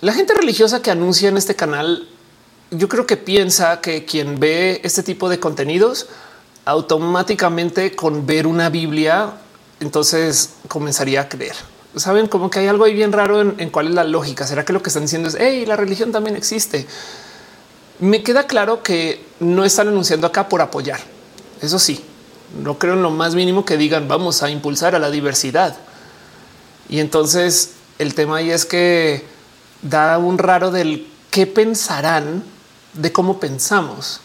La gente religiosa que anuncia en este canal, yo creo que piensa que quien ve este tipo de contenidos automáticamente con ver una Biblia, entonces comenzaría a creer. Saben como que hay algo ahí bien raro en, cuál es la lógica. Será que lo que están diciendo es hey, la religión también existe? Me queda claro que no están anunciando acá por apoyar. Eso sí, no creo en lo más mínimo que digan vamos a impulsar a la diversidad. Y entonces el tema ahí es que da un raro del qué pensarán de cómo pensamos.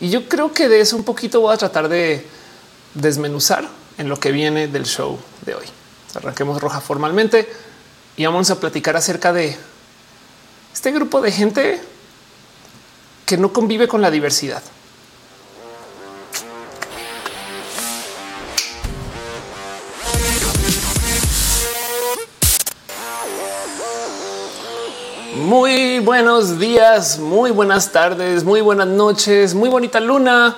Y yo creo que de eso un poquito voy a tratar de desmenuzar en lo que viene del show de hoy. Arranquemos roja formalmente y vamos a platicar acerca de este grupo de gente que no convive con la diversidad. Muy buenos días, muy buenas tardes, muy buenas noches, muy bonita luna,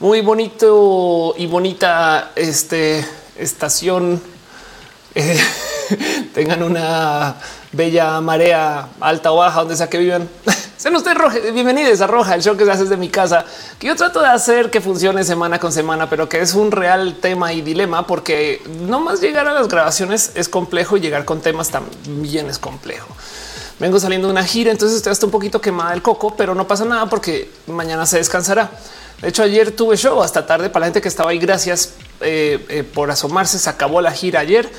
muy bonito y bonita este, estación. Eh, tengan una bella marea alta o baja, donde sea que vivan. Sean ustedes roja, bienvenidos a Roja, el show que se hace desde mi casa, que yo trato de hacer que funcione semana con semana, pero que es un real tema y dilema, porque no más llegar a las grabaciones es complejo y llegar con temas también es complejo vengo saliendo de una gira, entonces estoy hasta un poquito quemada el coco, pero no pasa nada porque mañana se descansará. De hecho, ayer tuve show hasta tarde para la gente que estaba ahí. Gracias eh, eh, por asomarse. Se acabó la gira ayer.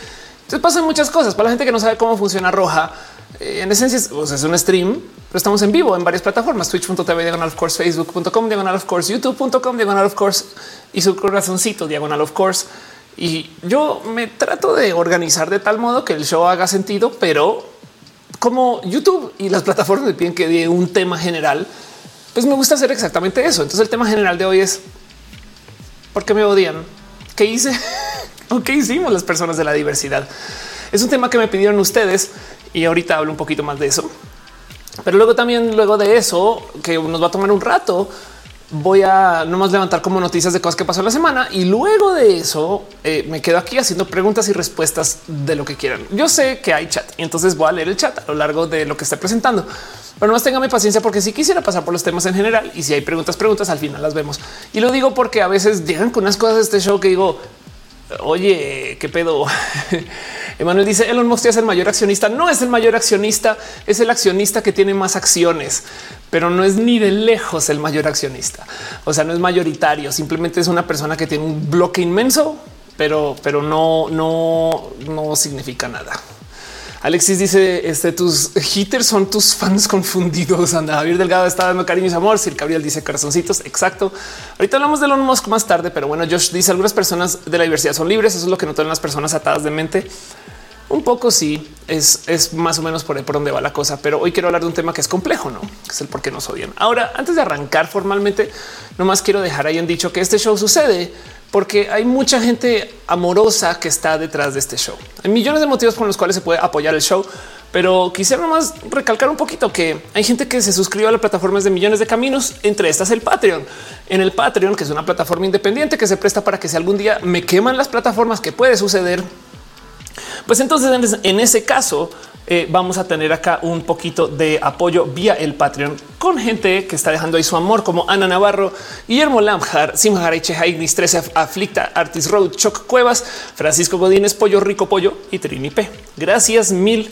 Entonces pasan muchas cosas para la gente que no sabe cómo funciona Roja. Eh, en esencia es, un stream, pero estamos en vivo en varias plataformas: twitch.tv, diagonal of course, facebook.com, diagonal of course, youtube.com, diagonal of course y su corazoncito, diagonal of course. Y yo me trato de organizar de tal modo que el show haga sentido, pero como YouTube y las plataformas me piden que dé un tema general, pues me gusta hacer exactamente eso. Entonces el tema general de hoy es ¿por qué me odian? ¿Qué hice? ¿O qué hicimos las personas de la diversidad? Es un tema que me pidieron ustedes y ahorita hablo un poquito más de eso. Pero luego también, luego de eso, que nos va a tomar un rato, voy a nomás levantar como noticias de cosas que pasó la semana y luego de eso eh, me quedo aquí haciendo preguntas y respuestas de lo que quieran. Yo sé que hay chat y entonces voy a leer el chat a lo largo de lo que esté presentando, pero no más tenga mi paciencia porque si quisiera pasar por los temas en general y si hay preguntas, preguntas al final las vemos. Y lo digo porque a veces llegan con unas cosas de este show que digo, oye, qué pedo. Emanuel dice Elon Musk es el mayor accionista. No es el mayor accionista, es el accionista que tiene más acciones, pero no es ni de lejos el mayor accionista. O sea, no es mayoritario, simplemente es una persona que tiene un bloque inmenso, pero, pero no, no, no significa nada. Alexis dice: Este tus hitters son tus fans confundidos. Anda, Javier Delgado está dando cariño y amor. Sir Gabriel dice corazoncitos. Exacto. Ahorita hablamos de Elon Musk más tarde, pero bueno, Josh dice: algunas personas de la diversidad son libres. Eso es lo que notan las personas atadas de mente. Un poco sí, es, es más o menos por, por donde va la cosa, pero hoy quiero hablar de un tema que es complejo, no es el por qué nos odian. Ahora, antes de arrancar formalmente, nomás quiero dejar ahí en dicho que este show sucede porque hay mucha gente amorosa que está detrás de este show. Hay millones de motivos por los cuales se puede apoyar el show, pero quisiera nomás recalcar un poquito que hay gente que se suscribe a las plataformas de millones de caminos, entre estas el Patreon. En el Patreon, que es una plataforma independiente que se presta para que si algún día me queman las plataformas, que puede suceder, pues entonces en ese caso eh, vamos a tener acá un poquito de apoyo vía el Patreon con gente que está dejando ahí su amor, como Ana Navarro, Guillermo Lamjar, Simhar Ignis 13, Aflicta, Artis Road, Choc Cuevas, Francisco Godínez, Pollo Rico Pollo y Trini P. Gracias mil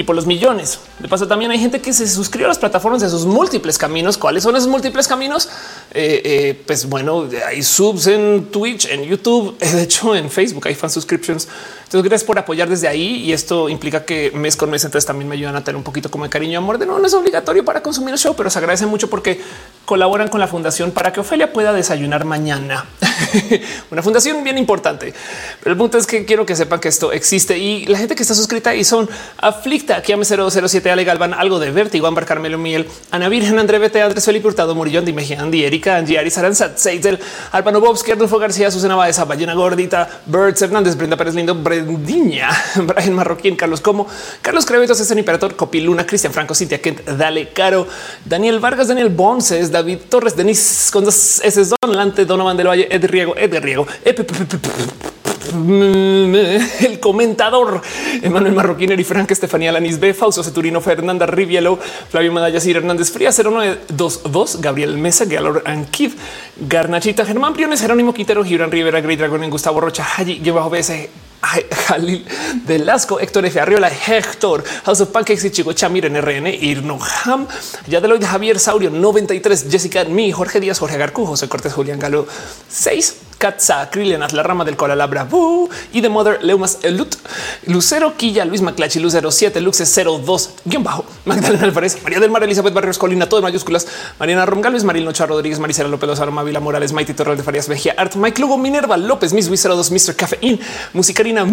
y por los millones. De paso, también hay gente que se suscribe a las plataformas de sus múltiples caminos. ¿Cuáles son esos múltiples caminos? Eh, eh, pues bueno, hay subs en Twitch, en YouTube, de hecho en Facebook hay fan subscriptions. Entonces, gracias por apoyar desde ahí. Y esto implica que mes con mes, entonces también me ayudan a tener un poquito como de cariño y amor. De no, no es obligatorio para consumir el show, pero se agradece mucho porque colaboran con la fundación para que Ofelia pueda desayunar mañana. Una fundación bien importante. Pero el punto es que quiero que sepan que esto existe y la gente que está suscrita y son Aflicta, aquí 007, Ale Galvan, algo de Vértigo, Ambar Carmelo Miel, Ana Virgen, André Bete, Andrés Felipe Hurtado, Murillón, Dime Andy, Erika, Angie, Ari Saranzat, Seidel, Albano Bobski, Arnulfo García, Susana Baeza, Ballena Gordita, Birds Hernández, Brenda Pérez Lindo, Brendiña, Brian Marroquín, Carlos Como, Carlos Crevetos, Están Imperator, Copiluna, Cristian Franco, Cintia Kent, Dale Caro, Daniel Vargas, Daniel Bonces, David Torres, Denis con dos S, Don Lante, Donovan del Valle, Ed Riego, Ed Riego, el comentador Emanuel Marroquín, y Frank, Estefanía Lanis B, Fausto Ceturino, Fernanda Rivielo, Flavio Medalla, Sir Hernández Frías, 0922, Gabriel Mesa, Galor Ankid, Garnachita, Germán Briones, Jerónimo Quintero, Gibran Rivera, Grey Dragon, Gustavo Rocha, Haji, lleva BS, Jalil Velasco, Héctor F. Arriola, Héctor, House of Pancakes y Chico Chamir en RN, Irno Ham, Yadeloid, Javier Saurio, 93, Jessica Mi, Jorge Díaz, Jorge Garcu, José Cortés, Julián Galo, 6, Katza, Krillenas, la rama del Colalabra, y The Mother, Leumas, Elut, Lucero, Quilla, Luis Maclachi, Lucero 7, Luxe 02, guion bajo, Magdalena Álvarez, María del Mar, Elizabeth Barrios Colina, todo en mayúsculas, Mariana Rongal, Maril Nocha Rodríguez, Maricela López Lozano, Mavila Morales, Maite Torral de Farias Vejía, Art, Mike Lugo, Minerva, López, Miss 02, Mr. Cafeín, Musicarina,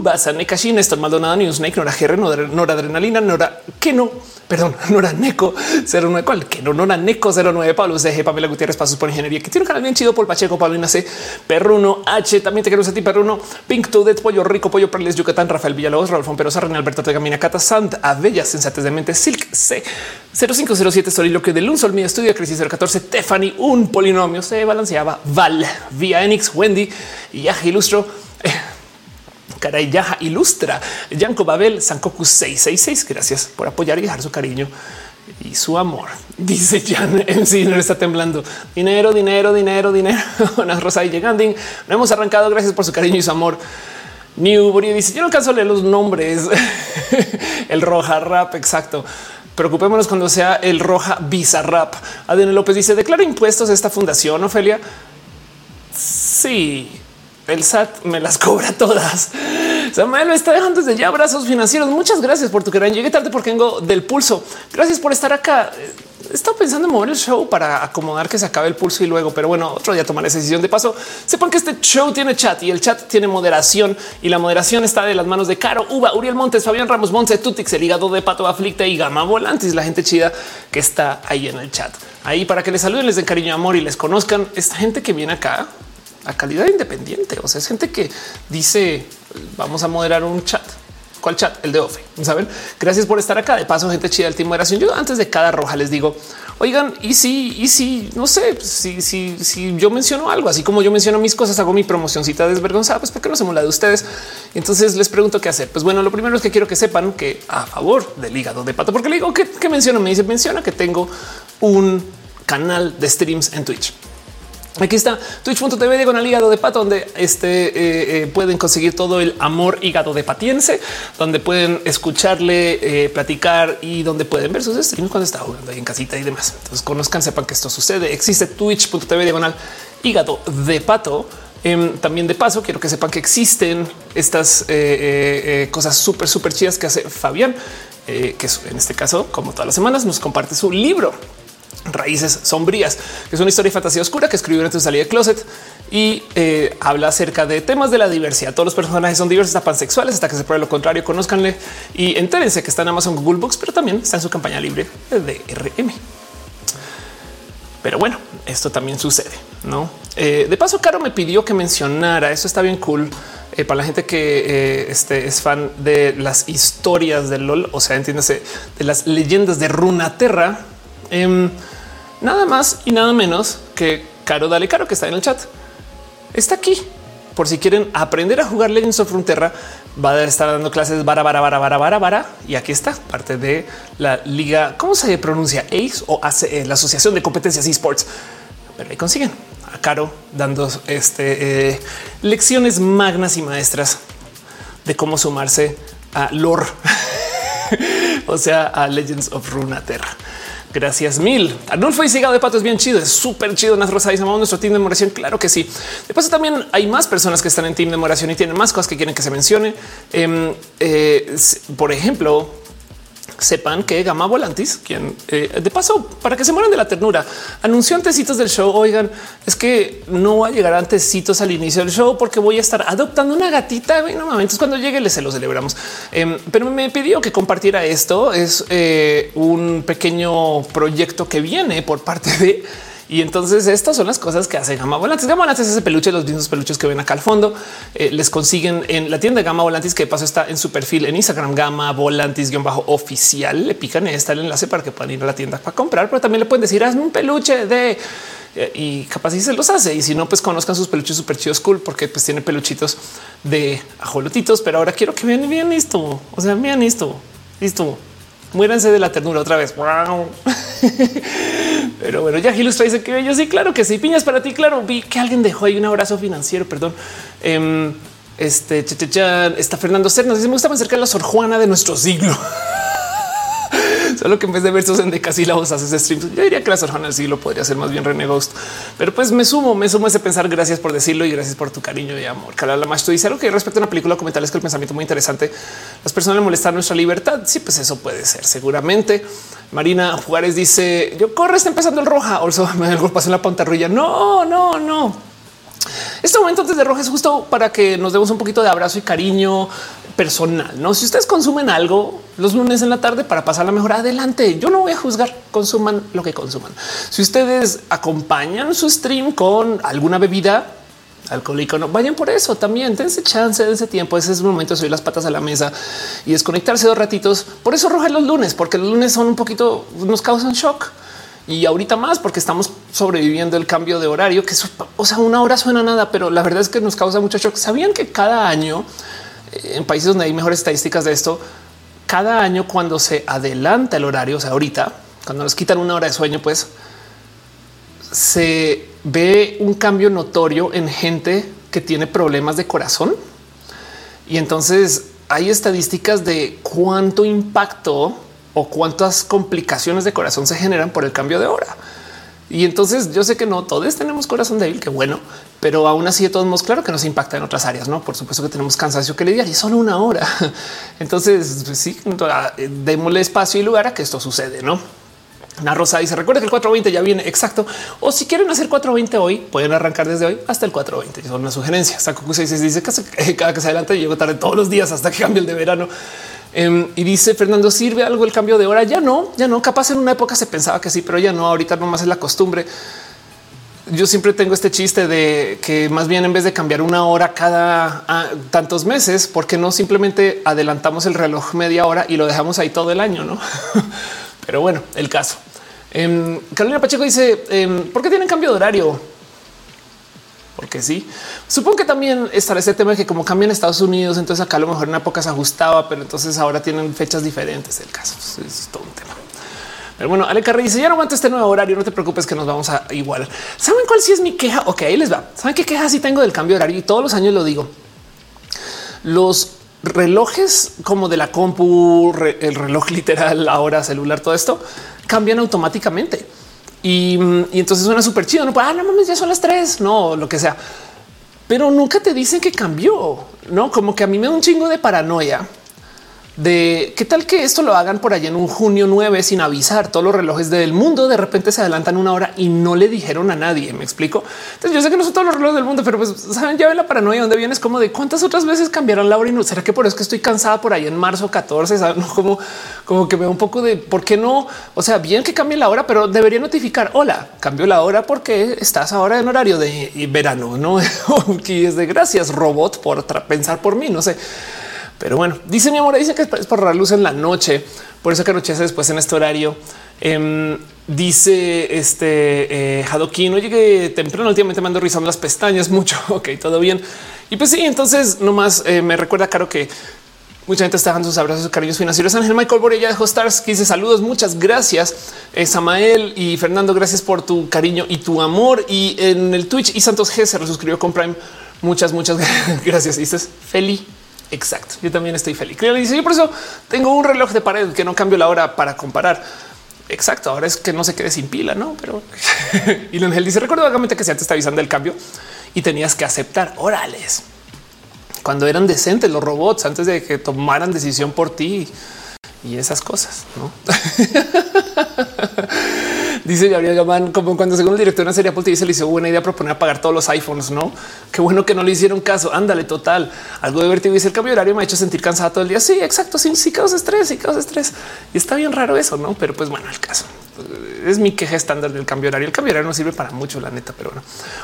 Basa, Nekashin, Néstor Maldonado, Newsnake, Nora GR, Nora Adrenalina, Nora que no, perdón, Nora Neco 09, cual que no, Nora Neco 09, Pablo CG, Pamela Gutiérrez, Pasos por Ingeniería, que tiene un canal bien chido, por Pacheco, Paulina C, Perruno H, también te quiero a ti, Perruno, Pink Toadette, Pollo Rico, Pollo Perles, Yucatán, Rafael Villalobos, Rolfón Perosa, René Alberto Tegamina, Cata Sant, Abella, Sensates de Mente, Silk C, 0507, Soliloquio de Sol, Mi Estudio, Crisis 014, Tiffany, un polinomio se balanceaba, Val, Vía Enix, Wendy y Ilustro. Caray, Yaja Ilustra, Yanko Babel, Sankoku 666. Gracias por apoyar y dejar su cariño y su amor. Dice Jan MC, no está temblando. Dinero, dinero, dinero, dinero. Una rosa y llegando. No hemos arrancado. Gracias por su cariño y su amor. Newbury dice: Yo no alcanzo a leer los nombres. el roja rap, exacto. Preocupémonos cuando sea el roja bizarrap. Adrián López dice: Declara impuestos a esta fundación, Ofelia. Sí, el SAT me las cobra todas. Samuel me está dejando desde ya abrazos financieros. Muchas gracias por tu querer. Llegué tarde porque vengo del pulso. Gracias por estar acá. He estado pensando en mover el show para acomodar que se acabe el pulso y luego, pero bueno, otro día tomar esa decisión. De paso, sepan que este show tiene chat y el chat tiene moderación y la moderación está de las manos de Caro, Uva, Uriel Montes, Fabián Ramos Montes, Tutix, el hígado de Pato Aflicta y Gama Volantes, la gente chida que está ahí en el chat. Ahí para que les saluden, les den cariño amor y les conozcan. Esta gente que viene acá a calidad independiente. O sea, es gente que dice vamos a moderar un chat. ¿Cuál chat? El de Ofe. Saben? Gracias por estar acá. De paso, gente chida del team moderación. Yo antes de cada roja les digo, oigan, y si, y si, no sé, si, si, si yo menciono algo, así como yo menciono mis cosas, hago mi promocioncita desvergonzada, pues porque no hacemos la de ustedes. Entonces les pregunto qué hacer. Pues bueno, lo primero es que quiero que sepan que a favor del hígado de pato, porque le digo que, que menciono, me dice, menciona que tengo un canal de streams en Twitch. Aquí está twitch.tv el hígado de pato, donde este eh, eh, pueden conseguir todo el amor hígado de patiense, donde pueden escucharle, eh, platicar y donde pueden ver sus streams cuando está jugando ahí en casita y demás. Entonces conozcan, sepan que esto sucede. Existe twitch.tv diagonal hígado de pato. Em, también de paso, quiero que sepan que existen estas cosas súper, súper chidas que hace Fabián, que en este caso, como todas las semanas, nos comparte su libro Raíces Sombrías, que es una historia de fantasía oscura que escribió antes de salir de closet y eh, habla acerca de temas de la diversidad. Todos los personajes son diversos, hasta pansexuales, hasta que se pruebe lo contrario. Conozcanle y entérense que está en Amazon Google Books, pero también está en su campaña libre de RM. Pero bueno, esto también sucede, no? Eh, de paso, Caro me pidió que mencionara eso. Está bien cool eh, para la gente que este, es fan de las historias del LOL, o sea, entiéndase de las leyendas de Runaterra. Em, nada más y nada menos que Caro Dale Caro, que está en el chat. Está aquí por si quieren aprender a jugar Legends of Frontera. Va a estar dando clases para, para, para, para, para, para. Y aquí está parte de la liga. ¿Cómo se pronuncia? ACE o ACE, la Asociación de Competencias Esports. Pero ahí consiguen a Caro dando este, eh, lecciones magnas y maestras de cómo sumarse a lore, o sea, a Legends of Runeterra. Gracias mil. Arnulfo y Sigado de Pato es bien chido, es súper chido. Nas Rosa dice, nuestro team de moración. Claro que sí. De paso, también hay más personas que están en team de moración y tienen más cosas que quieren que se mencione. Em, eh, por ejemplo, sepan que Gama Volantis, quien eh, de paso, para que se mueran de la ternura, anunció antecitos del show. Oigan, es que no va a llegar antecitos al inicio del show porque voy a estar adoptando una gatita. Bueno, entonces cuando llegue se lo celebramos. Em, pero me pidió que compartiera esto. Es eh, un pequeño proyecto que viene por parte de y entonces estas son las cosas que hace Gama Volantis. Gama Volantis es ese peluche, los mismos peluches que ven acá al fondo. Eh, les consiguen en la tienda de Gama Volantis, que de paso está en su perfil en Instagram, Gama Volantis guion bajo oficial. Le pican está el enlace para que puedan ir a la tienda para comprar, pero también le pueden decir hazme un peluche de eh, y capaz si se los hace. Y si no, pues conozcan sus peluches súper chidos cool, porque pues tiene peluchitos de ajolotitos. Pero ahora quiero que vean bien esto. O sea, vean esto. Listo. Muéranse de la ternura otra vez. Pero bueno, ya Gilustra dice que yo sí, claro que sí. Piñas para ti. Claro, vi que alguien dejó ahí un abrazo financiero. Perdón. Em, este está Fernando Cernas. Dice me gusta más cerca la Sor Juana de nuestro siglo. Solo que en vez de versos en decasílabos haces streams. Yo diría que la Sor Juana del siglo podría ser más bien René Ghost. Pero pues me sumo, me sumo a ese pensar. Gracias por decirlo y gracias por tu cariño y amor. la más tú dice algo que respecto a una película documental es que el pensamiento muy interesante. Las personas le molestan nuestra libertad. Sí, pues eso puede ser seguramente. Marina Juárez dice yo corre, está empezando el roja. Also me el golpe en la pantarrilla. No, no, no. Este momento antes de roja es justo para que nos demos un poquito de abrazo y cariño personal. No, si ustedes consumen algo los lunes en la tarde para pasar la mejor adelante, yo no voy a juzgar. Consuman lo que consuman. Si ustedes acompañan su stream con alguna bebida alcohólica, no vayan por eso también. Dense chance, dense tiempo. Ese es el momento de subir las patas a la mesa y desconectarse dos ratitos. Por eso roja los lunes, porque los lunes son un poquito, nos causan shock y ahorita más porque estamos sobreviviendo el cambio de horario, que es, o sea, una hora suena nada, pero la verdad es que nos causa mucho shock. Sabían que cada año en países donde hay mejores estadísticas de esto, cada año cuando se adelanta el horario, o sea, ahorita, cuando nos quitan una hora de sueño, pues se ve un cambio notorio en gente que tiene problemas de corazón. Y entonces hay estadísticas de cuánto impacto o cuántas complicaciones de corazón se generan por el cambio de hora. Y entonces yo sé que no todos tenemos corazón débil, que bueno, pero aún así de todos modos, claro que nos impacta en otras áreas, no? Por supuesto que tenemos cansancio que lidiar y solo una hora. Entonces, pues sí, démosle espacio y lugar a que esto sucede, no? Una rosa dice recuerda que el 420 ya viene exacto. O si quieren hacer 420 hoy, pueden arrancar desde hoy hasta el 420. Son una sugerencia. Saco 6 dice que cada que se adelanta llego tarde todos los días hasta que cambie el de verano. Em, y dice Fernando, ¿sirve algo el cambio de hora? Ya no, ya no. Capaz en una época se pensaba que sí, pero ya no. Ahorita nomás es la costumbre. Yo siempre tengo este chiste de que más bien en vez de cambiar una hora cada ah, tantos meses, porque no simplemente adelantamos el reloj media hora y lo dejamos ahí todo el año, no? pero bueno, el caso. Em, Carolina Pacheco dice: em, ¿Por qué tienen cambio de horario? Porque sí. Supongo que también estará ese tema de que como cambian Estados Unidos, entonces acá a lo mejor en época se ajustaba, pero entonces ahora tienen fechas diferentes. El caso es todo un tema. Pero bueno, Ale Carrey dice ya no aguanto este nuevo horario. No te preocupes que nos vamos a igual. ¿Saben cuál sí es mi queja? Ok, ahí les va. ¿Saben qué queja sí tengo del cambio de horario? Y todos los años lo digo. Los relojes como de la compu, el reloj literal, la hora celular, todo esto cambian automáticamente. Y, entonces suena súper chido. No, pues, ah, no mames, ya son las tres, no, lo que sea. Pero nunca te dicen que cambió, no como que a mí me da un chingo de paranoia de qué tal que esto lo hagan por allá en un junio 9 sin avisar. Todos los relojes del mundo de repente se adelantan una hora y no le dijeron a nadie. Me explico. Entonces yo sé que no son todos los relojes del mundo, pero pues saben, ya ven la paranoia donde vienes como de cuántas otras veces cambiaron la hora y no será que por eso que estoy cansada por ahí en marzo 14, ¿saben? como, como que veo un poco de por qué no. O sea, bien que cambie la hora, pero debería notificar. Hola, cambio la hora porque estás ahora en horario de verano, no? y es de gracias robot por pensar por mí. No sé. Pero bueno, dice mi amor, dice que es por la luz en la noche, por eso que anochece después en este horario. Em, dice este eh, Hadokin, oye que temprano últimamente me ando rizando las pestañas mucho. Ok, todo bien. Y pues sí, entonces nomás eh, me recuerda claro que mucha gente está dando sus abrazos, cariños financieros. Ángel Michael Borella de Hostars que dice saludos, muchas gracias. Eh, Samael y Fernando, gracias por tu cariño y tu amor. Y en el Twitch y Santos G se resuscribió con Prime. Muchas, muchas gracias. Dices feliz. Exacto. Yo también estoy feliz. dice yo por eso tengo un reloj de pared que no cambio la hora para comparar. Exacto. Ahora es que no se quede sin pila, no? Pero y lo dice recuerdo vagamente que se te está avisando el cambio y tenías que aceptar órales cuando eran decentes los robots antes de que tomaran decisión por ti y esas cosas. No dice Gabriel Gamán, como cuando según el director de una serie Apple TV se le hizo buena idea proponer apagar todos los iPhones. No, qué bueno que no le hicieron caso. Ándale, total. Algo de verte dice el cambio horario me ha hecho sentir cansada todo el día. Sí, exacto. Sí, sí, causa estrés, sí, causa estrés. Y está bien raro eso, no? Pero pues bueno, el caso es mi queja estándar del cambio horario. El cambio horario no sirve para mucho, la neta, pero bueno.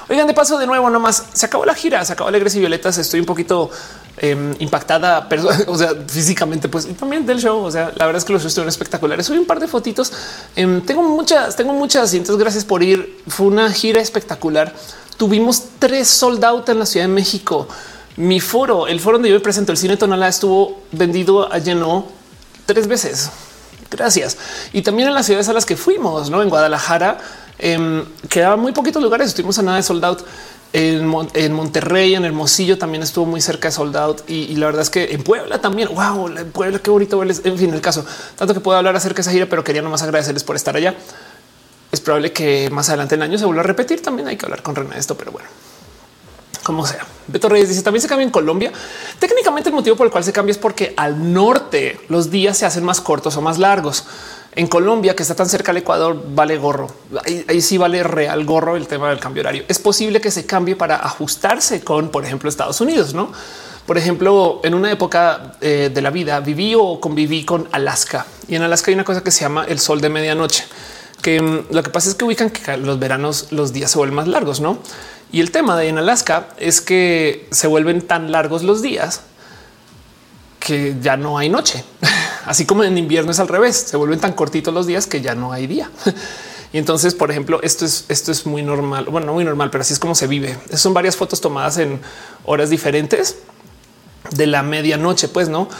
Oigan, de paso, de nuevo, nomás se acabó la gira, se acabó Alegres y Violetas. Estoy un poquito em, impactada, o sea, físicamente, pues y también del show. O sea, la verdad es que los shows estuvieron espectaculares. Subí un par de fotitos. Em, tengo muchas, tengo muchas. Y gracias por ir. Fue una gira espectacular. Tuvimos tres sold out en la Ciudad de México. Mi foro, el foro donde yo me presento, el cine Tonalá, estuvo vendido a lleno tres veces. Gracias. Y también en las ciudades a las que fuimos, no en Guadalajara, eh, quedaban muy poquitos lugares. Estuvimos a nada de sold out. En, Monterrey, en Hermosillo también estuvo muy cerca de sold out y, la verdad es que en Puebla también. Wow, en Puebla, qué bonito. En fin, el caso, tanto que puedo hablar acerca de esa gira, pero quería nomás agradecerles por estar allá. Es probable que más adelante en el año se vuelva a repetir. También hay que hablar con René de esto, pero bueno, como sea. Beto Reyes dice también se cambia en Colombia. Técnicamente el motivo por el cual se cambia es porque al norte los días se hacen más cortos o más largos. En Colombia, que está tan cerca al Ecuador, vale gorro. Ahí, sí vale real gorro el tema del cambio horario. Es posible que se cambie para ajustarse con, por ejemplo, Estados Unidos, no? Por ejemplo, en una época eh, de la vida viví o conviví con Alaska y en Alaska hay una cosa que se llama el sol de medianoche, que mm, lo que pasa es que ubican que los veranos los días se vuelven más largos, no? Y el tema de en Alaska es que se vuelven tan largos los días que ya no hay noche. Así como en invierno es al revés, se vuelven tan cortitos los días que ya no hay día. Y entonces, por ejemplo, esto es, esto es muy normal. Bueno, no muy normal, pero así es como se vive. Son varias fotos tomadas en horas diferentes de la medianoche, pues no.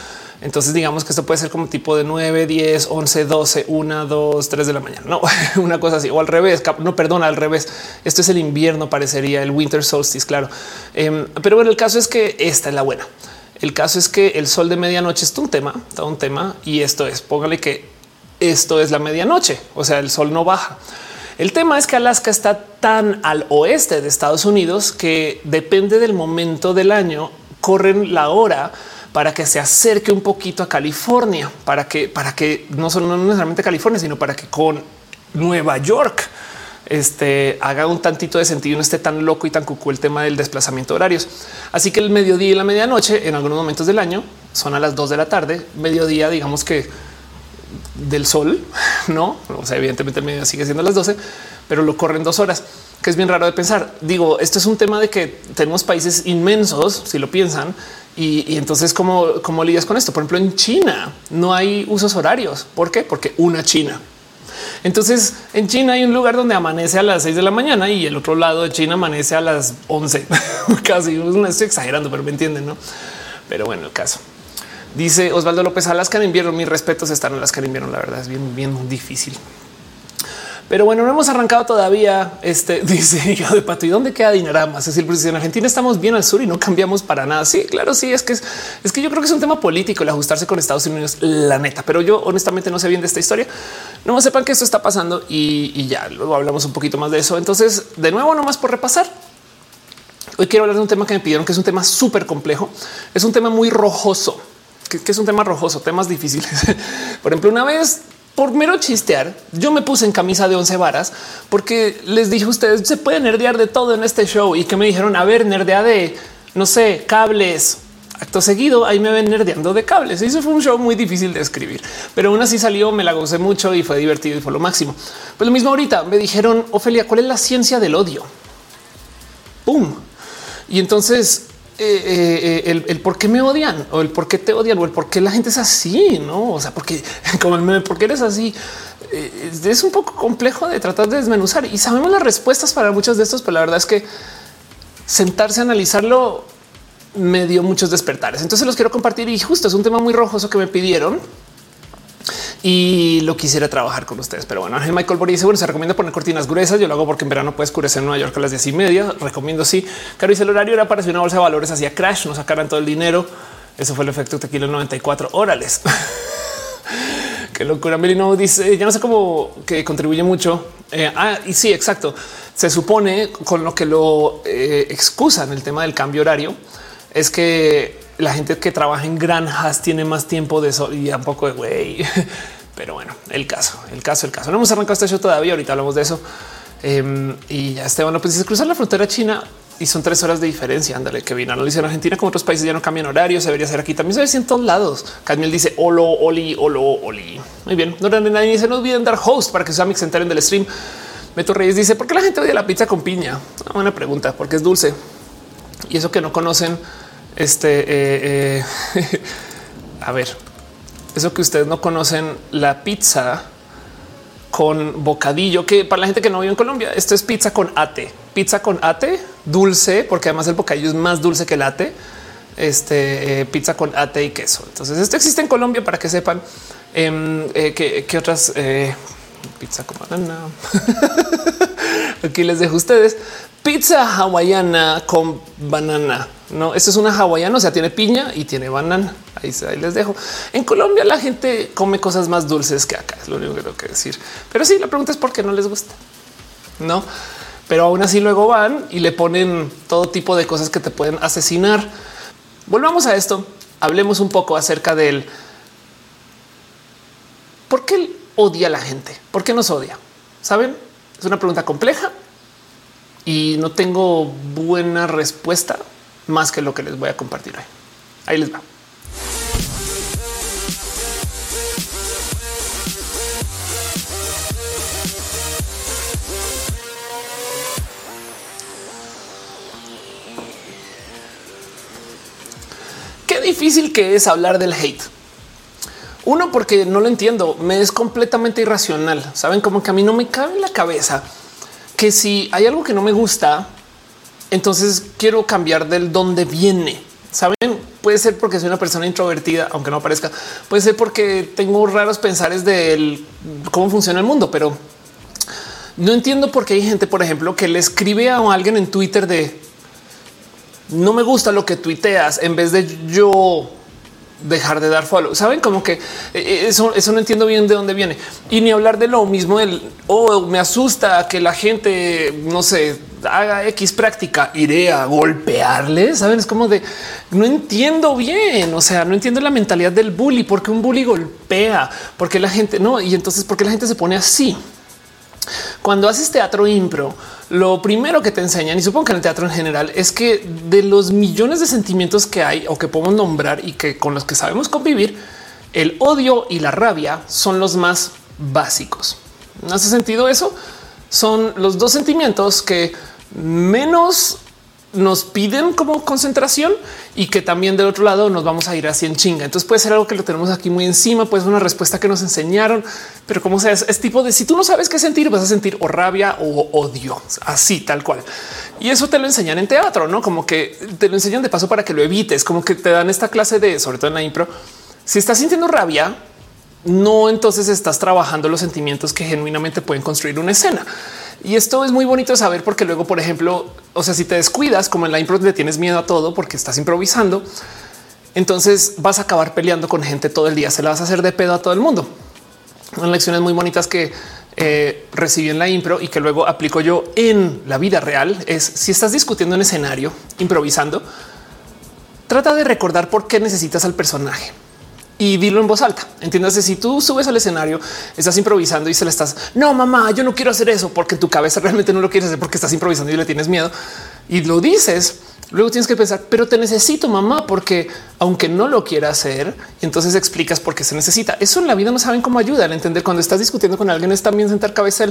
Entonces, digamos que esto puede ser como tipo de 9, 10, 11, 12, 1, 2, 3 de la mañana. No, una cosa así o al revés. No, perdona, al revés. Esto es el invierno, parecería el winter solstice, claro. Eh, pero bueno, el caso es que esta es la buena. El caso es que el sol de medianoche es un tema, todo un tema. Y esto es, póngale que esto es la medianoche, o sea, el sol no baja. El tema es que Alaska está tan al oeste de Estados Unidos que depende del momento del año, corren la hora para que se acerque un poquito a California, para que, para que no solo no necesariamente California, sino para que con Nueva York este, haga un tantito de sentido, no esté tan loco y tan cucú el tema del desplazamiento de horarios. Así que el mediodía y la medianoche en algunos momentos del año son a las dos de la tarde, mediodía, digamos que del sol, no? O sea, evidentemente el mediodía sigue siendo a las 12, pero lo corren dos horas, que es bien raro de pensar. Digo, esto es un tema de que tenemos países inmensos, si lo piensan, y, entonces, ¿cómo, ¿cómo lidias con esto? Por ejemplo, en China no hay usos horarios. ¿Por qué? Porque una China. Entonces, en China hay un lugar donde amanece a las 6 de la mañana y el otro lado de China amanece a las 11. Casi no estoy exagerando, pero me entienden, no? Pero bueno, el caso. Dice Osvaldo López Alaska en invierno. Mis respetos están en Alaska en invierno. La verdad es bien, bien difícil. Pero bueno, no hemos arrancado todavía. Este dice yo de pato. ¿Y dónde queda Dinarama? Es decir, pues en Argentina estamos bien al sur y no cambiamos para nada. Sí, claro, sí, es que es, es que yo creo que es un tema político el ajustarse con Estados Unidos, la neta. Pero yo honestamente no sé bien de esta historia. No me sepan que esto está pasando y, ya luego hablamos un poquito más de eso. Entonces, de nuevo, nomás por repasar. Hoy quiero hablar de un tema que me pidieron, que es un tema súper complejo. Es un tema muy rojoso, que es un tema rojoso, temas difíciles. por ejemplo, una vez por mero chistear, yo me puse en camisa de 11 varas porque les dije a ustedes se puede nerdear de todo en este show y que me dijeron a ver, nerdea de no sé, cables. Acto seguido, ahí me ven nerdeando de cables. Y eso fue un show muy difícil de escribir, pero aún así salió, me la gocé mucho y fue divertido y fue lo máximo. Pues lo mismo ahorita me dijeron, Ofelia, ¿cuál es la ciencia del odio? ¡Pum! Y entonces eh, eh, el, el, por qué me odian o el por qué te odian o el por qué la gente es así, no? O sea, porque como el meme, porque eres así eh, es un poco complejo de tratar de desmenuzar y sabemos las respuestas para muchos de estos, pero la verdad es que sentarse a analizarlo me dio muchos despertares. Entonces los quiero compartir y justo es un tema muy rojoso que me pidieron y lo quisiera trabajar con ustedes. Pero bueno, Ángel Michael Boris bueno, se recomienda poner cortinas gruesas. Yo lo hago porque en verano puede oscurecer en Nueva York a las 10 y media. Recomiendo sí. Caro dice el horario era para si una bolsa de valores hacía crash, no sacaran todo el dinero. Eso fue el efecto tequila 94 órales. Qué locura. Melino dice ya no sé cómo que contribuye mucho. Eh, ah, y sí, exacto. Se supone con lo que lo eh, excusan el tema del cambio horario es que la gente que trabaja en granjas tiene más tiempo de sol y un poco de güey. Pero bueno, el caso, el caso, el caso. No hemos arrancado este show todavía. Ahorita hablamos de eso. Eh, y ya Esteban López dice cruzar la frontera china y son tres horas de diferencia. Ándale, que vino. No lo dice en Argentina como otros países ya no cambian horario. Se debería hacer aquí también. Se ve en todos lados. Cadmiel dice olo, oli, olo, oli. Muy bien. No nadie dice no olviden dar host para que sus amigos se enteren del stream. Beto Reyes dice por qué la gente odia la pizza con piña. Una buena pregunta, porque es dulce y eso que no conocen Este, eh, eh, a ver, eso que ustedes no conocen, la pizza con bocadillo, que para la gente que no vive en Colombia, esto es pizza con ate, pizza con ate, dulce, porque además el bocadillo es más dulce que el ate, este, eh, pizza con ate y queso. Entonces esto existe en Colombia para que sepan em, que, otras pizza con banana. Aquí les dejo ustedes pizza hawaiana con banana. No, esto es una hawaiana, o sea, tiene piña y tiene banana. Ahí, les dejo. En Colombia la gente come cosas más dulces que acá, es lo único que tengo que decir. Pero sí, la pregunta es por qué no les gusta. No, pero aún así luego van y le ponen todo tipo de cosas que te pueden asesinar. Volvamos a esto. Hablemos un poco acerca del por qué odia a la gente, por qué nos odia. Saben, es una pregunta compleja y no tengo buena respuesta más que lo que les voy a compartir hoy. Ahí les va. Qué difícil que es hablar del hate. Uno, porque no lo entiendo, me es completamente irracional. Saben como que a mí no me cabe en la cabeza que si hay algo que no me gusta, entonces quiero cambiar del dónde viene. Saben, puede ser porque soy una persona introvertida, aunque no parezca, puede ser porque tengo raros pensares de cómo funciona el mundo, pero no entiendo por qué hay gente, por ejemplo, que le escribe a alguien en Twitter de no me gusta lo que tuiteas en vez de yo dejar de dar follow. Saben como que eh, eso, eso no entiendo bien de dónde viene y ni hablar de lo mismo del oh, me asusta que la gente no sé haga X práctica, iré a golpearle. Saben, es como de no entiendo bien. O sea, no entiendo la mentalidad del bully, porque un bully golpea, porque la gente no. Y entonces, porque la gente se pone así. Cuando haces teatro impro, lo primero que te enseñan, y supongo que en el teatro en general, es que de los millones de sentimientos que hay o que podemos nombrar y que con los que sabemos convivir, el odio y la rabia son los más básicos. ¿No hace sentido eso? Son los dos sentimientos que menos nos piden como concentración y que también del otro lado nos vamos a ir así en chinga. Entonces puede ser algo que lo tenemos aquí muy encima, puede ser una respuesta que nos enseñaron, pero como sea, es, tipo de si tú no sabes qué sentir, vas a sentir o rabia o odio, así tal cual. Y eso te lo enseñan en teatro, no como que te lo enseñan de paso para que lo evites, como que te dan esta clase de, sobre todo en la impro. Si estás sintiendo rabia, no entonces estás trabajando los sentimientos que genuinamente pueden construir una escena. Y esto es muy bonito saber porque luego, por ejemplo, o sea, si te descuidas como en la impro le tienes miedo a todo porque estás improvisando, entonces vas a acabar peleando con gente todo el día, se la vas a hacer de pedo a todo el mundo. Son lecciones muy bonitas que eh, recibí en la impro y que luego aplico yo en la vida real es si estás discutiendo en escenario, improvisando, trata de recordar por qué necesitas al personaje y dilo en voz alta. Entiéndase, si tú subes al escenario, estás improvisando y se le estás, no mamá, yo no quiero hacer eso porque tu cabeza realmente no lo quieres hacer porque estás improvisando y le tienes miedo y lo dices. Luego tienes que pensar, pero te necesito mamá, porque aunque no lo quiera hacer, entonces explicas por qué se necesita. Eso en la vida no saben cómo ayuda a entender cuando estás discutiendo con alguien es también sentar cabeza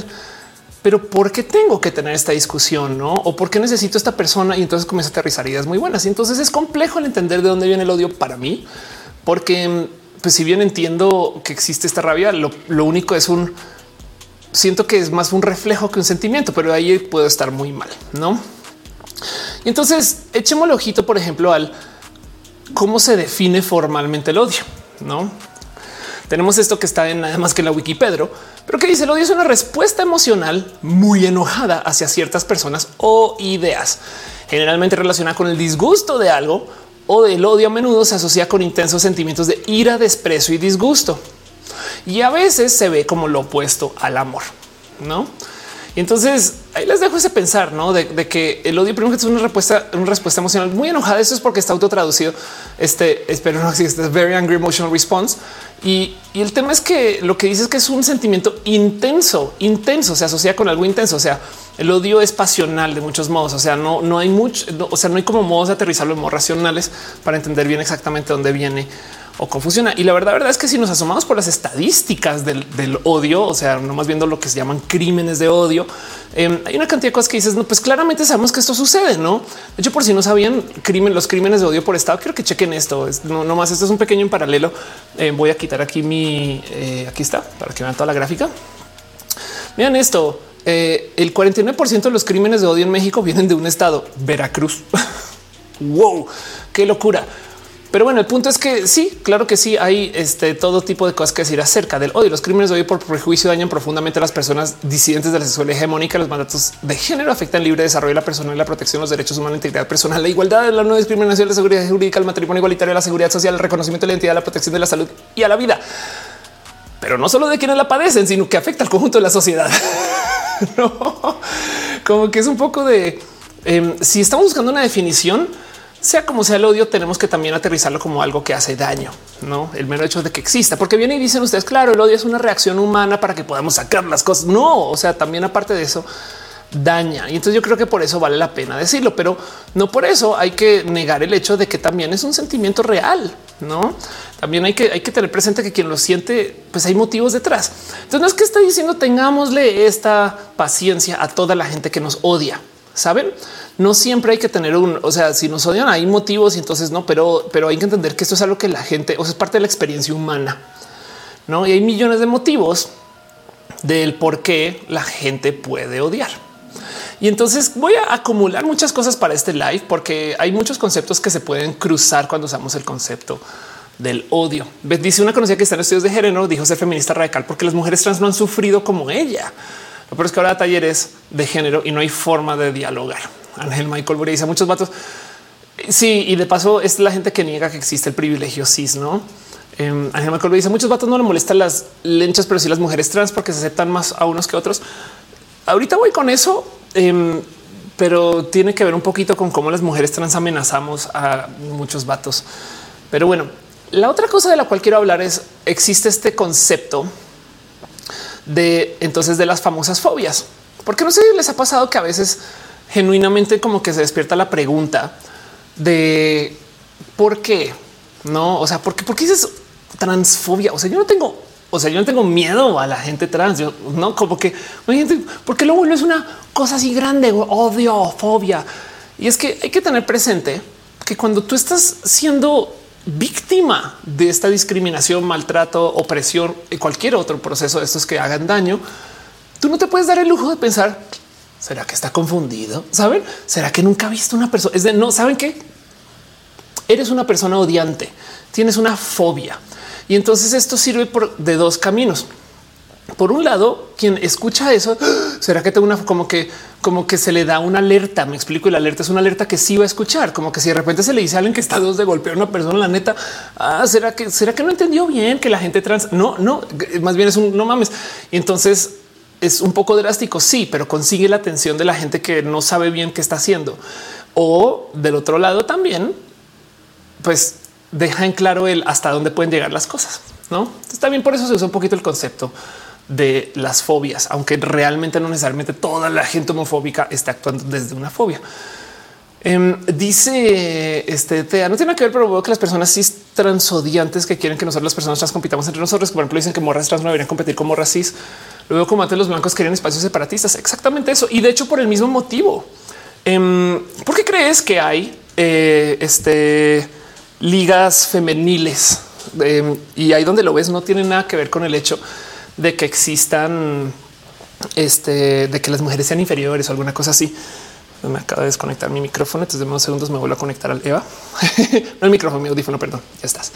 pero ¿por qué tengo que tener esta discusión? ¿no? O por qué necesito esta persona? Y entonces comienza a aterrizar ideas muy buenas. Y entonces es complejo el entender de dónde viene el odio para mí, porque pues si bien entiendo que existe esta rabia, lo, único es un siento que es más un reflejo que un sentimiento, pero ahí puedo estar muy mal, no? Y entonces echemos el ojito, por ejemplo, al cómo se define formalmente el odio, no? Tenemos esto que está en nada más que la Wikipedia, pero que dice el odio es una respuesta emocional muy enojada hacia ciertas personas o ideas, generalmente relacionada con el disgusto de algo o del odio a menudo se asocia con intensos sentimientos de ira, desprecio y disgusto. Y a veces se ve como lo opuesto al amor, ¿no? Y entonces ahí les dejo ese pensar, ¿no? De, que el odio primero que es una respuesta, una respuesta emocional muy enojada. Eso es porque está auto traducido. Este, espero no existe, very angry emotional response. Y, y, el tema es que lo que dice es que es un sentimiento intenso, intenso, se asocia con algo intenso. O sea, el odio es pasional de muchos modos. O sea, no, no hay mucho, o sea, no hay como modos de aterrizarlo en modos racionales para entender bien exactamente dónde viene o cómo funciona. Y la verdad, verdad es que si nos asomamos por las estadísticas del, odio, o sea, no más viendo lo que se llaman crímenes de odio, em, hay una cantidad de cosas que dices, no, pues claramente sabemos que esto sucede, no? De hecho, por si no sabían crimen, los crímenes de odio por estado, quiero que chequen esto. no, no más. Esto es un pequeño en paralelo. Eh, voy a quitar aquí mi, eh, aquí está para que vean toda la gráfica. Vean esto. Eh, el 49% de los crímenes de odio en México vienen de un estado, Veracruz. wow, qué locura. Pero bueno, el punto es que sí, claro que sí, hay este, todo tipo de cosas que decir acerca del odio. Los crímenes de odio por prejuicio dañan profundamente a las personas disidentes de la sexualidad hegemónica. Los mandatos de género afectan libre desarrollo de la persona y la protección de los derechos humanos, la integridad personal, la igualdad, la no discriminación, la seguridad jurídica, el matrimonio igualitario, la seguridad social, el reconocimiento de la identidad, la protección de la salud y a la vida. Pero no solo de quienes la padecen, sino que afecta al conjunto de la sociedad. no, como que es un poco de em, si estamos buscando una definición sea como sea el odio, tenemos que también aterrizarlo como algo que hace daño, no el mero hecho de que exista, porque viene y dicen ustedes, claro, el odio es una reacción humana para que podamos sacar las cosas. No, o sea, también aparte de eso, daña. Y entonces yo creo que por eso vale la pena decirlo, pero no por eso hay que negar el hecho de que también es un sentimiento real, no? También hay que, hay que tener presente que quien lo siente, pues hay motivos detrás. Entonces no es que está diciendo tengámosle esta paciencia a toda la gente que nos odia. Saben, no siempre hay que tener un, o sea, si nos odian hay motivos y entonces no, pero, pero hay que entender que esto es algo que la gente, o sea, es parte de la experiencia humana, no? Y hay millones de motivos del por qué la gente puede odiar. Y entonces voy a acumular muchas cosas para este live porque hay muchos conceptos que se pueden cruzar cuando usamos el concepto del odio. Dice una conocida que está en estudios de género, dijo ser feminista radical porque las mujeres trans no han sufrido como ella. Lo es que ahora talleres de género y no hay forma de dialogar. Ángel Michael Bury dice muchos vatos. Sí, y de paso es la gente que niega que existe el privilegio cis, no? Eh, Ángel Michael dice muchos vatos no le molestan las lenchas, pero sí las mujeres trans porque se aceptan más a unos que otros. Ahorita voy con eso, em, pero tiene que ver un poquito con cómo las mujeres trans amenazamos a muchos vatos. Pero bueno, la otra cosa de la cual quiero hablar es existe este concepto de entonces de las famosas fobias. Porque no sé si les ha pasado que a veces genuinamente como que se despierta la pregunta de por qué no, o sea, por qué, por qué dices transfobia? O sea, yo no tengo, o sea, yo no tengo miedo a la gente trans. Yo no como que porque lo bueno es una cosa así grande, odio, fobia. Y es que hay que tener presente que cuando tú estás siendo víctima de esta discriminación, maltrato, opresión y cualquier otro proceso de estos que hagan daño, tú no te puedes dar el lujo de pensar, ¿será que está confundido? ¿Saben? ¿Será que nunca ha visto una persona? Es de no, ¿saben qué? Eres una persona odiante, tienes una fobia. Y entonces esto sirve por de dos caminos por un lado, quien escucha eso, será que tengo una como que, como que se le da una alerta. Me explico. Y la alerta es una alerta que sí va a escuchar, como que si de repente se le dice a alguien que está dos de golpear a una persona, la neta, ah, será que será que no entendió bien que la gente trans no, no, más bien es un no mames. Y entonces es un poco drástico. Sí, pero consigue la atención de la gente que no sabe bien qué está haciendo. O del otro lado también, pues deja en claro el hasta dónde pueden llegar las cosas. No está bien. Por eso se usa un poquito el concepto de las fobias, aunque realmente no necesariamente toda la gente homofóbica está actuando desde una fobia. Em, dice este no tiene que ver, pero veo que las personas cis transodiantes que quieren que nosotros las personas trans compitamos entre nosotros, por ejemplo, dicen que morras trans no deberían competir como racis. Luego, como antes los blancos querían espacios separatistas. Exactamente eso. Y de hecho, por el mismo motivo. Em, ¿Por qué crees que hay eh, este, ligas femeniles? Em, y ahí donde lo ves no tiene nada que ver con el hecho de que existan, este, de que las mujeres sean inferiores o alguna cosa así. Me acaba de desconectar mi micrófono. Entonces, de unos segundos me vuelvo a conectar al Eva. no el micrófono, mi audífono, perdón. Ya estás.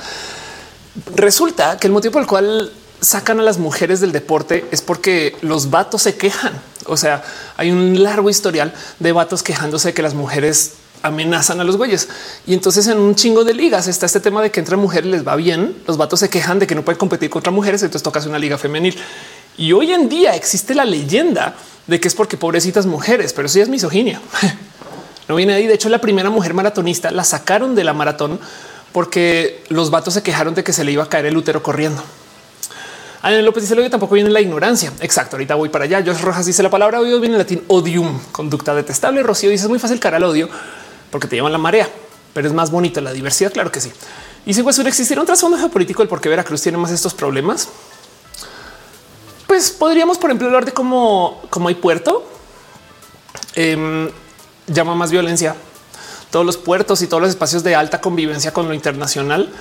Resulta que el motivo por el cual sacan a las mujeres del deporte es porque los vatos se quejan. O sea, hay un largo historial de vatos quejándose de que las mujeres amenazan a los güeyes. Y entonces en un chingo de ligas está este tema de que entre mujeres les va bien. Los vatos se quejan de que no pueden competir contra mujeres. Entonces tocas una liga femenil. Y hoy en día existe la leyenda de que es porque pobrecitas mujeres, pero sí es misoginia. no viene ahí. De hecho, la primera mujer maratonista la sacaron de la maratón porque los vatos se quejaron de que se le iba a caer el útero corriendo. Ana López dice lo tampoco viene la ignorancia. Exacto. Ahorita voy para allá. Josh Rojas dice la palabra odio viene en latín odium, conducta detestable. Rocío dice es muy fácil cara al odio porque te llaman la marea, pero es más bonita la diversidad. Claro que sí. Y si pues existiera un trasfondo geopolítico del por qué Veracruz tiene más estos problemas, pues podríamos, por ejemplo, hablar de cómo, cómo hay puerto, eh, llama más violencia. Todos los puertos y todos los espacios de alta convivencia con lo internacional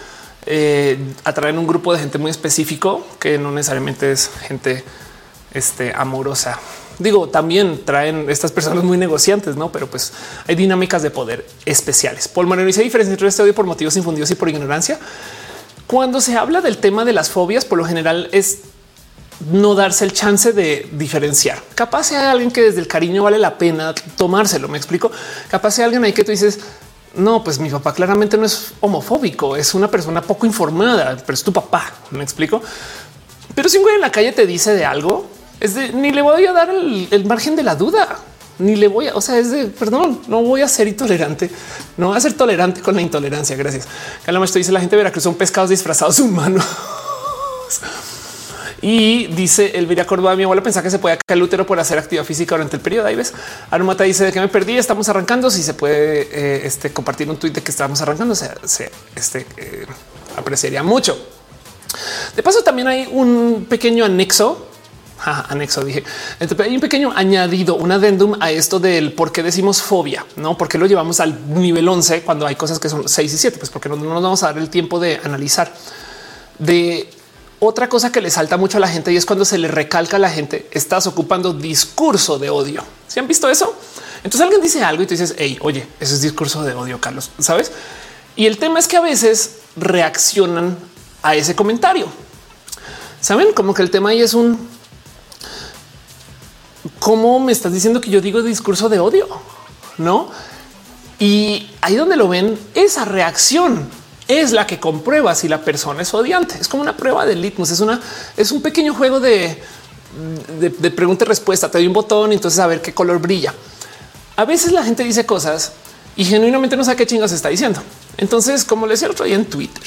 eh, atraen un grupo de gente muy específico que no necesariamente es gente este, amorosa. Digo, también traen estas personas muy negociantes, no? Pero pues hay dinámicas de poder especiales. Paul Moreno dice diferencia entre este odio por motivos infundidos y por ignorancia. Cuando se habla del tema de las fobias, por lo general es no darse el chance de diferenciar. Capaz sea alguien que desde el cariño vale la pena tomárselo. Me explico. Capaz sea alguien ahí que tú dices, no, pues mi papá claramente no es homofóbico, es una persona poco informada, pero es tu papá. Me explico. Pero si un güey en la calle te dice de algo, es de ni le voy a dar el, margen de la duda, ni le voy a, o sea, es de perdón, no voy a ser intolerante, no voy a ser tolerante con la intolerancia. Gracias. Calama, esto dice la gente de Veracruz son pescados disfrazados humanos. Y dice Elvira Córdoba, mi abuela pensaba que se puede caer el útero por hacer actividad física durante el periodo. Ahí ves, Arumata dice de que me perdí, estamos arrancando. Si se puede eh, este, compartir un tweet de que estamos arrancando, se, este, eh, apreciaría mucho. De paso, también hay un pequeño anexo anexo dije. hay un pequeño añadido, un adendum a esto del por qué decimos fobia, no porque lo llevamos al nivel 11 cuando hay cosas que son 6 y 7, pues porque no, no nos vamos a dar el tiempo de analizar de otra cosa que le salta mucho a la gente y es cuando se le recalca a la gente, estás ocupando discurso de odio. ¿Se han visto eso? Entonces alguien dice algo y tú dices, hey, oye, ese es discurso de odio, Carlos, ¿sabes? Y el tema es que a veces reaccionan a ese comentario. Saben como que el tema ahí es un cómo me estás diciendo que yo digo discurso de odio, no? Y ahí donde lo ven, esa reacción es la que comprueba si la persona es odiante. Es como una prueba de litmus. Es una, es un pequeño juego de, de, pregunta y respuesta. Te doy un botón y entonces a ver qué color brilla. A veces la gente dice cosas y genuinamente no sabe qué chingas está diciendo. Entonces, como le decía el otro día en Twitter,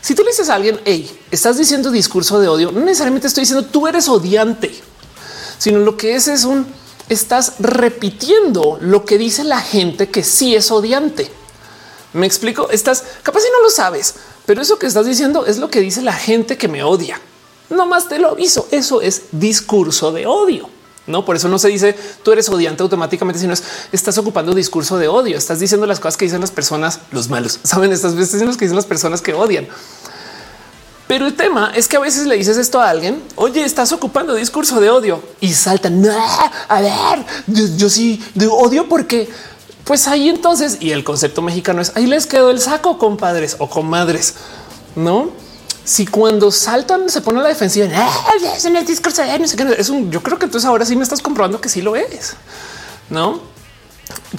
si tú le dices a alguien, hey, estás diciendo discurso de odio, no necesariamente estoy diciendo tú eres odiante, sino lo que es es un estás repitiendo lo que dice la gente que sí es odiante. Me explico. Estás capaz y no lo sabes, pero eso que estás diciendo es lo que dice la gente que me odia. No más te lo aviso. Eso es discurso de odio. No, por eso no se dice tú eres odiante automáticamente, sino es estás ocupando discurso de odio. Estás diciendo las cosas que dicen las personas, los malos. Saben estas veces los que dicen las personas que odian. Pero el tema es que a veces le dices esto a alguien. Oye, estás ocupando discurso de odio y saltan. a ver, yo, sí de odio porque pues ahí entonces, y el concepto mexicano es ahí les quedó el saco, compadres o comadres, no? Si cuando saltan se pone la defensiva, es el discurso es un, yo creo que entonces ahora sí me estás comprobando que sí lo es, no?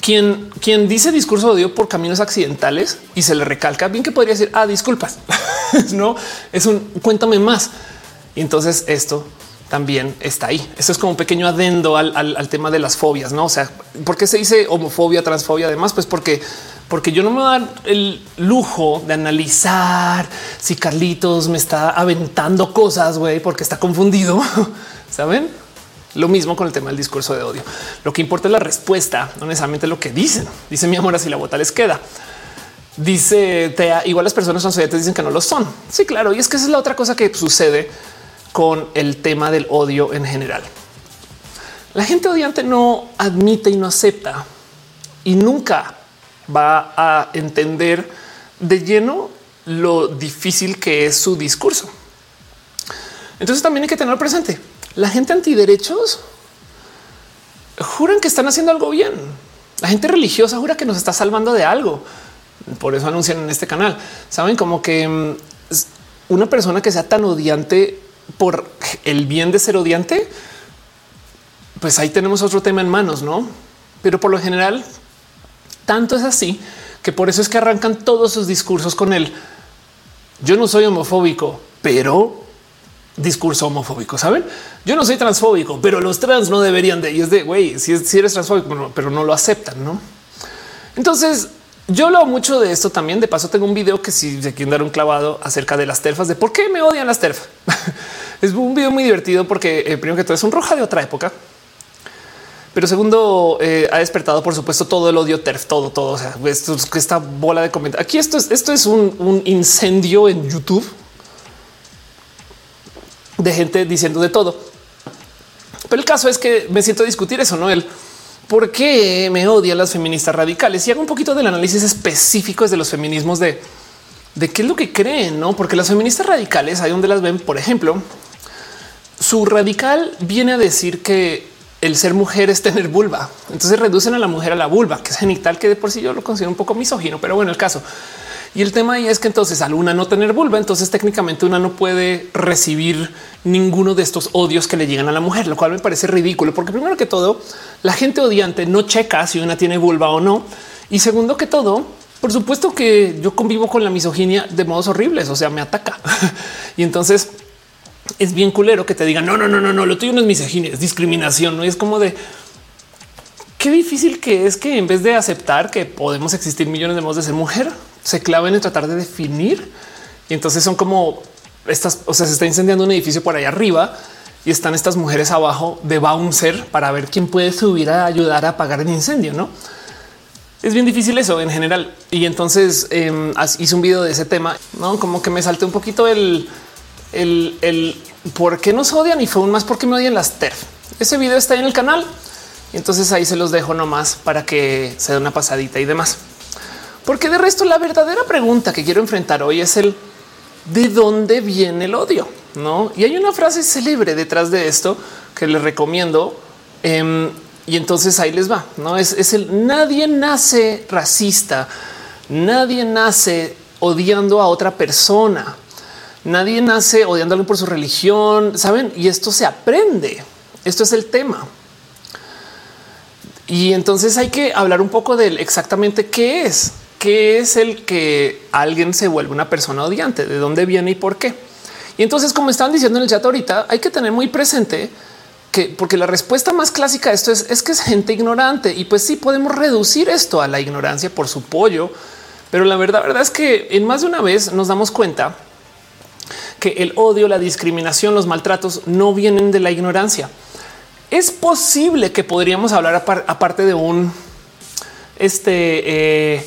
Quien, quien dice discurso de odio por caminos accidentales y se le recalca bien que podría decir, ah, disculpas, no es un cuéntame más. Y entonces esto también está ahí. Esto es como un pequeño adendo al, tema de las fobias, no? O sea, ¿por qué se dice homofobia, transfobia? Además, pues porque, porque yo no me voy el lujo de analizar si Carlitos me está aventando cosas, güey, porque está confundido. Saben? Lo mismo con el tema del discurso de odio. Lo que importa es la respuesta, no necesariamente lo que dicen. Dice mi amor, así la bota les queda. Dice Tea, igual las personas son dicen que no lo son. Sí, claro. Y es que esa es la otra cosa que sucede con el tema del odio en general. La gente odiante no admite y no acepta y nunca va a entender de lleno lo difícil que es su discurso. Entonces también hay que tener presente. La gente antiderechos juran que están haciendo algo bien. La gente religiosa jura que nos está salvando de algo. Por eso anuncian en este canal. Saben como que mm, una persona que sea tan odiante por el bien de ser odiante, pues ahí tenemos otro tema en manos, no? Pero por lo general, tanto es así que por eso es que arrancan todos sus discursos con el yo no soy homofóbico, pero discurso homofóbico. Saben? Yo no soy transfóbico, pero los trans no deberían de. Y es de güey, si, eres transfóbico, pero no lo aceptan, no? Entonces, yo hablo mucho de esto también. De paso, tengo un video que si se quieren dar un clavado acerca de las terfas, de por qué me odian las terfas. es un video muy divertido porque eh, primero que todo es un roja de otra época. Pero segundo, eh, ha despertado, por supuesto, todo el odio TERF, todo, todo. O sea, esto, esta bola de comentarios. Aquí esto es, esto es un, un incendio en YouTube de gente diciendo de todo. Pero el caso es que me siento a discutir eso, no el por qué me odian las feministas radicales y hago un poquito del análisis específico de los feminismos de, de qué es lo que creen, no? Porque las feministas radicales, ahí donde las ven, por ejemplo, su radical viene a decir que el ser mujer es tener vulva. Entonces reducen a la mujer a la vulva, que es genital, que de por sí yo lo considero un poco misógino, pero bueno, el caso. Y el tema ahí es que entonces al una no tener vulva, entonces técnicamente una no puede recibir ninguno de estos odios que le llegan a la mujer, lo cual me parece ridículo, porque primero que todo, la gente odiante no checa si una tiene vulva o no. Y segundo que todo, por supuesto que yo convivo con la misoginia de modos horribles, o sea, me ataca. y entonces es bien culero que te digan no, no, no, no, no, lo tuyo no es misoginia, es discriminación. No es como de qué difícil que es que en vez de aceptar que podemos existir millones de modos de ser mujer, se claven en tratar de definir. Y entonces son como estas, o sea, se está incendiando un edificio por ahí arriba y están estas mujeres abajo de bouncer para ver quién puede subir a ayudar a apagar el incendio, no? Es bien difícil eso en general. Y entonces eh, hice un video de ese tema, no como que me salté un poquito el el, por qué nos odian y fue un más porque me odian las TERF. Ese video está en el canal. Entonces ahí se los dejo nomás para que se dé una pasadita y demás. Porque de resto la verdadera pregunta que quiero enfrentar hoy es el de dónde viene el odio, no? Y hay una frase célebre detrás de esto que les recomiendo. Em, y entonces ahí les va. No es, el nadie nace racista, nadie nace odiando a otra persona. Nadie nace odiándolo por su religión, saben? Y esto se aprende. Esto es el tema. Y entonces hay que hablar un poco de exactamente qué es, qué es el que alguien se vuelve una persona odiante, de dónde viene y por qué. Y entonces, como están diciendo en el chat ahorita, hay que tener muy presente que porque la respuesta más clásica a esto es, es que es gente ignorante y pues sí podemos reducir esto a la ignorancia por su pollo. Pero la verdad, verdad es que en más de una vez nos damos cuenta que el odio, la discriminación, los maltratos no vienen de la ignorancia. Es posible que podríamos hablar aparte de un este eh,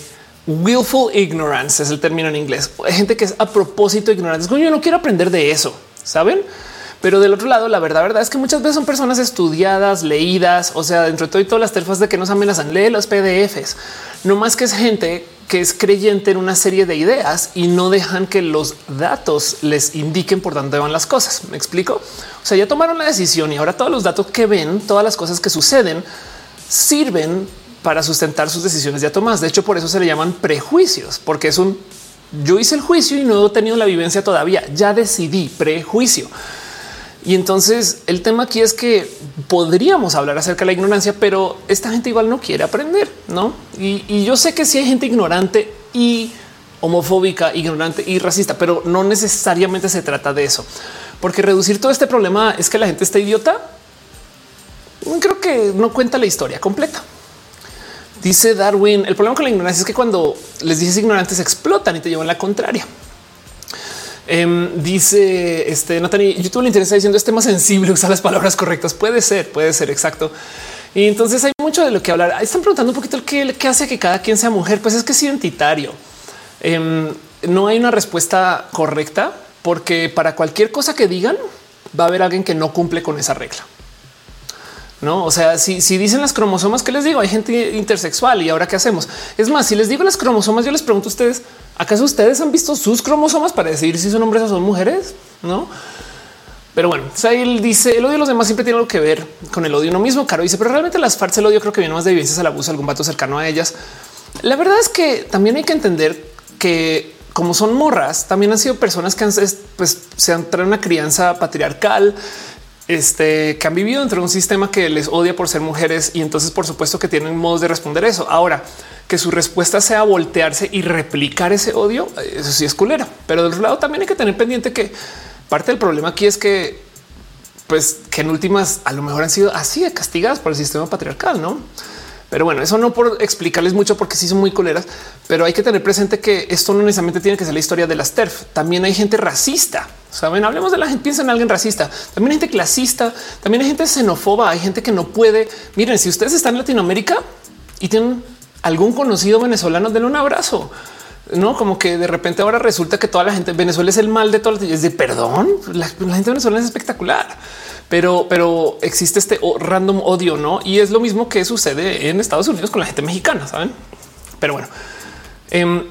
willful ignorance es el término en inglés. Hay gente que es a propósito ignorante. Es como yo no quiero aprender de eso, saben? Pero del otro lado, la verdad, verdad es que muchas veces son personas estudiadas, leídas, o sea, dentro de todo y todas las terfas de que nos amenazan, lee los PDFs, no más que es gente que es creyente en una serie de ideas y no dejan que los datos les indiquen por dónde van las cosas. Me explico. O sea, ya tomaron la decisión y ahora todos los datos que ven, todas las cosas que suceden, sirven para sustentar sus decisiones ya tomadas. De hecho, por eso se le llaman prejuicios, porque es un yo hice el juicio y no he tenido la vivencia todavía. Ya decidí prejuicio. Y entonces el tema aquí es que podríamos hablar acerca de la ignorancia, pero esta gente igual no quiere aprender, ¿no? Y, yo sé que sí hay gente ignorante y homofóbica, ignorante y racista, pero no necesariamente se trata de eso. Porque reducir todo este problema es que la gente está idiota. Creo que no cuenta la historia completa. Dice Darwin, el problema con la ignorancia es que cuando les dices ignorantes explotan y te llevan la contraria. Em, dice este Natani, YouTube le interesa diciendo este tema sensible, usar las palabras correctas. Puede ser, puede ser exacto. Y entonces hay mucho de lo que hablar. Están preguntando un poquito el que, hace que cada quien sea mujer. Pues es que es identitario. Em, no hay una respuesta correcta porque para cualquier cosa que digan va a haber alguien que no cumple con esa regla. No, o sea, si, si dicen las cromosomas que les digo, hay gente intersexual y ahora qué hacemos? Es más, si les digo las cromosomas, yo les pregunto a ustedes, ¿acaso ustedes han visto sus cromosomas para decidir si son hombres o son mujeres? No. Pero bueno, él dice el odio de los demás siempre tiene algo que ver con el odio uno mismo. Caro dice, pero realmente las farsas el odio creo que viene más de vivencias al abuso algún vato cercano a ellas. La verdad es que también hay que entender que como son morras, también han sido personas que han, pues, se han traído una crianza patriarcal, este, que han vivido dentro de un sistema que les odia por ser mujeres y entonces por supuesto que tienen modos de responder eso. Ahora, que su respuesta sea voltearse y replicar ese odio, eso sí es culera. Pero del otro lado también hay que tener pendiente que parte del problema aquí es que, pues, que en últimas a lo mejor han sido así de castigadas por el sistema patriarcal, ¿no? Pero bueno, eso no por explicarles mucho porque sí son muy coleras, pero hay que tener presente que esto no necesariamente tiene que ser la historia de las TERF. También hay gente racista. Saben, hablemos de la gente, piensa en alguien racista. También hay gente clasista, también hay gente xenófoba, hay gente que no puede. Miren, si ustedes están en Latinoamérica y tienen algún conocido venezolano, denle un abrazo. No como que de repente ahora resulta que toda la gente Venezuela es el mal de todas. Es de perdón. La, la gente venezolana es espectacular pero, pero existe este random odio, no? Y es lo mismo que sucede en Estados Unidos con la gente mexicana, saben? Pero bueno, em,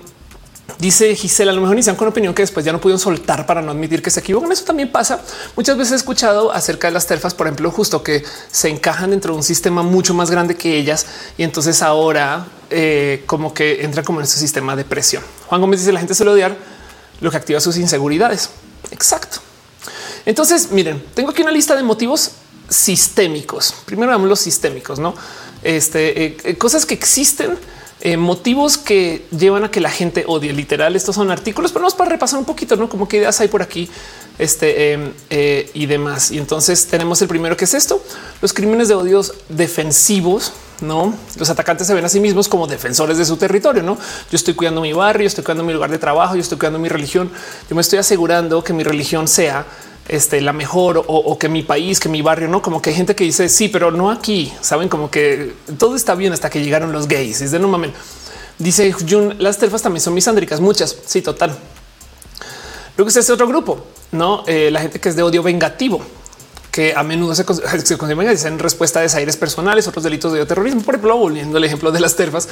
Dice Gisela, a lo mejor inician con opinión que después ya no pudieron soltar para no admitir que se equivocan. Eso también pasa. Muchas veces he escuchado acerca de las terfas, por ejemplo, justo que se encajan dentro de un sistema mucho más grande que ellas y entonces ahora eh, como que entra como en ese sistema de presión. Juan Gómez dice la gente suele odiar lo que activa sus inseguridades. Exacto. Entonces, miren, tengo aquí una lista de motivos sistémicos. Primero vamos los sistémicos, no? Este eh, eh, cosas que existen, eh, motivos que llevan a que la gente odie. Literal, estos son artículos, pero vamos para repasar un poquito, no como qué ideas hay por aquí este em, y demás. Y entonces tenemos el primero que es esto: los crímenes de odios defensivos. No, los atacantes se ven a sí mismos como defensores de su territorio. No, yo estoy cuidando mi barrio, estoy cuidando mi lugar de trabajo, yo estoy cuidando mi religión. Yo me estoy asegurando que mi religión sea este, la mejor o, que mi país, que mi barrio, no como que hay gente que dice sí, pero no aquí. Saben como que todo está bien hasta que llegaron los gays. Es de no mames. Dice Jun, las terfas también son misándricas, muchas. Sí, total. Luego está este otro grupo, no eh, la gente que es de odio vengativo, que a menudo se, se en respuesta a desaires personales, otros delitos de terrorismo. Por ejemplo, volviendo al ejemplo de las terfas,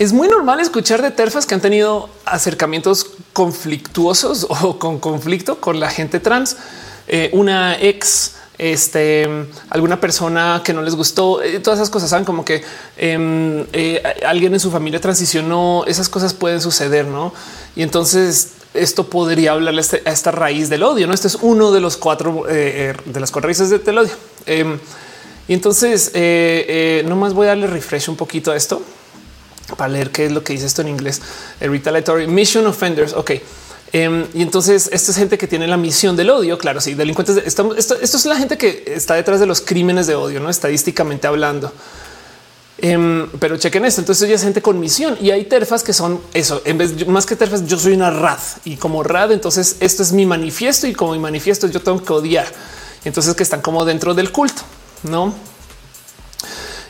es muy normal escuchar de terfas que han tenido acercamientos conflictuosos o con conflicto con la gente trans. Eh, una ex, este, alguna persona que no les gustó, eh, todas esas cosas saben como que em, eh, alguien en su familia transicionó. Esas cosas pueden suceder, no? Y entonces esto podría hablarle a, este, esta raíz del odio. No, este es uno de los cuatro de las cuatro raíces del odio. Em, y entonces no más voy a darle refresh un poquito a esto para leer qué es lo que dice esto en inglés. El retaliatory mission offenders. Ok. Em, y entonces esta es gente que tiene la misión del odio. Claro, sí, delincuentes. esto, esto, es la gente que está detrás de los crímenes de odio, no estadísticamente hablando. Em, pero chequen esto. Entonces ya es gente con misión y hay terfas que son eso. En vez más que terfas, yo soy una rad y como rad, entonces esto es mi manifiesto y como mi manifiesto yo tengo que odiar. Entonces que están como dentro del culto, no?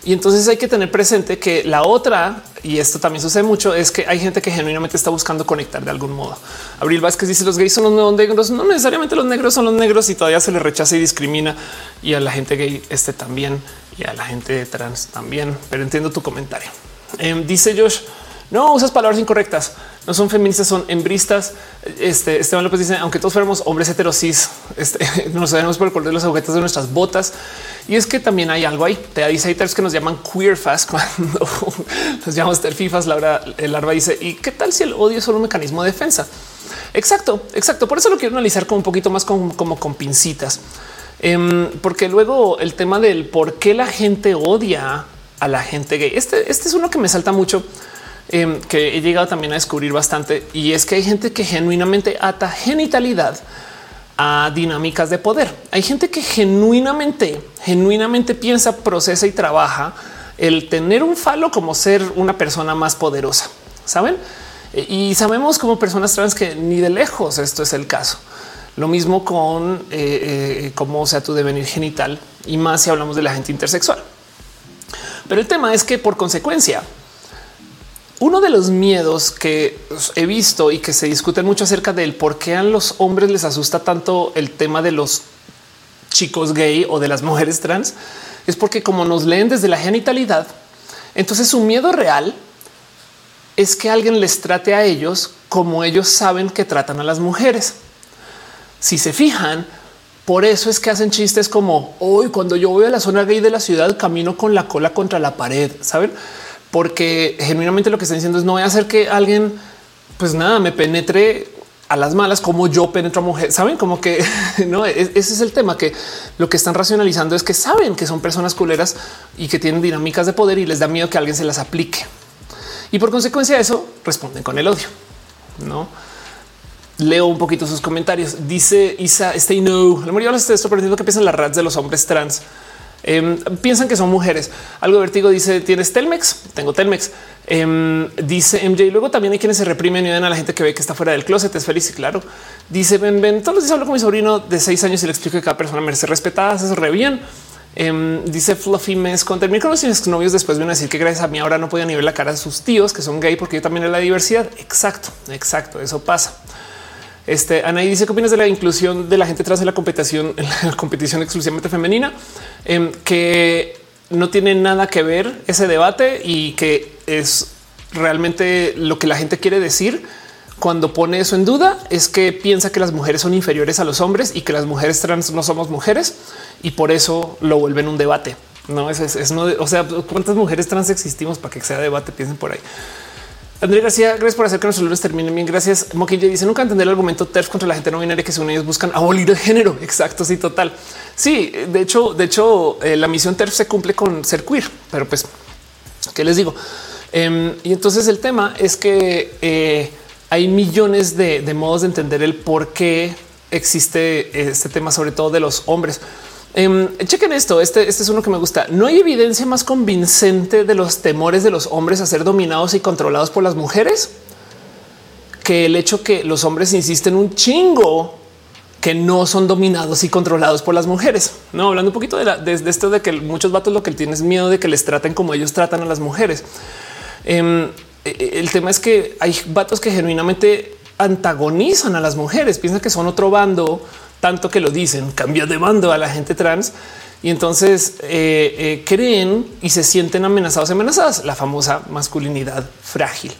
Y entonces hay que tener presente que la otra, y esto también sucede mucho, es que hay gente que genuinamente está buscando conectar de algún modo. Abril Vázquez dice los gays son los negros. No necesariamente los negros son los negros y todavía se les rechaza y discrimina y a la gente gay este también y a la gente trans también. Pero entiendo tu comentario. Em, dice Josh, no usas palabras incorrectas, no son feministas, son hembristas. Este Esteban López dice, aunque todos fuéramos hombres heterosis, este, nos sabemos por el color de los agujetas de nuestras botas. Y es que también hay algo ahí. Te dice que nos llaman queer fast cuando nos llamamos terfifas. Laura el larva dice y qué tal si el odio es solo un mecanismo de defensa? Exacto, exacto. Por eso lo quiero analizar como un poquito más como, con pincitas, em, porque luego el tema del por qué la gente odia a la gente gay. Este, este es uno que me salta mucho, em, que he llegado también a descubrir bastante y es que hay gente que genuinamente ata genitalidad a dinámicas de poder. Hay gente que genuinamente, genuinamente piensa, procesa y trabaja el tener un falo como ser una persona más poderosa. Saben? Y sabemos como personas trans que ni de lejos esto es el caso. Lo mismo con eh, eh, cómo sea tu devenir genital y más si hablamos de la gente intersexual. Pero el tema es que por consecuencia uno de los miedos que he visto y que se discuten mucho acerca del por qué a los hombres les asusta tanto el tema de los chicos gay o de las mujeres trans es porque como nos leen desde la genitalidad, entonces su miedo real es que alguien les trate a ellos como ellos saben que tratan a las mujeres. Si se fijan, por eso es que hacen chistes como hoy cuando yo voy a la zona gay de la ciudad camino con la cola contra la pared, ¿saben? Porque genuinamente lo que están diciendo es no voy a hacer que alguien, pues nada, me penetre a las malas como yo penetro a mujer. Saben como que no, ese es el tema que lo que están racionalizando es que saben que son personas culeras y que tienen dinámicas de poder y les da miedo que alguien se las aplique. Y por consecuencia de eso responden con el odio. No leo un poquito sus comentarios. Dice Isa Stay No, la mayoría de esto aprendiendo que piensan las rats de los hombres trans. Em, piensan que son mujeres. Algo vertigo dice: ¿Tienes Telmex? Tengo Telmex. Em, dice MJ. Luego también hay quienes se reprimen y ven a la gente que ve que está fuera del closet. Es feliz y claro. Dice: Ven, ven. Todos los días hablo con mi sobrino de seis años y le explico que cada persona merece respetada. Eso re bien. Em, dice Fluffy Mes con terminar con los novios. Después viene a decir que gracias a mí ahora no podía ni ver la cara de sus tíos que son gay porque yo también en la diversidad. Exacto, exacto. Eso pasa. Este Anaí dice qué opinas de la inclusión de la gente trans en la competición, en la competición exclusivamente femenina, em, que no tiene nada que ver ese debate y que es realmente lo que la gente quiere decir cuando pone eso en duda es que piensa que las mujeres son inferiores a los hombres y que las mujeres trans no somos mujeres y por eso lo vuelven un debate. No es, es, no, o sea, cuántas mujeres trans existimos para que sea debate. Piensen por ahí. André García, gracias por hacer que los saludos terminen bien. Gracias. Moquilla dice nunca entender el argumento TERF contra la gente no binaria que según ellos buscan abolir el género. Exacto. Sí, total. Sí, de hecho, de hecho, eh, la misión TERF se cumple con ser queer, pero pues, ¿qué les digo? Em, y entonces el tema es que eh, hay millones de, de modos de entender el por qué existe este tema, sobre todo de los hombres. Um, chequen esto. Este, este, es uno que me gusta. No hay evidencia más convincente de los temores de los hombres a ser dominados y controlados por las mujeres que el hecho que los hombres insisten un chingo que no son dominados y controlados por las mujeres. No hablando un poquito de, la, de, esto de que muchos vatos lo que tienen es miedo de que les traten como ellos tratan a las mujeres. Um, el tema es que hay vatos que genuinamente antagonizan a las mujeres, piensan que son otro bando tanto que lo dicen, cambia de bando a la gente trans y entonces eh, eh, creen y se sienten amenazados, amenazadas, la famosa masculinidad frágil.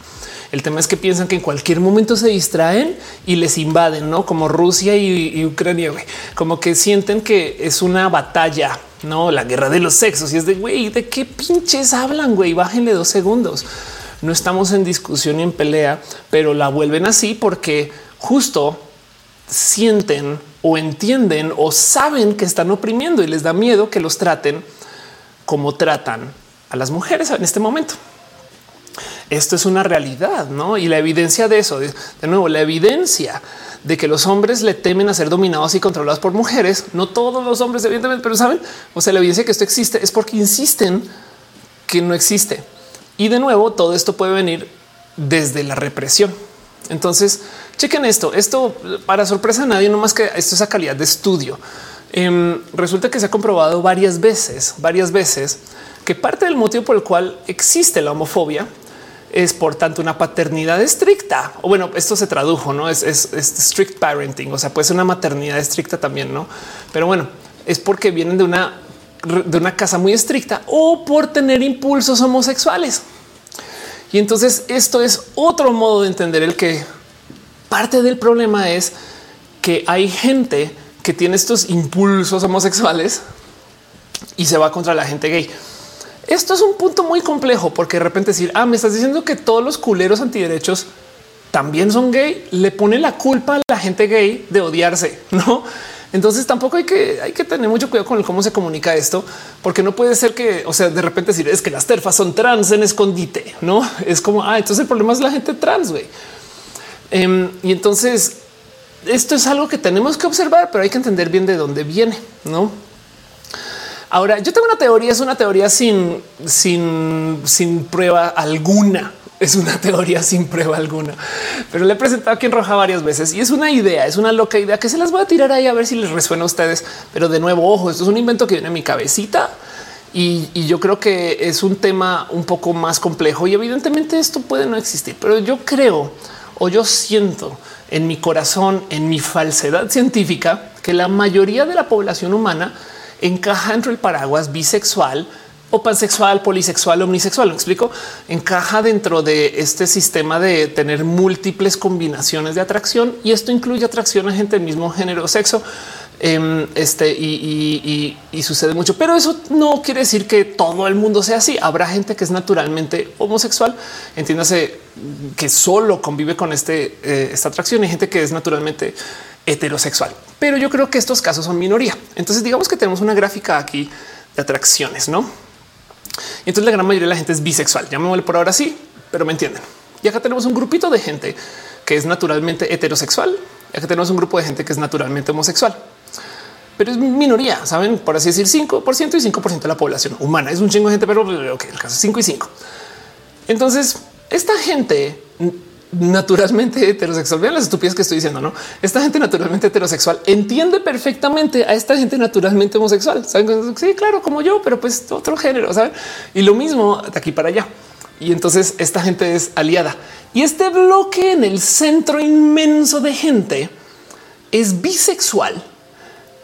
El tema es que piensan que en cualquier momento se distraen y les invaden, no como Rusia y, Ucrania, como que sienten que es una batalla, no la guerra de los sexos. Y es de güey, de qué pinches hablan, güey, bájenle dos segundos. No estamos en discusión y en pelea, pero la vuelven así porque justo sienten o entienden o saben que están oprimiendo y les da miedo que los traten como tratan a las mujeres en este momento. Esto es una realidad, ¿no? Y la evidencia de eso, de, nuevo, la evidencia de que los hombres le temen a ser dominados y controlados por mujeres, no todos los hombres, evidentemente, pero saben, o sea, la evidencia que esto existe es porque insisten que no existe. Y de nuevo, todo esto puede venir desde la represión. Entonces, chequen esto. Esto para sorpresa de nadie, no más que esto es a calidad de estudio. Em, resulta que se ha comprobado varias veces, varias veces que parte del motivo por el cual existe la homofobia es por tanto una paternidad estricta. O bueno, esto se tradujo, no es, es, strict parenting. O sea, puede ser una maternidad estricta también, no? Pero bueno, es porque vienen de una de una casa muy estricta o por tener impulsos homosexuales. Y entonces esto es otro modo de entender el que parte del problema es que hay gente que tiene estos impulsos homosexuales y se va contra la gente gay. Esto es un punto muy complejo porque de repente decir, ah, me estás diciendo que todos los culeros antiderechos también son gay, le pone la culpa a la gente gay de odiarse, no? Entonces tampoco hay que, hay que tener mucho cuidado con cómo se comunica esto, porque no puede ser que, o sea, de repente decir es que las terfas son trans en escondite, no es como, ah, entonces el problema es la gente trans. güey. Em, y entonces esto es algo que tenemos que observar, pero hay que entender bien de dónde viene, no? Ahora, yo tengo una teoría, es una teoría sin, sin, sin prueba alguna es una teoría sin prueba alguna, pero le he presentado aquí en Roja varias veces y es una idea, es una loca idea que se las voy a tirar ahí a ver si les resuena a ustedes. Pero de nuevo, ojo, esto es un invento que viene en mi cabecita y, y, yo creo que es un tema un poco más complejo y evidentemente esto puede no existir, pero yo creo o yo siento en mi corazón, en mi falsedad científica, que la mayoría de la población humana encaja entre el paraguas bisexual o pansexual, polisexual, omnisexual. ¿Me explico? Encaja dentro de este sistema de tener múltiples combinaciones de atracción y esto incluye atracción a gente del mismo género o sexo. Em, este y, sucede mucho, pero eso no quiere decir que todo el mundo sea así. Habrá gente que es naturalmente homosexual, entiéndase que solo convive con este, eh, esta atracción y gente que es naturalmente heterosexual. Pero yo creo que estos casos son minoría. Entonces, digamos que tenemos una gráfica aquí de atracciones, no? Y entonces la gran mayoría de la gente es bisexual. Vuelvo por ahora sí, pero me entienden. Y acá tenemos un grupito de gente que es naturalmente heterosexual. Y acá tenemos un grupo de gente que es naturalmente homosexual. pero es minoría, saben, por así decir, 5% y 5% de la población humana. Es un chingo de gente, pero okay, el caso es 5 y 5. Entonces, esta gente naturalmente heterosexual. Vean las estupidez que estoy diciendo, no? Esta gente naturalmente heterosexual entiende perfectamente a esta gente naturalmente homosexual. ¿Saben? Sí, claro, como yo, pero pues otro género, ¿saben? Y lo mismo de aquí para allá. Y entonces esta gente es aliada. Y este bloque en el centro inmenso de gente es bisexual,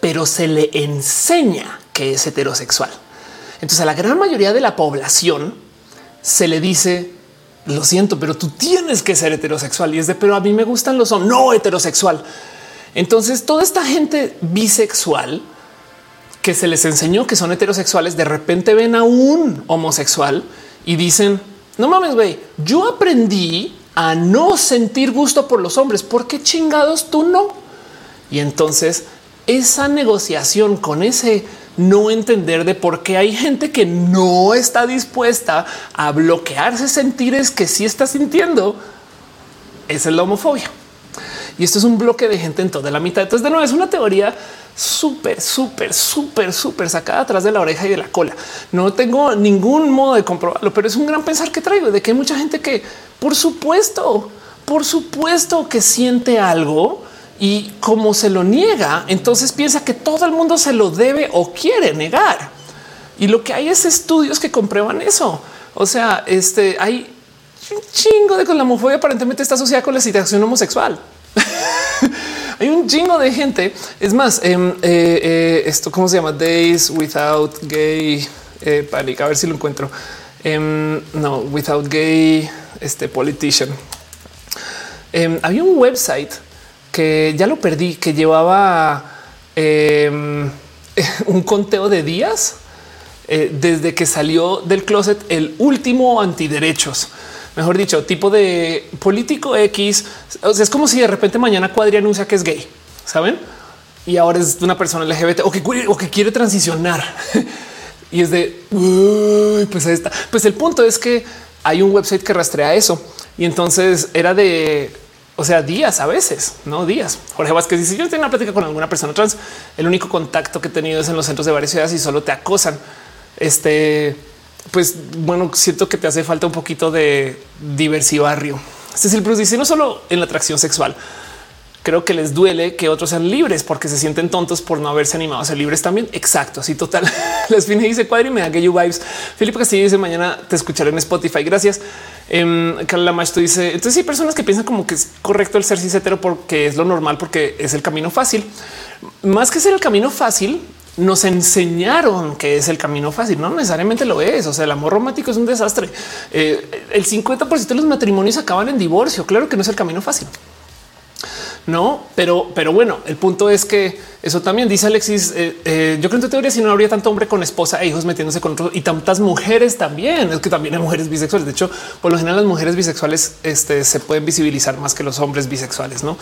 pero se le enseña que es heterosexual. Entonces a la gran mayoría de la población se le dice lo siento, pero tú tienes que ser heterosexual y es de, pero a mí me gustan los hombres, no heterosexual. Entonces toda esta gente bisexual que se les enseñó que son heterosexuales, de repente ven a un homosexual y dicen, no mames, güey, yo aprendí a no sentir gusto por los hombres, ¿por qué chingados tú no? Y entonces esa negociación con ese no entender de por qué hay gente que no está dispuesta a bloquearse sentires que sí está sintiendo. Es la homofobia. Y esto es un bloque de gente en toda la mitad. Entonces, de nuevo, es una teoría súper, súper, súper, súper sacada atrás de la oreja y de la cola. No tengo ningún modo de comprobarlo, pero es un gran pensar que traigo de que hay mucha gente que, por supuesto, por supuesto que siente algo, y como se lo niega, entonces piensa que todo el mundo se lo debe o quiere negar. Y lo que hay es estudios que comprueban eso. O sea, este hay un chingo de con la homofobia aparentemente está asociada con la situación homosexual. hay un chingo de gente. Es más, em, eh, eh, esto cómo se llama Days Without Gay eh, Panic. A ver si lo encuentro. Em, no, Without Gay, este politician. Em, había un website que ya lo perdí, que llevaba em, un conteo de días eh, desde que salió del closet el último antiderechos. Mejor dicho, tipo de político X. O sea, es como si de repente mañana Cuadri anuncia que es gay, saben? Y ahora es una persona LGBT o que, o que quiere transicionar. y es de pues ahí está. Pues el punto es que hay un website que rastrea eso. Y entonces era de o sea, días a veces, no días. Jorge Vázquez dice: Yo tengo una plática con alguna persona trans. El único contacto que he tenido es en los centros de varias ciudades y solo te acosan. Este, pues bueno, siento que te hace falta un poquito de diversibarrio. El Bruce dice: No solo en la atracción sexual, creo que les duele que otros sean libres porque se sienten tontos por no haberse animado a ser libres también. Exacto. Así total. Les fines dice cuadri me da que you vibes. Felipe Castillo dice mañana te escucharé en Spotify. Gracias. Um, Carla Macho dice entonces hay personas que piensan como que es correcto el ser cis porque es lo normal, porque es el camino fácil. Más que ser el camino fácil, nos enseñaron que es el camino fácil. No necesariamente lo es. O sea, el amor romántico es un desastre. Eh, el 50% de los matrimonios acaban en divorcio. Claro que no es el camino fácil. No, pero, pero bueno, el punto es que eso también dice Alexis. Eh, eh, yo creo en tu teoría, si no habría tanto hombre con esposa e hijos metiéndose con otros y tantas mujeres también. Es que también hay mujeres bisexuales. De hecho, por lo general, las mujeres bisexuales este, se pueden visibilizar más que los hombres bisexuales, no?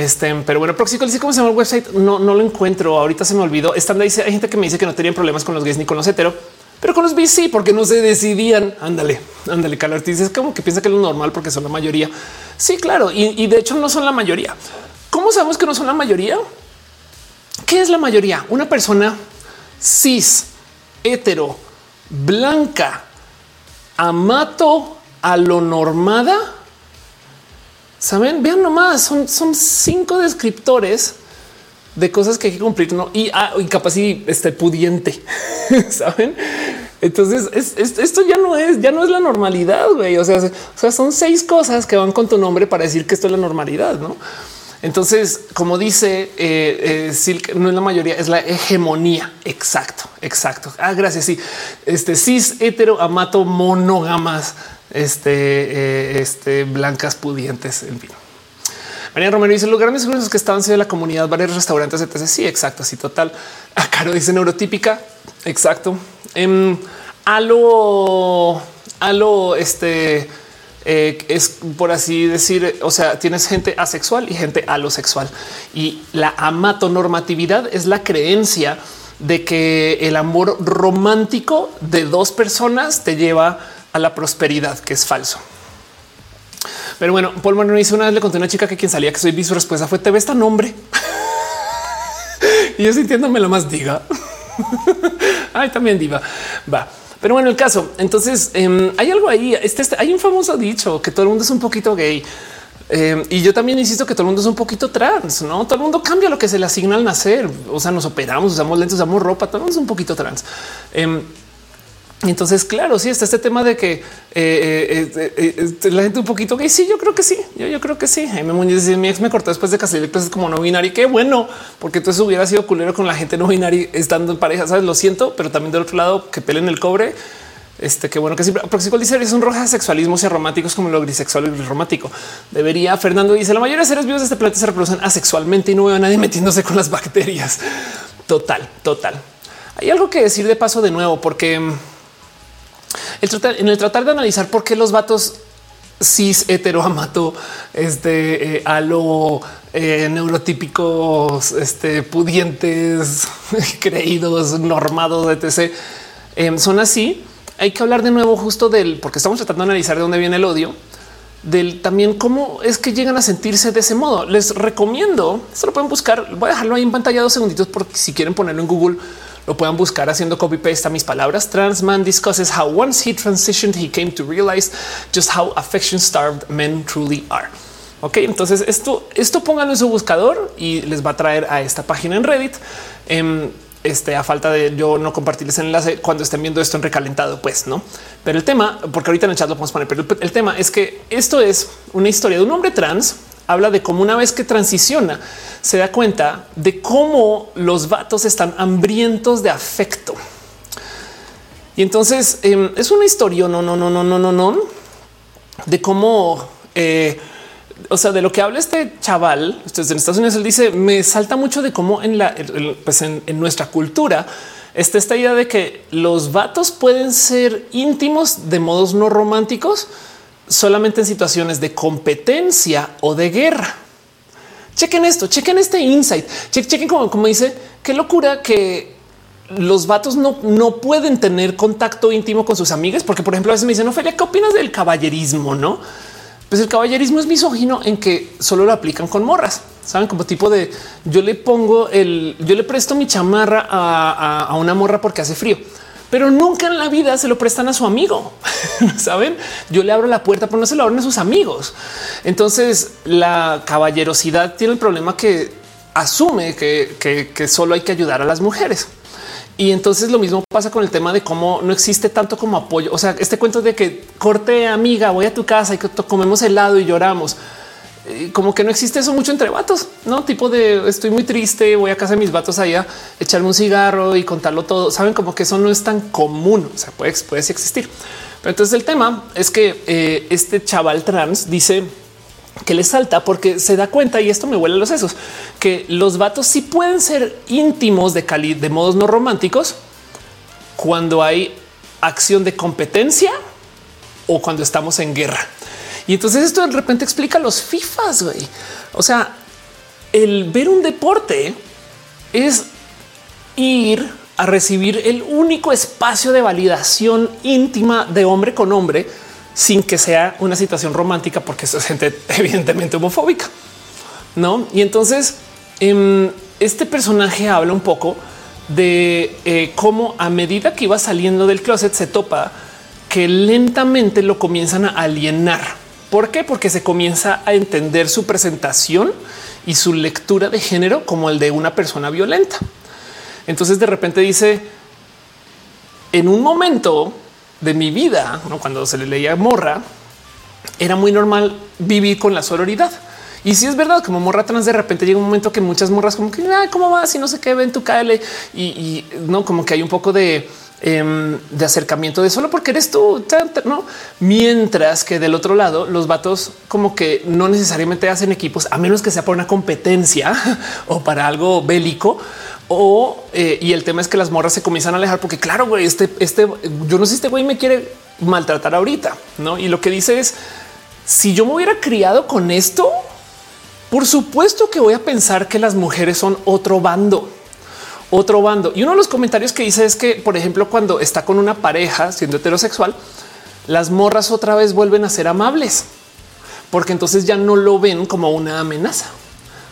Este, pero bueno, Proxy dice cómo se llama el website. No, no lo encuentro. Ahorita se me olvidó. Están dice hay gente que me dice que no tenían problemas con los gays ni con los hetero, pero con los bis sí, porque no se decidían. Ándale, ándale. Calor dice como que piensa que es lo normal porque son la mayoría. Sí, claro. Y, de hecho no son la mayoría. ¿Cómo sabemos que no son la mayoría? ¿Qué es la mayoría? Una persona cis, hetero, blanca, amato a lo normada. Saben, vean nomás, son, son cinco descriptores de cosas que hay que cumplir ¿no? y, ah, capaz y este pudiente. Saben? Entonces esto ya no es, ya no es la normalidad. O sea, o sea, son seis cosas que van con tu nombre para decir que esto es la normalidad, no? Entonces, como dice eh, eh Silk, no es la mayoría, es la hegemonía. Exacto, exacto. Ah, gracias. Sí, este cis, hetero, amato, monógamas, este, eh, este, blancas, pudientes, en fin. María Romero dice lugar mis que estaban de la comunidad, varios restaurantes, etc. Sí, exacto. Así total. A ah, Caro dice neurotípica. Exacto. Em, a lo, a lo este eh, es por así decir, o sea, tienes gente asexual y gente alosexual y la amatonormatividad es la creencia de que el amor romántico de dos personas te lleva a la prosperidad, que es falso. Pero bueno, Paul Manuel hizo una vez le conté a una chica que quien salía que soy bi, su respuesta fue te ves tan hombre. y yo sintiéndome lo más diga. Ay, también diva. Va. Pero bueno, el caso. Entonces em, hay algo ahí. Este, este, hay un famoso dicho que todo el mundo es un poquito gay. Em, y yo también insisto que todo el mundo es un poquito trans, no todo el mundo cambia lo que se le asigna al nacer. O sea, nos operamos, usamos lentes, usamos ropa, todo el mundo es un poquito trans. Em, entonces, claro, sí está este tema de que eh, eh, eh, la gente un poquito gay. Sí, yo creo que sí. Yo, yo creo que sí. Me Muñoz dice mi ex me cortó después de casi clases como no binario. Qué bueno, porque entonces hubiera sido culero con la gente no binaria estando en pareja. Sabes, lo siento, pero también del otro lado que peleen el cobre. Este qué bueno que siempre porque dice es un roja sexualismo y románticos como lo grisexual y romántico. Debería Fernando dice la mayoría de seres vivos de este planeta se reproducen asexualmente y no veo a nadie metiéndose con las bacterias. Total, total. Hay algo que decir de paso de nuevo, porque en el tratar de analizar por qué los vatos cis heteroamato, este eh, a eh, neurotípicos, este pudientes, creídos, normados, etc. Em, son así. Hay que hablar de nuevo justo del porque estamos tratando de analizar de dónde viene el odio, del también cómo es que llegan a sentirse de ese modo. Les recomiendo, esto lo pueden buscar. Voy a dejarlo ahí en pantalla dos segunditos porque si quieren ponerlo en Google lo puedan buscar haciendo copy paste a mis palabras. Trans man discusses how once he transitioned, he came to realize just how affection starved men truly are. Ok, entonces esto, esto pónganlo en su buscador y les va a traer a esta página en Reddit. Em, este, a falta de yo no compartirles el enlace cuando estén viendo esto en recalentado, pues no. Pero el tema, porque ahorita en el chat lo podemos poner, pero el tema es que esto es una historia de un hombre trans habla de cómo una vez que transiciona, se da cuenta de cómo los vatos están hambrientos de afecto. Y entonces em, es una historia, no, no, no, no, no, no, no, de cómo, eh, o sea, de lo que habla este chaval, en Estados Unidos, él dice, me salta mucho de cómo en la, pues en, en nuestra cultura está esta idea de que los vatos pueden ser íntimos de modos no románticos, solamente en situaciones de competencia o de guerra. Chequen esto, chequen este insight, chequen como, como dice, qué locura que los vatos no, no pueden tener contacto íntimo con sus amigas, porque por ejemplo a veces me dicen, Ophelia, ¿qué opinas del caballerismo? No, pues el caballerismo es misógino en que solo lo aplican con morras. Saben como tipo de yo le pongo el, yo le presto mi chamarra a, a una morra porque hace frío pero nunca en la vida se lo prestan a su amigo. Saben, yo le abro la puerta, pero no se lo abren a sus amigos. Entonces la caballerosidad tiene el problema que asume que, solo hay que ayudar a las mujeres. Y entonces lo mismo pasa con el tema de cómo no existe tanto como apoyo. O sea, este cuento de que corte amiga, voy a tu casa y comemos helado y lloramos como que no existe eso mucho entre vatos, no tipo de estoy muy triste, voy a casa de mis vatos allá, echarme un cigarro y contarlo todo. Saben como que eso no es tan común. O sea, puede, puede existir. Pero entonces el tema es que eh, este chaval trans dice que le salta porque se da cuenta y esto me huele a los sesos que los vatos sí pueden ser íntimos de cali de modos no románticos cuando hay acción de competencia o cuando estamos en guerra. Y entonces esto de repente explica los FIFAs. Güey. O sea, el ver un deporte es ir a recibir el único espacio de validación íntima de hombre con hombre sin que sea una situación romántica, porque es gente evidentemente homofóbica. No? Y entonces em, este personaje habla un poco de eh, cómo a medida que iba saliendo del closet se topa que lentamente lo comienzan a alienar ¿Por qué? Porque se comienza a entender su presentación y su lectura de género como el de una persona violenta. Entonces de repente dice, en un momento de mi vida, cuando se le leía morra, era muy normal vivir con la sororidad. Y si es verdad, como morra trans, de repente llega un momento que muchas morras como que, ¿cómo vas? Y no sé qué, ven tu KL. Y no, como que hay un poco de Em, de acercamiento de solo porque eres tú, no? Mientras que del otro lado, los vatos como que no necesariamente hacen equipos a menos que sea por una competencia o para algo bélico. O eh, y el tema es que las morras se comienzan a alejar porque, claro, güey, este, este, yo no sé si este güey me quiere maltratar ahorita, no? Y lo que dice es si yo me hubiera criado con esto, por supuesto que voy a pensar que las mujeres son otro bando otro bando. Y uno de los comentarios que dice es que, por ejemplo, cuando está con una pareja siendo heterosexual, las morras otra vez vuelven a ser amables, porque entonces ya no lo ven como una amenaza.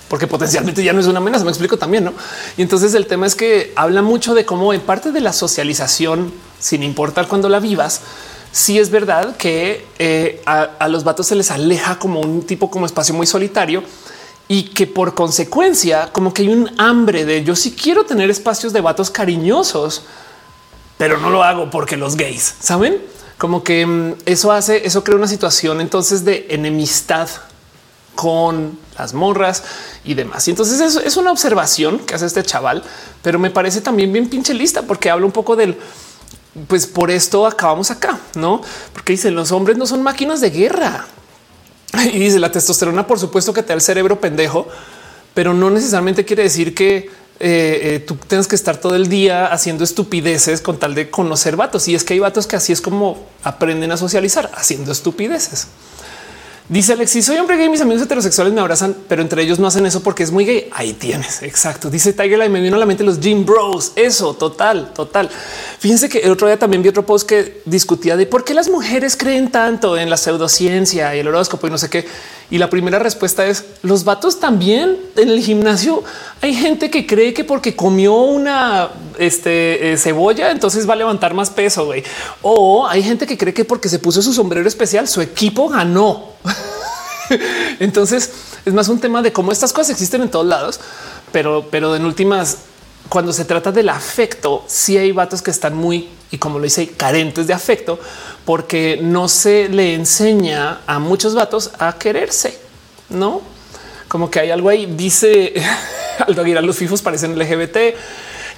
porque potencialmente ya no es una amenaza. Me explico también, no? Y entonces el tema es que habla mucho de cómo en parte de la socialización, sin importar cuando la vivas, sí es verdad que eh, a, los vatos se les aleja como un tipo como espacio muy solitario y que por consecuencia como que hay un hambre de yo sí quiero tener espacios de vatos cariñosos, pero no lo hago porque los gays, ¿saben? Como que mm, eso hace, eso crea una situación entonces de enemistad con las morras y demás. Y entonces eso es una observación que hace este chaval, pero me parece también bien pinche lista porque habla un poco del pues por esto acabamos acá, no? Porque dicen los hombres no son máquinas de guerra. Y dice la testosterona, por supuesto que te da el cerebro pendejo, pero no necesariamente quiere decir que eh, eh, tú tengas que estar todo el día haciendo estupideces con tal de conocer vatos. Y es que hay vatos que así es como aprenden a socializar haciendo estupideces. Dice Alexis, soy hombre gay, mis amigos heterosexuales me abrazan, pero entre ellos no hacen eso porque es muy gay. Ahí tienes, exacto. Dice Tiger me vino a la mente los gym bros. Eso, total, total. Fíjense que el otro día también vi otro post que discutía de por qué las mujeres creen tanto en la pseudociencia y el horóscopo y no sé qué. Y la primera respuesta es los vatos también en el gimnasio. Hay gente que cree que porque comió una este, eh, cebolla, entonces va a levantar más peso. O hay gente que cree que porque se puso su sombrero especial, su equipo ganó. entonces es más un tema de cómo estas cosas existen en todos lados, pero, pero en últimas, cuando se trata del afecto, sí hay vatos que están muy y como lo dice, carentes de afecto, porque no se le enseña a muchos vatos a quererse, no? Como que hay algo ahí. Dice Aldo Aguilar, los fifos parecen LGBT.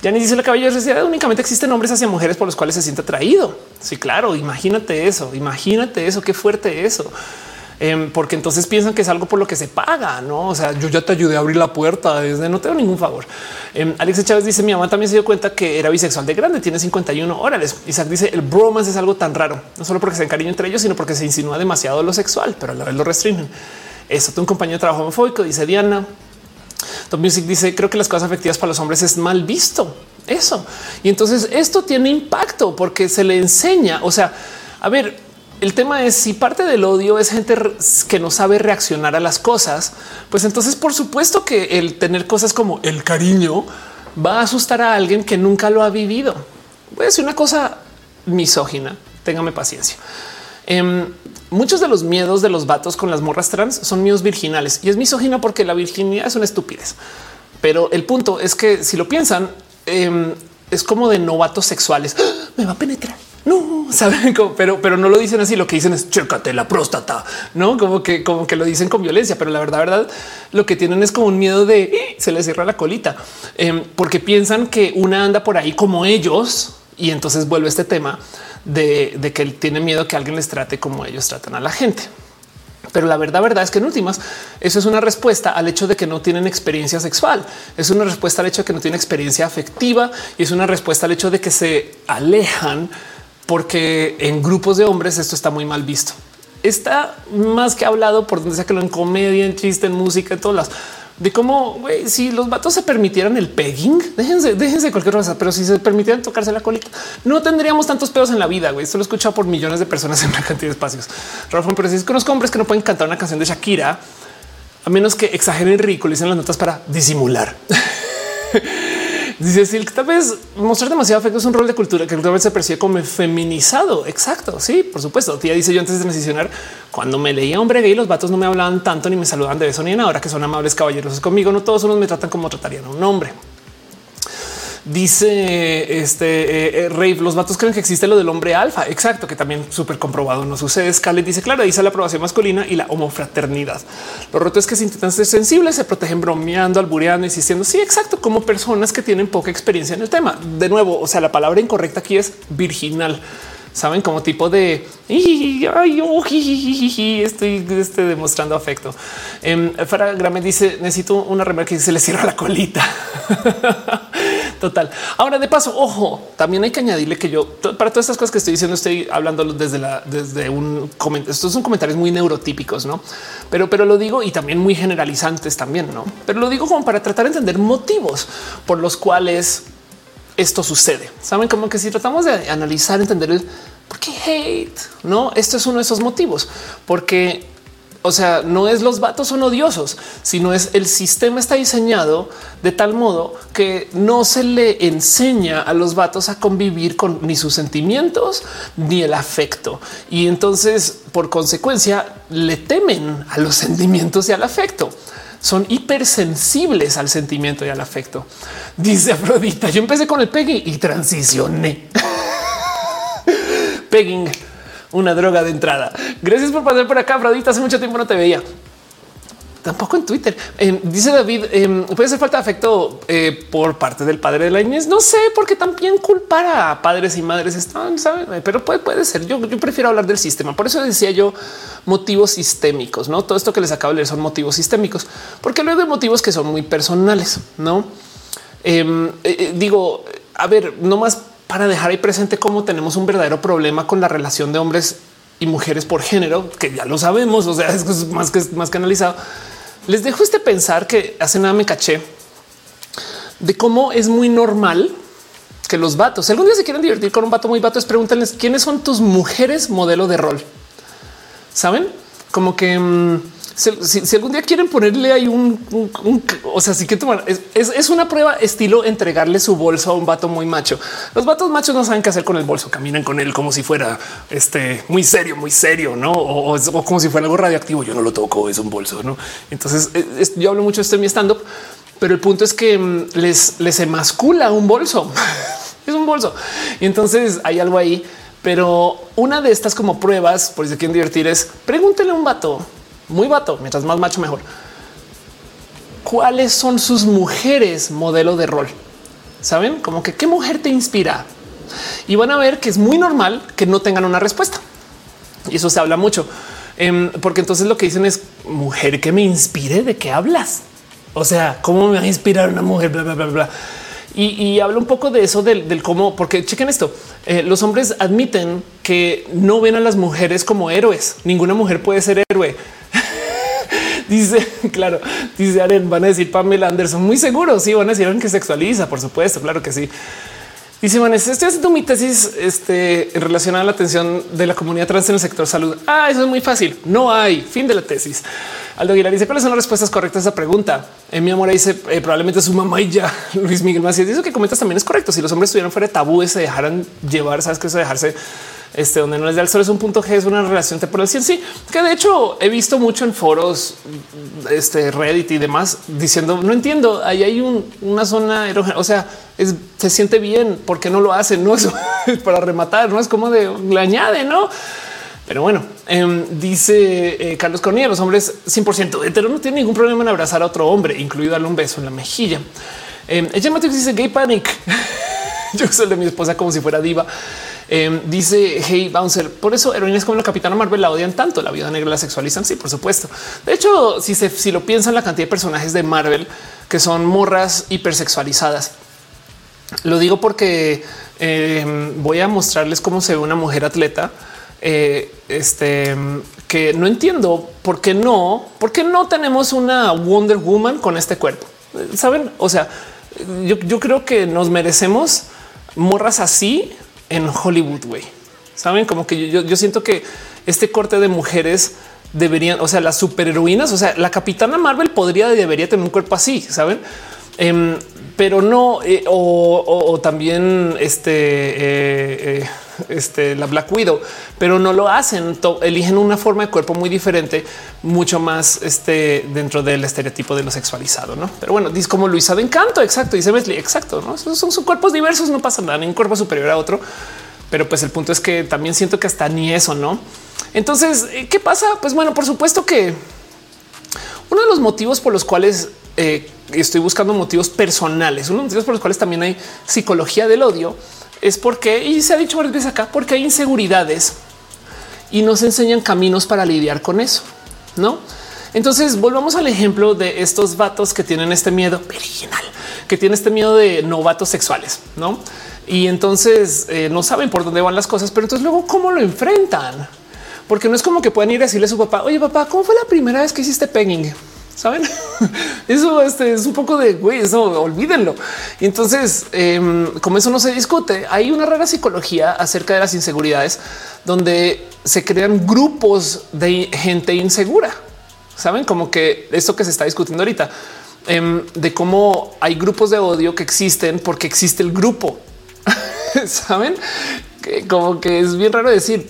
Ya ni dice la caballerosidad únicamente existen hombres hacia mujeres por los cuales se siente atraído. Sí, claro. Imagínate eso. Imagínate eso. Qué fuerte eso. Em, porque entonces piensan que es algo por lo que se paga, no? O sea, yo ya te ayudé a abrir la puerta desde no tengo ningún favor. Eh, Alex Chávez dice: Mi mamá también se dio cuenta que era bisexual de grande, tiene 51 órales. Isaac dice: El bromance es algo tan raro, no solo porque se encariña entre ellos, sino porque se insinúa demasiado lo sexual, pero a la vez lo restringen. Eso, un compañero de trabajo homofóbico, dice Diana. Tom Music dice: Creo que las cosas afectivas para los hombres es mal visto. Eso. Y entonces esto tiene impacto porque se le enseña. O sea, a ver, el tema es si parte del odio es gente que no sabe reaccionar a las cosas, pues entonces por supuesto que el tener cosas como el cariño va a asustar a alguien que nunca lo ha vivido. Voy a decir una cosa misógina, téngame paciencia. Em, muchos de los miedos de los vatos con las morras trans son miedos virginales y es misógina porque la virginidad es una estupidez. Pero el punto es que si lo piensan, em, es como de novatos sexuales. ¡Ah! Me va a penetrar no saben, pero, pero no lo dicen así. Lo que dicen es chécate la próstata, no como que, como que lo dicen con violencia, pero la verdad, verdad, lo que tienen es como un miedo de eh, se les cierra la colita em, porque piensan que una anda por ahí como ellos y entonces vuelve este tema de, de que tiene miedo que alguien les trate como ellos tratan a la gente. Pero la verdad, verdad es que en últimas eso es una respuesta al hecho de que no tienen experiencia sexual. Es una respuesta al hecho de que no tienen experiencia afectiva y es una respuesta al hecho de que se alejan porque en grupos de hombres esto está muy mal visto. Está más que hablado por donde sea que lo en comedia, en chiste, en música, en todas las de cómo si los vatos se permitieran el pegging, déjense, déjense cualquier cosa, pero si se permitieran tocarse la colita, no tendríamos tantos pedos en la vida. Güey. Esto lo he escuchado por millones de personas en una espacios. Rafa, pero si conozco hombres que no pueden cantar una canción de Shakira, a menos que exageren y ridiculicen las notas para disimular. Dice que tal vez mostrar demasiado afecto es un rol de cultura que tal vez se percibe como feminizado. Exacto. Sí, por supuesto. Tía dice yo antes de transicionar, cuando me leía hombre gay, los vatos no me hablaban tanto ni me saludaban de eso ni en ahora que son amables caballeros conmigo. No todos unos me tratan como tratarían a un hombre. Dice este eh, eh, los vatos creen que existe lo del hombre alfa. Exacto, que también súper comprobado no sucede. Scarlett dice, claro, dice la aprobación masculina y la homofraternidad. Lo roto es que se intentan ser sensibles, se protegen bromeando, albureando, insistiendo. Sí, exacto, como personas que tienen poca experiencia en el tema. De nuevo, o sea, la palabra incorrecta aquí es virginal saben como tipo de estoy este, demostrando afecto. Eh, Farah Grame dice necesito una remera que se le cierra la colita. Total. Ahora, de paso, ojo, también hay que añadirle que yo para todas estas cosas que estoy diciendo, estoy hablando desde desde un comentario. Estos son comentarios muy neurotípicos, no? Pero, pero lo digo y también muy generalizantes también, no? Pero lo digo como para tratar de entender motivos por los cuales esto sucede. Saben como que si tratamos de analizar, entender el por qué hate, no, esto es uno de esos motivos, porque o sea, no es los vatos son odiosos, sino es el sistema está diseñado de tal modo que no se le enseña a los vatos a convivir con ni sus sentimientos ni el afecto. Y entonces, por consecuencia, le temen a los sentimientos y al afecto. Son hipersensibles al sentimiento y al afecto. Dice Afrodita, yo empecé con el pegging y transicioné. pegging una droga de entrada. Gracias por pasar por acá, Afrodita. Hace mucho tiempo no te veía. Tampoco en Twitter. Eh, dice David, eh, puede ser falta de afecto eh, por parte del padre de la niñez. No sé, porque también culpar a padres y madres están, ¿saben? pero puede, puede ser. Yo, yo, prefiero hablar del sistema. Por eso decía yo motivos sistémicos, no todo esto que les acabo de leer son motivos sistémicos, porque luego hay motivos que son muy personales, no em, digo, a ver, no más para dejar ahí presente cómo tenemos un verdadero problema con la relación de hombres y mujeres por género, que ya lo sabemos, o sea, es más que más que analizado. Les dejo este pensar que hace nada me caché de cómo es muy normal que los vatos, si algún día se quieren divertir con un vato muy vato, es pregúntenles quiénes son tus mujeres modelo de rol. Saben como que mm, si, algún día quieren ponerle ahí un, o sea, sí que tomar es, una prueba estilo entregarle su bolso a un vato muy macho. Los vatos machos no saben qué hacer con el bolso, caminan con él como si fuera este muy serio, muy serio, no? O, como si fuera algo radioactivo. Yo no lo toco, es un bolso, no? Entonces yo hablo mucho de esto en mi stand up, pero el punto es que mm, les, les emascula un bolso. es un bolso. Y entonces hay algo ahí. Pero una de estas como pruebas, por si quieren divertir, es pregúntele a un vato muy vato, mientras más macho mejor. ¿Cuáles son sus mujeres modelo de rol? Saben como que qué mujer te inspira y van a ver que es muy normal que no tengan una respuesta. Y eso se habla mucho em, porque entonces lo que dicen es mujer que me inspire de qué hablas. O sea, cómo me va a inspirar una mujer, bla, bla, bla, bla. Y, y habla un poco de eso del, cómo, porque chequen esto. Eh, los hombres admiten que no ven a las mujeres como héroes. Ninguna mujer puede ser héroe. Dice, claro, dice Aren, van a decir Pamela Anderson, muy seguro, sí, van a decir que sexualiza, por supuesto, claro que sí. Dice Vanessa, estoy haciendo mi tesis este, relación a la atención de la comunidad trans en el sector salud. Ah, eso es muy fácil. No hay fin de la tesis. Aldo Aguilar dice cuáles son las respuestas correctas a esa pregunta. En mi amor dice eh, probablemente su mamá y ya. Luis Miguel Macías dice que comentas también es correcto. Si los hombres estuvieran fuera de tabú, se dejaran llevar, sabes que eso dejarse este, donde no es de al sol es un punto G, es una relación temporal. Sí, sí, que de hecho he visto mucho en foros, este Reddit y demás diciendo no entiendo. Ahí hay una zona erógena. O sea, se siente bien. porque no lo hacen? No es para rematar, no es como de le añade, no? Pero bueno, em, dice eh, Carlos Cornilla, los hombres 100% hetero no tienen ningún problema en abrazar a otro hombre, incluido darle un beso en la mejilla. Eh, ella dice gay panic. Yo soy de mi esposa como si fuera diva. Em, dice Hey Bouncer, por eso heroínas como la Capitana Marvel la odian tanto. La vida negra la sexualizan. Sí, por supuesto. De hecho, si se si lo piensan, la cantidad de personajes de Marvel que son morras hipersexualizadas. Lo digo porque em, voy a mostrarles cómo se ve una mujer atleta. Eh, este que no entiendo por qué no, por qué no tenemos una Wonder Woman con este cuerpo. Saben? O sea, yo, yo creo que nos merecemos morras así en Hollywood, güey. Saben como que yo, siento que este corte de mujeres deberían, o sea, las superheroínas, o sea, la capitana Marvel podría, debería tener un cuerpo así, saben? Em, pero no, eh, o, también este, eh, eh, este, la Black Widow, pero no lo hacen. eligen una forma de cuerpo muy diferente, mucho más este, dentro del estereotipo de lo sexualizado. No, pero bueno, dice como Luisa de Encanto. Exacto. Dice Mesli. Exacto. No son, son, cuerpos diversos. No pasa nada. Ni un cuerpo superior a otro. Pero pues el punto es que también siento que hasta ni eso, no? Entonces, ¿qué pasa? Pues bueno, por supuesto que uno de los motivos por los cuales eh, estoy buscando motivos personales, uno de los motivos por los cuales también hay psicología del odio, es porque, y se ha dicho varias veces acá, porque hay inseguridades y nos enseñan caminos para lidiar con eso, ¿no? Entonces volvamos al ejemplo de estos vatos que tienen este miedo original, que tiene este miedo de novatos sexuales, ¿no? Y entonces eh, no saben por dónde van las cosas, pero entonces luego cómo lo enfrentan, porque no es como que puedan ir a decirle a su papá, oye papá, ¿cómo fue la primera vez que hiciste pegging? Saben, eso este, es un poco de güey, eso olvídenlo. Y entonces, em, como eso no se discute, hay una rara psicología acerca de las inseguridades donde se crean grupos de gente insegura. Saben como que esto que se está discutiendo ahorita em, de cómo hay grupos de odio que existen porque existe el grupo. Saben que como que es bien raro decir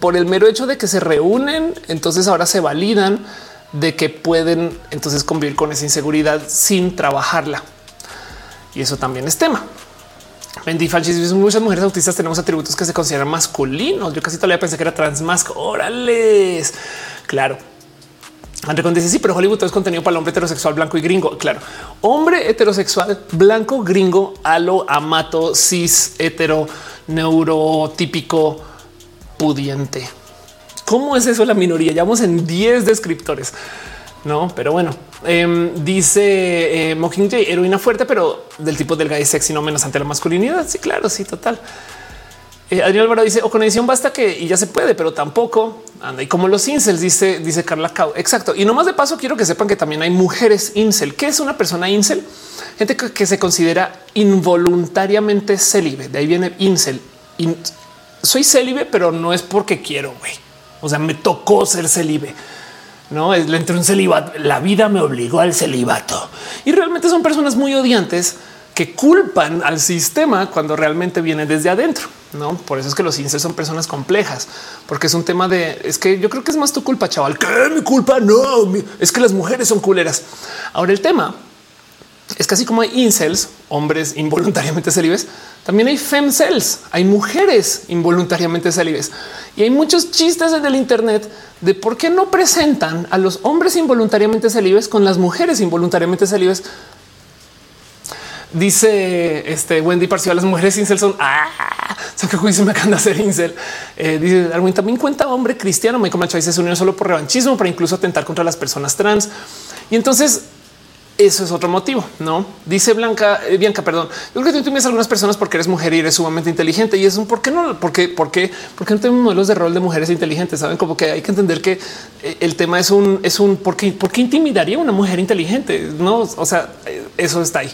por el mero hecho de que se reúnen, entonces ahora se validan de que pueden entonces convivir con esa inseguridad sin trabajarla. Y eso también es tema. Bendy Falchis muchas mujeres autistas tenemos atributos que se consideran masculinos. Yo casi todavía pensé que era trans más. Órales. Claro. André dice sí, pero Hollywood es contenido para el hombre heterosexual blanco y gringo. Claro, hombre heterosexual blanco, gringo, alo, amato, cis, hetero, neurotípico, pudiente. ¿Cómo es eso la minoría? Llevamos en 10 descriptores. No, pero bueno, em, dice eh, heroína fuerte, pero del tipo del gay sexy, no menos ante la masculinidad. Sí, claro, sí, total. Eh, Adrián Álvaro dice o con edición basta que y ya se puede, pero tampoco anda. Y como los incels, dice, dice Carla Cao. Exacto. Y no más de paso, quiero que sepan que también hay mujeres incel. ¿Qué es una persona incel? Gente que, se considera involuntariamente célibe. De ahí viene incel. soy célibe, pero no es porque quiero. güey. O sea, me tocó ser célibe no es entre un celibato. La vida me obligó al celibato y realmente son personas muy odiantes que culpan al sistema cuando realmente viene desde adentro. No, por eso es que los incels son personas complejas, porque es un tema de es que yo creo que es más tu culpa, chaval. que mi culpa? No, es que las mujeres son culeras. Ahora el tema es casi como hay incels, hombres involuntariamente célibes, también hay femcells, hay mujeres involuntariamente célibes y hay muchos chistes en el Internet de por qué no presentan a los hombres involuntariamente célibes con las mujeres involuntariamente célibes. Dice este Wendy Parcial, las mujeres incel son ah, que juicio me acaban de hacer incel. Eh, dice Darwin también cuenta hombre cristiano. Michael Macho dice se unió solo por revanchismo para incluso atentar contra las personas trans. Y entonces eso es otro motivo, no dice Blanca, eh, Bianca, perdón. Yo creo que tú tienes algunas personas porque eres mujer y eres sumamente inteligente y es un por qué no, porque, por qué, porque no tenemos modelos de rol de mujeres inteligentes. Saben como que hay que entender que eh, el tema es un, es un por qué, por qué intimidaría a una mujer inteligente. No, o sea, eh, eso está ahí.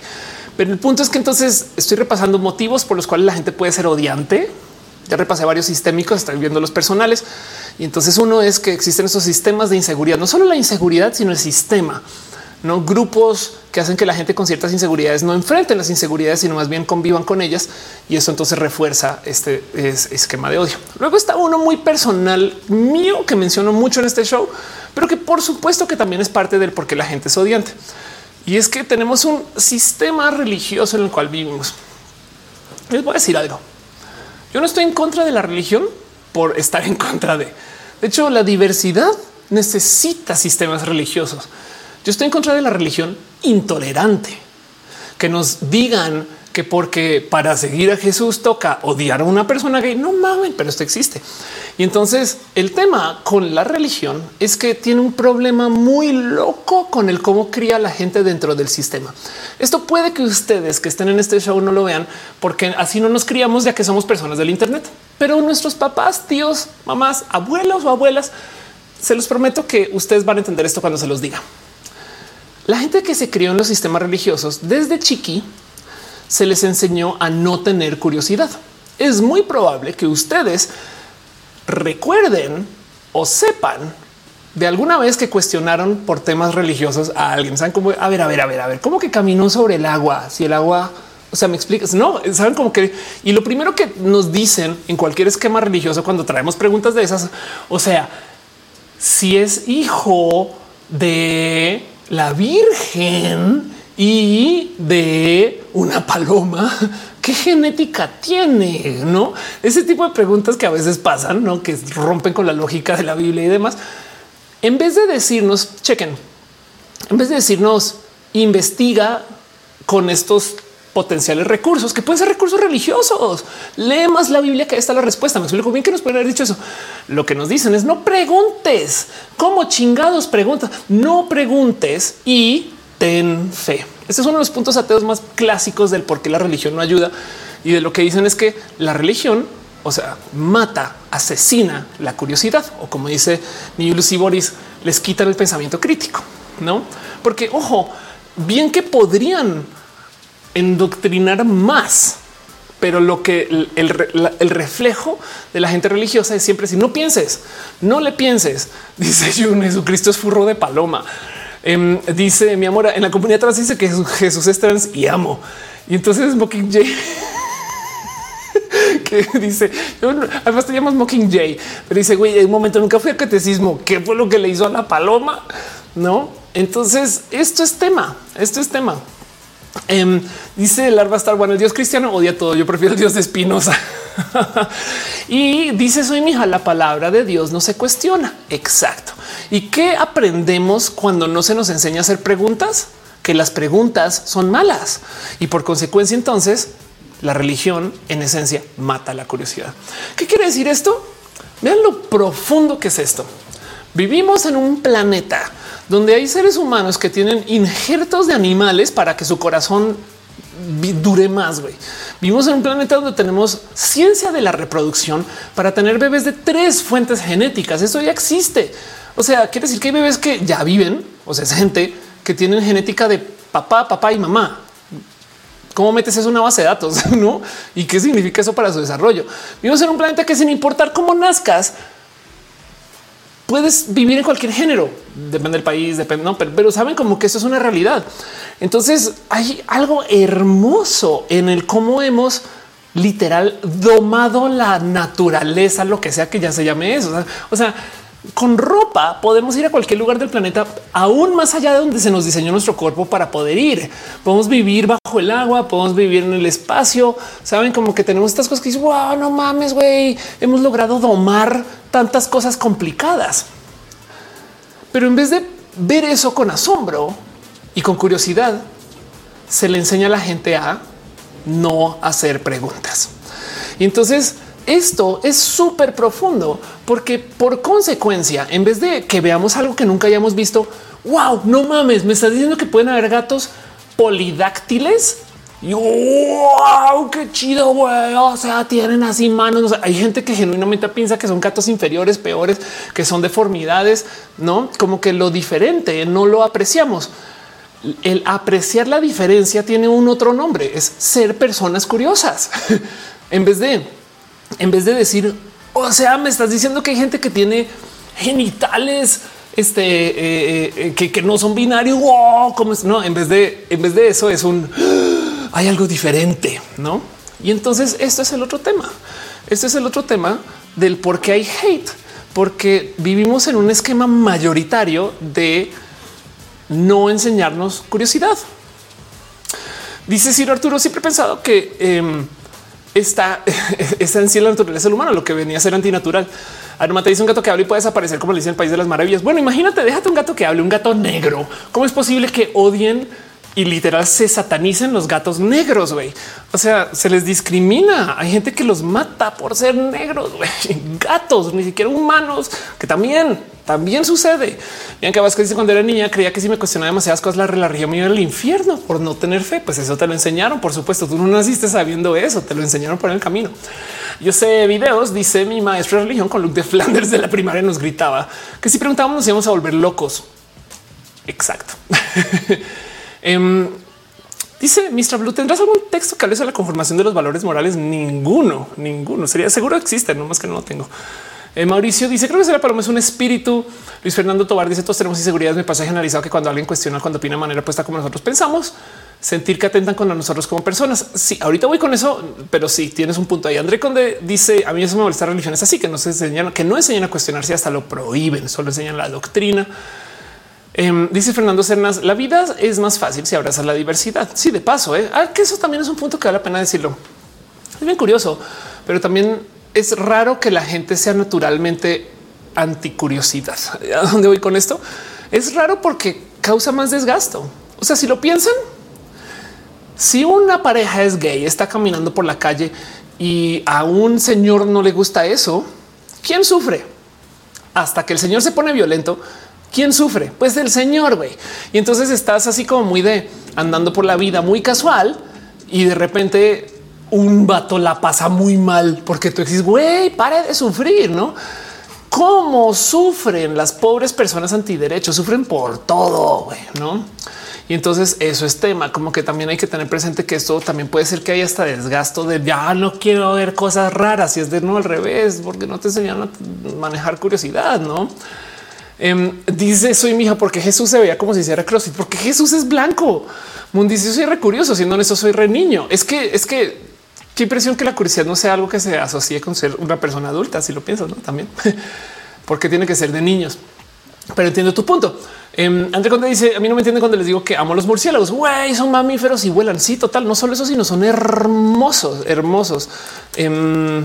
Pero el punto es que entonces estoy repasando motivos por los cuales la gente puede ser odiante. Ya repasé varios sistémicos, estoy viendo los personales. Y entonces uno es que existen esos sistemas de inseguridad, no solo la inseguridad, sino el sistema no grupos que hacen que la gente con ciertas inseguridades no enfrenten las inseguridades, sino más bien convivan con ellas. Y eso entonces refuerza este esquema de odio. Luego está uno muy personal mío que menciono mucho en este show, pero que por supuesto que también es parte del por qué la gente es odiante. Y es que tenemos un sistema religioso en el cual vivimos. Les voy a decir algo. Yo no estoy en contra de la religión por estar en contra de. De hecho, la diversidad necesita sistemas religiosos. Yo estoy en contra de la religión intolerante, que nos digan que porque para seguir a Jesús toca odiar a una persona gay. No mames, pero esto existe. Y entonces el tema con la religión es que tiene un problema muy loco con el cómo cría la gente dentro del sistema. Esto puede que ustedes que estén en este show no lo vean porque así no nos criamos ya que somos personas del Internet, pero nuestros papás, tíos, mamás, abuelos o abuelas, se los prometo que ustedes van a entender esto cuando se los diga. La gente que se crió en los sistemas religiosos desde chiqui se les enseñó a no tener curiosidad. Es muy probable que ustedes recuerden o sepan de alguna vez que cuestionaron por temas religiosos a alguien. Saben cómo a ver, a ver, a ver, a ver, cómo que caminó sobre el agua. Si el agua, o sea, me explicas, no saben como que y lo primero que nos dicen en cualquier esquema religioso cuando traemos preguntas de esas, o sea, si es hijo de la Virgen y de una paloma. ¿Qué genética tiene? No ese tipo de preguntas que a veces pasan, no que rompen con la lógica de la Biblia y demás. En vez de decirnos, chequen, en vez de decirnos, investiga con estos potenciales recursos que pueden ser recursos religiosos. Lee más la Biblia que ahí está la respuesta. Me explico bien que nos pueden haber dicho eso. Lo que nos dicen es no preguntes cómo chingados preguntas, no preguntes y ten fe. Este es uno de los puntos ateos más clásicos del por qué la religión no ayuda y de lo que dicen es que la religión, o sea, mata, asesina la curiosidad o como dice Niulus Boris, les quitan el pensamiento crítico, no? Porque ojo, bien que podrían endoctrinar más pero lo que el, reflejo de la gente religiosa es siempre si no pienses, no le pienses. Dice Jun, Jesucristo es furro de paloma. Em, dice mi amor en la comunidad trans dice que Jesús es trans y amo. Y entonces Mockingjay que dice además te llamas Mockingjay, pero dice güey, en un momento nunca fui a catecismo. ¿Qué fue lo que le hizo a la paloma? No, entonces esto es tema. Esto es tema. Em, dice el Larva Star, bueno, el Dios cristiano odia todo. Yo prefiero el Dios de Espinosa. y dice soy mi hija, la palabra de Dios no se cuestiona. Exacto. ¿Y qué aprendemos cuando no se nos enseña a hacer preguntas? Que las preguntas son malas y por consecuencia entonces la religión en esencia mata la curiosidad. ¿Qué quiere decir esto? Vean lo profundo que es esto. Vivimos en un planeta donde hay seres humanos que tienen injertos de animales para que su corazón dure más. Vivimos en un planeta donde tenemos ciencia de la reproducción para tener bebés de tres fuentes genéticas. Eso ya existe. O sea, quiere decir que hay bebés que ya viven, o sea, es gente que tienen genética de papá, papá y mamá. ¿Cómo metes eso en una base de datos? ¿No? ¿Y qué significa eso para su desarrollo? Vivimos en un planeta que sin importar cómo nazcas, puedes vivir en cualquier género, depende del país, depende, no, pero, saben como que eso es una realidad. Entonces hay algo hermoso en el cómo hemos literal domado la naturaleza, lo que sea que ya se llame eso. o sea con ropa podemos ir a cualquier lugar del planeta, aún más allá de donde se nos diseñó nuestro cuerpo para poder ir. Podemos vivir bajo el agua, podemos vivir en el espacio. Saben como que tenemos estas cosas que dicen, wow, no mames, güey, hemos logrado domar tantas cosas complicadas. Pero en vez de ver eso con asombro y con curiosidad, se le enseña a la gente a no hacer preguntas. Y entonces esto es súper profundo porque por consecuencia, en vez de que veamos algo que nunca hayamos visto, wow, no mames, me estás diciendo que pueden haber gatos polidáctiles. Y wow, qué chido, güey. O sea, tienen así manos. hay gente que genuinamente piensa que son gatos inferiores, peores, que son deformidades, no como que lo diferente no lo apreciamos. El apreciar la diferencia tiene un otro nombre, es ser personas curiosas en vez de en vez de decir, o sea, me estás diciendo que hay gente que tiene genitales este, eh, eh, que, no son binarios. Wow, como es? No, en vez de, en vez de eso es un hay algo diferente, no? Y entonces esto es el otro tema. Este es el otro tema del por qué hay hate, porque vivimos en un esquema mayoritario de no enseñarnos curiosidad. Dice Ciro Arturo, siempre he pensado que em, está, está en sí la naturaleza del humano, lo que venía a ser antinatural. Además, te dice un gato que habla y puede desaparecer, como le dice el país de las maravillas. Bueno, imagínate, déjate un gato que hable, un gato negro. ¿Cómo es posible que odien y literal se satanicen los gatos negros? güey? O sea, se les discrimina. Hay gente que los mata por ser negros, gatos, ni siquiera humanos, que también también sucede. Bianca Vázquez dice cuando era niña creía que si me cuestionaba demasiadas cosas la, religión me iba al infierno por no tener fe. Pues eso te lo enseñaron. Por supuesto, tú no naciste sabiendo eso, te lo enseñaron por el camino. Yo sé videos, dice mi maestro de religión con Luke de Flanders de la primaria nos gritaba que si preguntábamos nos íbamos a volver locos. Exacto. Em, dice Mr. Blue, ¿tendrás algún texto que hable sobre la conformación de los valores morales? Ninguno, ninguno. Sería seguro existe, no más que no lo tengo. Eh, Mauricio dice creo que será paloma es un espíritu. Luis Fernando Tobar dice todos tenemos inseguridades. Me pasa generalizado que cuando alguien cuestiona, cuando opina de manera puesta como nosotros pensamos, sentir que atentan con nosotros como personas. Sí, ahorita voy con eso, pero sí tienes un punto ahí. André Conde dice a mí eso me molesta religiones así que no se enseñan, que no enseñan a cuestionarse hasta lo prohíben, solo enseñan la doctrina. Em, dice Fernando Cernas, la vida es más fácil si abrazas la diversidad. Sí, de paso, ¿eh? ah, que eso también es un punto que vale la pena decirlo. Es bien curioso, pero también es raro que la gente sea naturalmente anticuriosidad. ¿A dónde voy con esto? Es raro porque causa más desgasto. O sea, si lo piensan, si una pareja es gay, está caminando por la calle y a un señor no le gusta eso, ¿quién sufre? Hasta que el señor se pone violento, ¿quién sufre? Pues el señor, güey. Y entonces estás así como muy de andando por la vida muy casual y de repente un vato la pasa muy mal porque tú dices, güey, pare de sufrir, ¿no? ¿Cómo sufren las pobres personas antiderechos? Sufren por todo, güey, ¿no? Y entonces eso es tema, como que también hay que tener presente que esto también puede ser que haya hasta desgasto de ya no quiero ver cosas raras y es de no al revés, porque no te enseñan a manejar curiosidad, no? Em, dice soy mi hija porque Jesús se veía como si hiciera CrossFit, porque Jesús es blanco. Yo soy re curioso, siendo eso soy re niño. Es que es que qué impresión que la curiosidad no sea algo que se asocie con ser una persona adulta, si lo piensas, ¿no? También porque tiene que ser de niños. Pero entiendo tu punto. Eh, André Conde dice: A mí no me entiende cuando les digo que amo los murciélagos. Güey, son mamíferos y vuelan. Sí, total. No solo eso, sino son hermosos, hermosos. Em,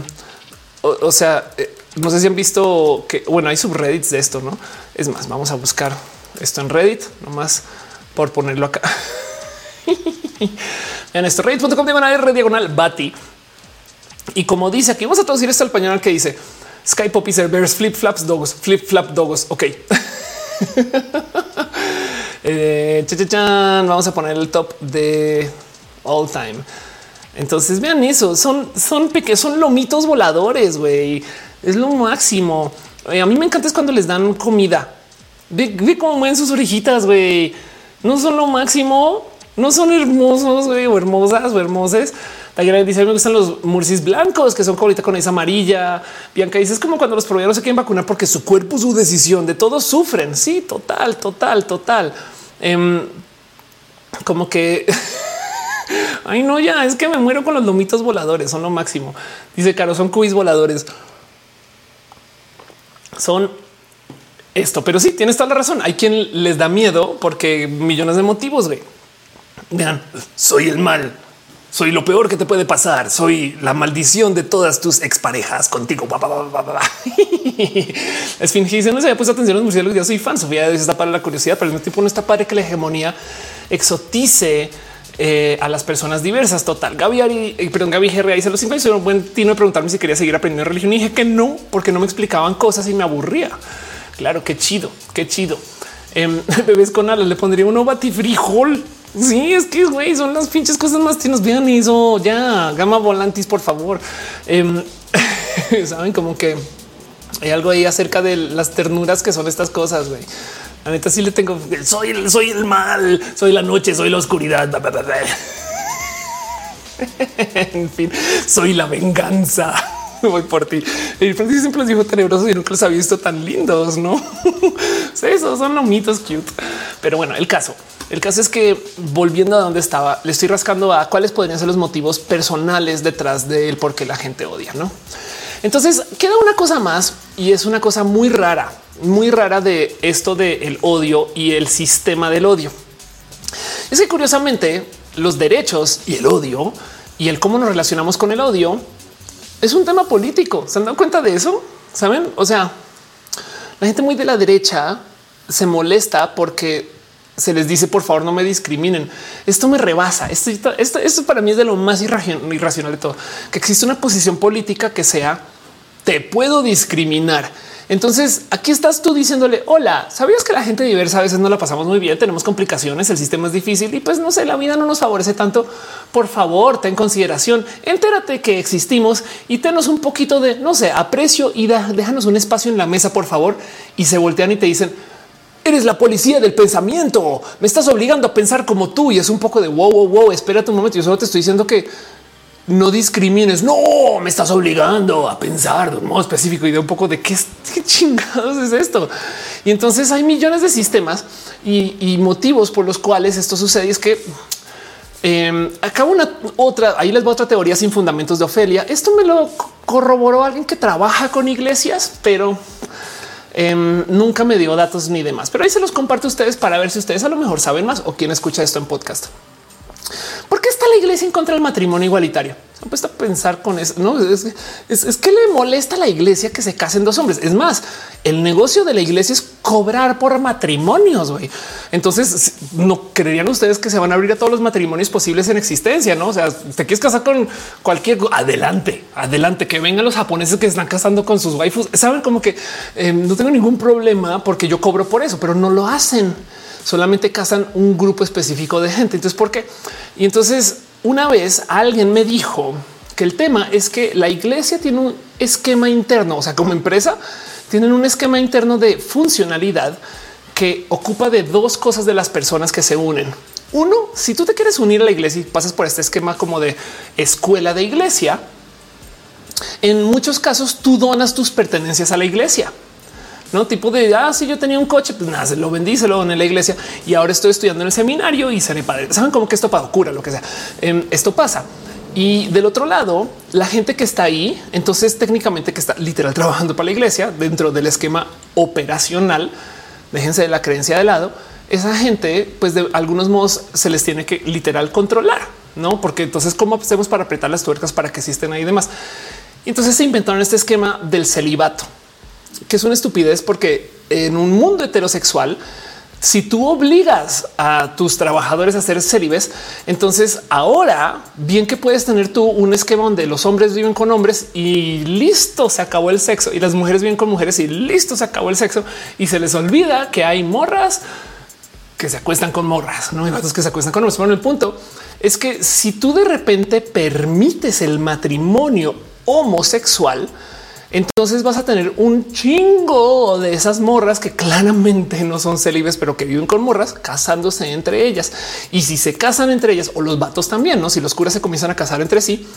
o, sea, eh, no sé si han visto que, bueno, hay subreddits de esto, no? Es más, vamos a buscar esto en Reddit, nomás por ponerlo acá. en esto, reddit.com diagonal diagonal Bati. Y como dice aquí, vamos a traducir esto al español que dice Sky Poppy Bears Flip Flaps Dogos, Flip Flap Dogos. Ok. eh, Vamos a poner el top de all time. Entonces vean eso. Son, son pequeños, son lomitos voladores. Güey, es lo máximo. Eh, a mí me encanta es cuando les dan comida. Ve, cómo mueven sus orejitas. Güey, no son lo máximo. No son hermosos güey, o hermosas o hermosas. La dice me gustan los murcis blancos que son ahorita con esa amarilla. Bianca dice es como cuando los proveedores se quieren vacunar porque su cuerpo, su decisión de todos sufren. Sí, total, total, total. Em, como que ay, no, ya es que me muero con los lomitos voladores. Son lo máximo. Dice Caro, son cubis voladores. Son esto, pero sí tienes toda la razón. Hay quien les da miedo porque millones de motivos. Güey. Vean, soy el mal soy lo peor que te puede pasar. Soy la maldición de todas tus exparejas contigo. Es fin, no se había puesto atención a los murciélagos. Yo soy fan. Sofía está para la curiosidad, pero al mismo tiempo no está padre que la hegemonía exotice eh, a las personas diversas. Total. Gaby, Ari, eh, perdón, Gaby GR dice los cinco años. Un buen tino de preguntarme si quería seguir aprendiendo religión y dije que no, porque no me explicaban cosas y me aburría. Claro, qué chido, qué chido. Eh, bebés con alas le pondría uno batifrijol Sí, es que güey, son las pinches cosas más tienes. Vean eso ya gama volantis, por favor. Em, saben como que hay algo ahí acerca de las ternuras que son estas cosas. Güey, la neta, sí le tengo. Soy el, soy el mal, soy la noche, soy la oscuridad. en fin, soy la venganza. Voy por ti. Y Francis siempre los dijo tenebrosos y nunca los había visto tan lindos, no? Esos son los mitos cute. Pero bueno, el caso el caso es que volviendo a donde estaba, le estoy rascando a cuáles podrían ser los motivos personales detrás del por qué la gente odia. No, entonces queda una cosa más y es una cosa muy rara, muy rara de esto del odio y el sistema del odio. Es que curiosamente los derechos y el odio y el cómo nos relacionamos con el odio es un tema político. ¿Se han dado cuenta de eso? Saben? O sea, la gente muy de la derecha se molesta porque se les dice por favor no me discriminen. Esto me rebasa. Esto, esto, para mí es de lo más irracional de todo, que existe una posición política que sea te puedo discriminar. Entonces aquí estás tú diciéndole hola, sabías que la gente diversa a veces no la pasamos muy bien, tenemos complicaciones, el sistema es difícil y pues no sé, la vida no nos favorece tanto. Por favor, ten consideración, entérate que existimos y tenos un poquito de no sé, aprecio y déjanos un espacio en la mesa, por favor. Y se voltean y te dicen Eres la policía del pensamiento. Me estás obligando a pensar como tú y es un poco de wow, wow, wow. Espérate un momento. Yo solo te estoy diciendo que no discrimines. No me estás obligando a pensar de un modo específico y de un poco de qué, chingados es esto. Y entonces hay millones de sistemas y, motivos por los cuales esto sucede. Y es que eh, una otra. Ahí les voy a otra teoría sin fundamentos de Ofelia. Esto me lo corroboró alguien que trabaja con iglesias, pero Em, nunca me dio datos ni demás, pero ahí se los comparto a ustedes para ver si ustedes a lo mejor saben más o quién escucha esto en podcast. ¿Por qué está la iglesia en contra del matrimonio igualitario? Han puesto a pensar con eso. No es, que le molesta a la iglesia que se casen dos hombres. Es más, el negocio de la iglesia es cobrar por matrimonios. Entonces, no creerían ustedes que se van a abrir a todos los matrimonios posibles en existencia. No, o sea, te quieres casar con cualquier adelante, adelante, que vengan los japoneses que están casando con sus waifus. Saben como que eh, no tengo ningún problema porque yo cobro por eso, pero no lo hacen solamente casan un grupo específico de gente. Entonces, ¿por qué? Y entonces una vez alguien me dijo que el tema es que la iglesia tiene un esquema interno, o sea, como empresa tienen un esquema interno de funcionalidad que ocupa de dos cosas de las personas que se unen. Uno, si tú te quieres unir a la iglesia y pasas por este esquema como de escuela de iglesia, en muchos casos tú donas tus pertenencias a la iglesia. No tipo de ah, si yo tenía un coche, pues nada, se lo vendí, se lo doné en la iglesia y ahora estoy estudiando en el seminario y seré padre. Saben cómo que esto para cura, lo que sea. Em, esto pasa. Y del otro lado, la gente que está ahí, entonces técnicamente que está literal trabajando para la iglesia dentro del esquema operacional, déjense de la creencia de lado, esa gente, pues de algunos modos se les tiene que literal controlar, no? Porque entonces, ¿cómo hacemos para apretar las tuercas para que existen ahí y demás? Entonces se inventaron este esquema del celibato, que es una estupidez porque en un mundo heterosexual, si tú obligas a tus trabajadores a hacer celibes, entonces ahora bien que puedes tener tú un esquema donde los hombres viven con hombres y listo, se acabó el sexo y las mujeres viven con mujeres y listo, se acabó el sexo y se les olvida que hay morras que se acuestan con morras, no hay gatos que se acuestan con hombres. Bueno, el punto es que si tú de repente permites el matrimonio homosexual, entonces vas a tener un chingo de esas morras que claramente no son celibes, pero que viven con morras casándose entre ellas. Y si se casan entre ellas o los vatos también, no? Si los curas se comienzan a casar entre sí,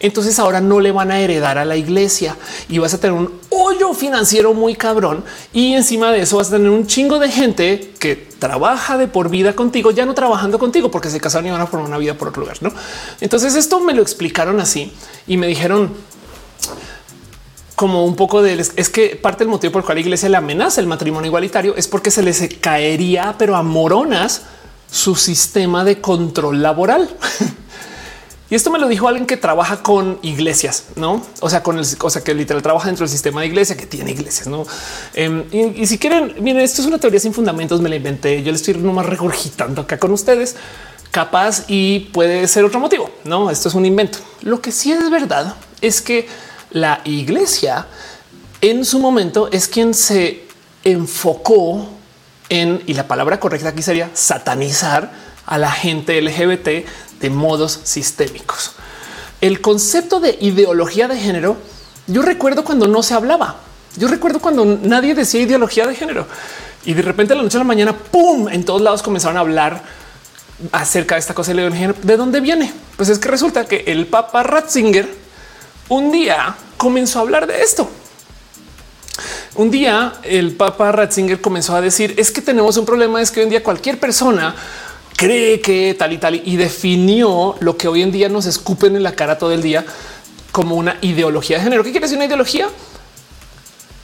entonces ahora no le van a heredar a la iglesia y vas a tener un hoyo financiero muy cabrón. Y encima de eso vas a tener un chingo de gente que trabaja de por vida contigo, ya no trabajando contigo porque se casaron y van a formar una vida por otro lugar. No, entonces esto me lo explicaron así y me dijeron, como un poco de es que parte del motivo por el cual la iglesia le amenaza el matrimonio igualitario es porque se les caería, pero a moronas su sistema de control laboral. y esto me lo dijo alguien que trabaja con iglesias, no? O sea, con el, o sea, que literal trabaja dentro del sistema de iglesia que tiene iglesias, no? Em, y, si quieren, miren, esto es una teoría sin fundamentos. Me la inventé. Yo le estoy nomás regurgitando acá con ustedes, capaz y puede ser otro motivo. No, esto es un invento. Lo que sí es verdad es que la iglesia en su momento es quien se enfocó en, y la palabra correcta aquí sería satanizar a la gente LGBT de modos sistémicos. El concepto de ideología de género, yo recuerdo cuando no se hablaba. Yo recuerdo cuando nadie decía ideología de género y de repente a la noche a la mañana, pum, en todos lados comenzaron a hablar acerca de esta cosa de género. ¿De dónde viene? Pues es que resulta que el Papa Ratzinger un día comenzó a hablar de esto. Un día el Papa Ratzinger comenzó a decir es que tenemos un problema, es que hoy en día cualquier persona cree que tal y tal y definió lo que hoy en día nos escupen en la cara todo el día como una ideología de género. ¿Qué quiere decir una ideología?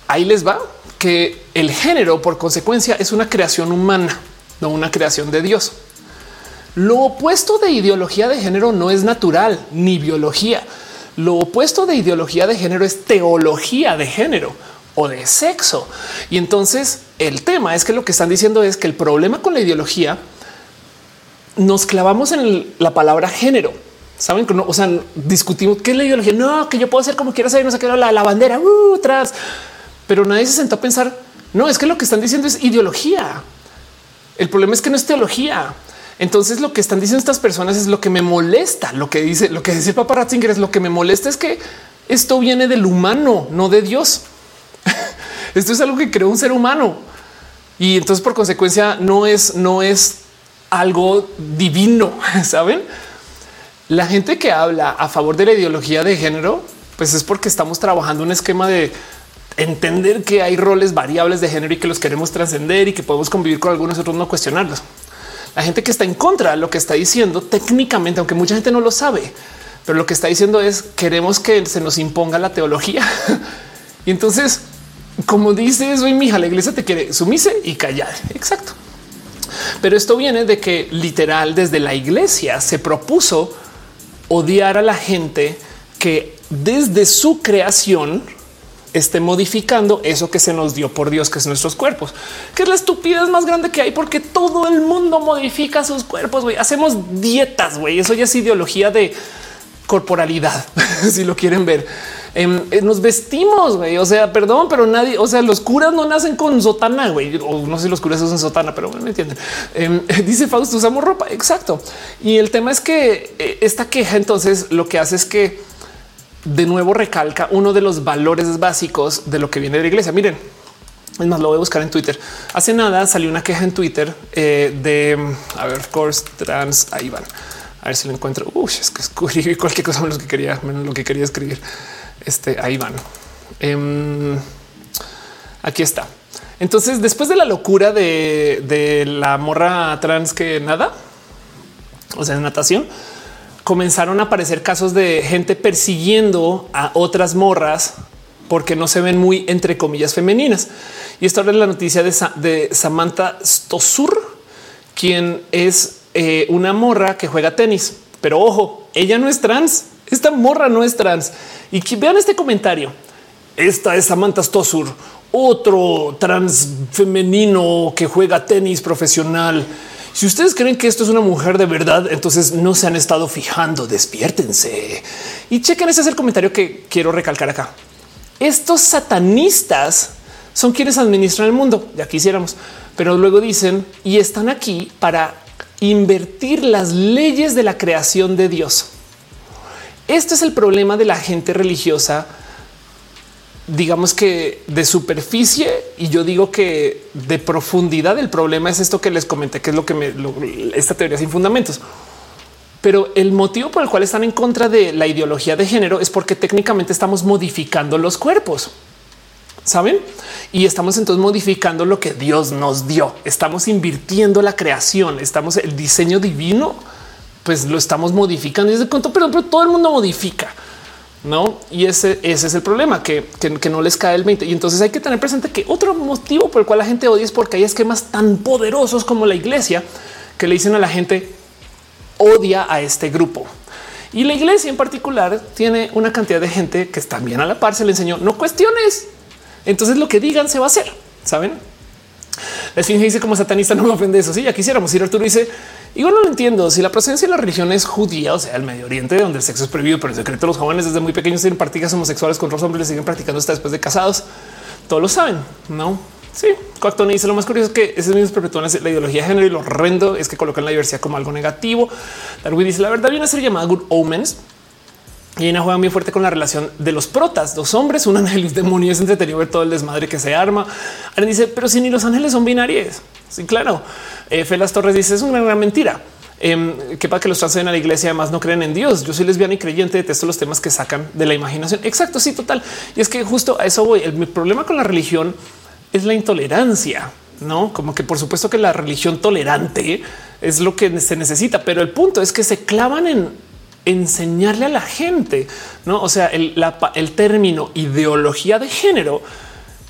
Ahí les va que el género por consecuencia es una creación humana, no una creación de Dios. Lo opuesto de ideología de género no es natural ni biología. Lo opuesto de ideología de género es teología de género o de sexo. Y entonces el tema es que lo que están diciendo es que el problema con la ideología nos clavamos en la palabra género. Saben que no, o sea, discutimos qué es la ideología. No, que yo puedo hacer como quiera saber, no sé qué la, la bandera uh, atrás, pero nadie se sentó a pensar. No es que lo que están diciendo es ideología. El problema es que no es teología. Entonces lo que están diciendo estas personas es lo que me molesta. Lo que dice, lo que dice Papa Ratzinger es lo que me molesta es que esto viene del humano, no de Dios. esto es algo que creó un ser humano y entonces por consecuencia no es, no es algo divino. Saben, la gente que habla a favor de la ideología de género, pues es porque estamos trabajando un esquema de entender que hay roles variables de género y que los queremos trascender y que podemos convivir con algunos otros, no cuestionarlos la gente que está en contra de lo que está diciendo técnicamente, aunque mucha gente no lo sabe, pero lo que está diciendo es queremos que se nos imponga la teología. y entonces, como dice soy mi hija, la iglesia te quiere sumise y callar. Exacto. Pero esto viene de que literal desde la iglesia se propuso odiar a la gente que desde su creación esté modificando eso que se nos dio por Dios, que es nuestros cuerpos, que es la estupidez más grande que hay, porque todo el mundo modifica sus cuerpos. Hacemos dietas, güey. Eso ya es ideología de corporalidad, si lo quieren ver. Em, eh, nos vestimos, güey. O sea, perdón, pero nadie, o sea, los curas no nacen con sotana, güey. O no sé si los curas usan sotana, pero me entienden. Em, dice Fausto, usamos ropa. Exacto. Y el tema es que eh, esta queja entonces lo que hace es que de nuevo recalca uno de los valores básicos de lo que viene de la iglesia. Miren, Es más, lo voy a buscar en Twitter. Hace nada salió una queja en Twitter eh, de, a ver, course trans, ahí van. A ver si lo encuentro. Uy, es que escribí cualquier cosa menos lo que quería, menos lo que quería escribir. Este, ahí van. Em, aquí está. Entonces, después de la locura de, de la morra trans que nada, o sea, en natación, comenzaron a aparecer casos de gente persiguiendo a otras morras porque no se ven muy entre comillas femeninas. Y esto es la noticia de, Samantha Stosur, quien es eh, una morra que juega tenis. Pero ojo, ella no es trans. Esta morra no es trans. Y que vean este comentario. Esta es Samantha Stosur, otro trans femenino que juega tenis profesional. Si ustedes creen que esto es una mujer de verdad, entonces no se han estado fijando. Despiértense y chequen. Ese es el comentario que quiero recalcar acá. Estos satanistas son quienes administran el mundo. Ya quisiéramos, pero luego dicen y están aquí para invertir las leyes de la creación de Dios. Este es el problema de la gente religiosa digamos que de superficie y yo digo que de profundidad el problema es esto que les comenté, que es lo que me esta teoría sin fundamentos. Pero el motivo por el cual están en contra de la ideología de género es porque técnicamente estamos modificando los cuerpos. Saben? Y estamos entonces modificando lo que Dios nos dio. Estamos invirtiendo la creación, estamos el diseño divino, pues lo estamos modificando. Y es de cuento, pero, pero todo el mundo modifica. No, y ese, ese es el problema que, no les cae el 20. Y entonces hay que tener presente que otro motivo por el cual la gente odia es porque hay esquemas tan poderosos como la iglesia que le dicen a la gente odia a este grupo. Y la iglesia en particular tiene una cantidad de gente que está bien a la par. Se le enseñó no cuestiones. Entonces lo que digan se va a hacer. Saben? La esfinge dice como satanista no me ofende eso. Sí, ya quisiéramos ir. Arturo dice y bueno, lo entiendo. Si la procedencia de la religión es judía, o sea, el Medio Oriente, donde el sexo es prohibido, pero en secreto los jóvenes desde muy pequeños tienen prácticas homosexuales con otros hombres, siguen practicando hasta después de casados. Todos lo saben, no? Sí, Coactoni dice lo más curioso es que ese mismo perpetúan la ideología de género y lo horrendo es que colocan la diversidad como algo negativo. Darwin dice la verdad viene a ser llamada Good Omens. Y hay una juega muy fuerte con la relación de los protas, dos hombres, un ángel y un demonio. Es entretenido ver todo el desmadre que se arma. Alguien dice, pero si ni los ángeles son binarios. Sí, claro. Eh, Felas Torres dice es una gran mentira. Eh, que para que los trans a la iglesia además no creen en Dios. Yo soy lesbiana y creyente, detesto los temas que sacan de la imaginación. Exacto, sí, total. Y es que justo a eso voy. El problema con la religión es la intolerancia, no como que por supuesto que la religión tolerante es lo que se necesita, pero el punto es que se clavan en enseñarle a la gente, no? O sea, el, el término ideología de género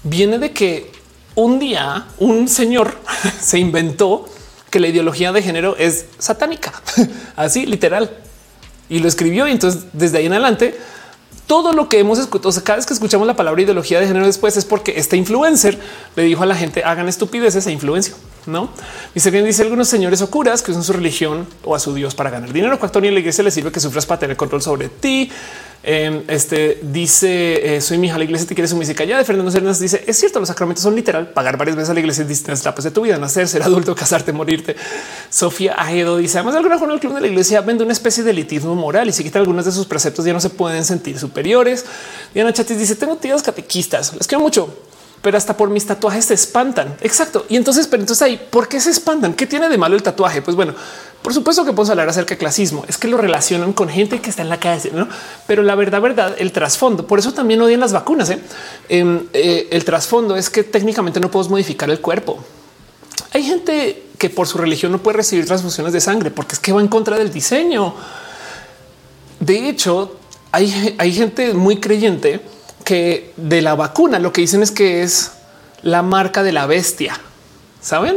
viene de que un día un señor se inventó que la ideología de género es satánica, así literal. Y lo escribió y entonces desde ahí en adelante todo lo que hemos escuchado, cada vez que escuchamos la palabra ideología de género después es porque este influencer le dijo a la gente hagan estupideces e influencia. No dice bien, dice algunos señores o curas que usan su religión o a su Dios para ganar dinero. Cuando en la iglesia le sirve que sufras para tener control sobre ti. Em, este dice: eh, Soy mi hija, la iglesia te quiere su música. Ya de Fernando Cernas dice: Es cierto, los sacramentos son literal pagar varias veces a la iglesia en distintas etapas de tu vida, nacer, ser adulto, casarte, morirte. Sofía Ajedo dice: Además, de alguna forma, el club de la iglesia vende una especie de elitismo moral y si quita algunos de sus preceptos, ya no se pueden sentir superiores. Diana Chatis dice: Tengo tíos catequistas, les quiero mucho pero hasta por mis tatuajes se espantan. Exacto. Y entonces, pero entonces ahí, ¿por qué se espantan? ¿Qué tiene de malo el tatuaje? Pues bueno, por supuesto que podemos hablar acerca de clasismo. Es que lo relacionan con gente que está en la calle, ¿no? Pero la verdad, verdad, el trasfondo, por eso también odian las vacunas. ¿eh? Em, eh, el trasfondo es que técnicamente no podemos modificar el cuerpo. Hay gente que por su religión no puede recibir transfusiones de sangre porque es que va en contra del diseño. De hecho, hay, hay gente muy creyente que de la vacuna lo que dicen es que es la marca de la bestia. Saben?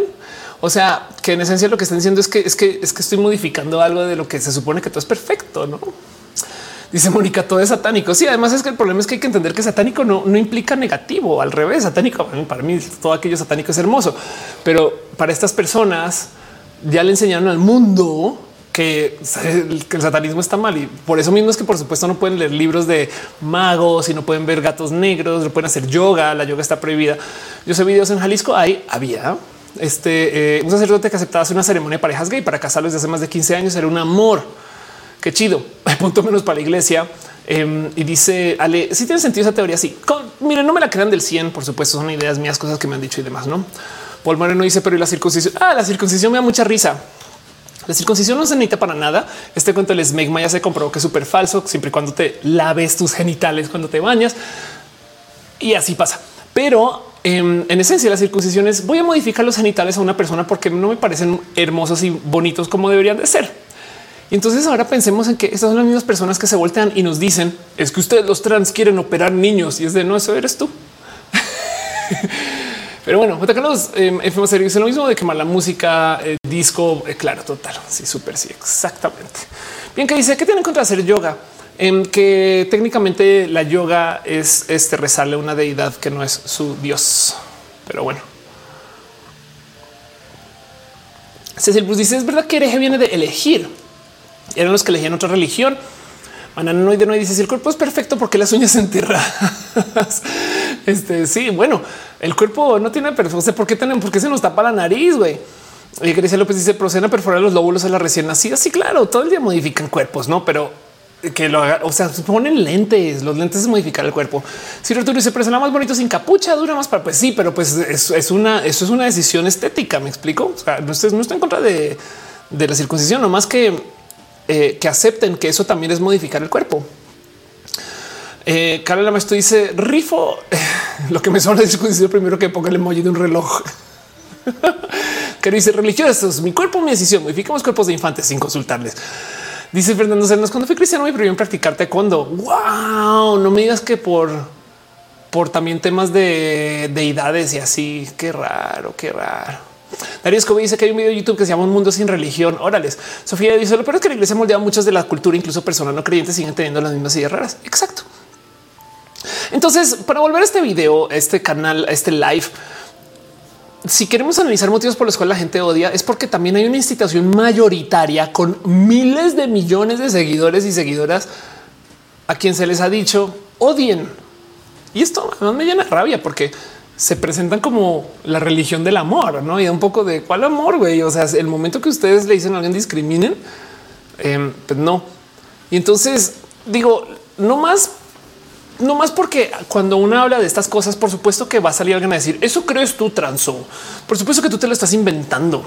O sea, que en esencia lo que están diciendo es que es que es que estoy modificando algo de lo que se supone que todo es perfecto, no? Dice Mónica, todo es satánico. Sí, además es que el problema es que hay que entender que satánico no, no implica negativo. Al revés, satánico para mí todo aquello satánico es hermoso, pero para estas personas ya le enseñaron al mundo que, el satanismo está mal y por eso mismo es que por supuesto no pueden leer libros de magos y no pueden ver gatos negros, no pueden hacer yoga, la yoga está prohibida. Yo sé videos en Jalisco, hay, había este, eh, un sacerdote que aceptaba hacer una ceremonia de parejas gay para casarlos desde hace más de 15 años. Era un amor. Qué chido. Punto menos para la iglesia. Em, y dice Ale, si tiene sentido esa teoría. Sí, miren, no me la crean del 100, por supuesto, son ideas mías, cosas que me han dicho y demás, ¿no? Paul Moreno dice, pero ¿y la circuncisión? Ah, la circuncisión me da mucha risa. La circuncisión no se necesita para nada. Este cuento del esmegma ya se comprobó que es súper falso, siempre y cuando te laves tus genitales cuando te bañas. Y así pasa. Pero em, en, esencia, las circuncisiones voy a modificar los genitales a una persona porque no me parecen hermosos y bonitos como deberían de ser. Y entonces ahora pensemos en que estas son las mismas personas que se voltean y nos dicen es que ustedes los trans quieren operar niños y es de no, eso eres tú. Pero bueno, J. Carlos eh, es lo mismo de quemar la música, eh, disco. Eh, claro, total. Sí, súper. Sí, exactamente. Bien, que dice que tienen contra hacer yoga, en que técnicamente la yoga es este resale una deidad que no es su dios. Pero bueno, Cecil Bruce dice: Es verdad que hereje viene de elegir. Eran los que elegían otra religión. Ananoide no dice si el cuerpo es perfecto porque las uñas se enterran. este sí, bueno, el cuerpo no tiene perfecto. ¿Por qué tienen? Porque se nos tapa la nariz, güey. Grecia López dice proceden a perforar los lóbulos a la recién nacida. Sí, claro, todo el día modifican cuerpos, no? Pero que lo haga, o sea, se ponen lentes, los lentes es modificar el cuerpo. Si Arturo dice, pero más bonito sin capucha, dura más para pues sí, pero pues es, una, eso es una decisión estética. Me explico. No estoy, en contra de, de la circuncisión, no más que eh, que acepten que eso también es modificar el cuerpo. Eh, Carla Maestro dice rifo lo que me suena de primero que ponga el emoji de un reloj que dice religiosos. Mi cuerpo, mi decisión. Modificamos cuerpos de infantes sin consultarles. Dice Fernando Cernas cuando fui cristiano me prohibieron practicar taekwondo. Wow, no me digas que por por también temas de deidades y así. Qué raro, qué raro. Darío Escobar dice que hay un video de YouTube que se llama Un mundo sin religión. Órales. Sofía dice lo peor es que la iglesia ha moldeado muchas de la cultura, incluso personas no creyentes siguen teniendo las mismas ideas raras. Exacto. Entonces, para volver a este video, este canal, este live, si queremos analizar motivos por los cuales la gente odia, es porque también hay una institución mayoritaria con miles de millones de seguidores y seguidoras a quien se les ha dicho odien. Y esto me llena rabia porque se presentan como la religión del amor, no? Y un poco de cuál amor, güey. O sea, el momento que ustedes le dicen a alguien discriminen, em, pues no. Y entonces digo, no más, no más porque cuando uno habla de estas cosas, por supuesto que va a salir alguien a decir eso crees tú transo. Por supuesto que tú te lo estás inventando.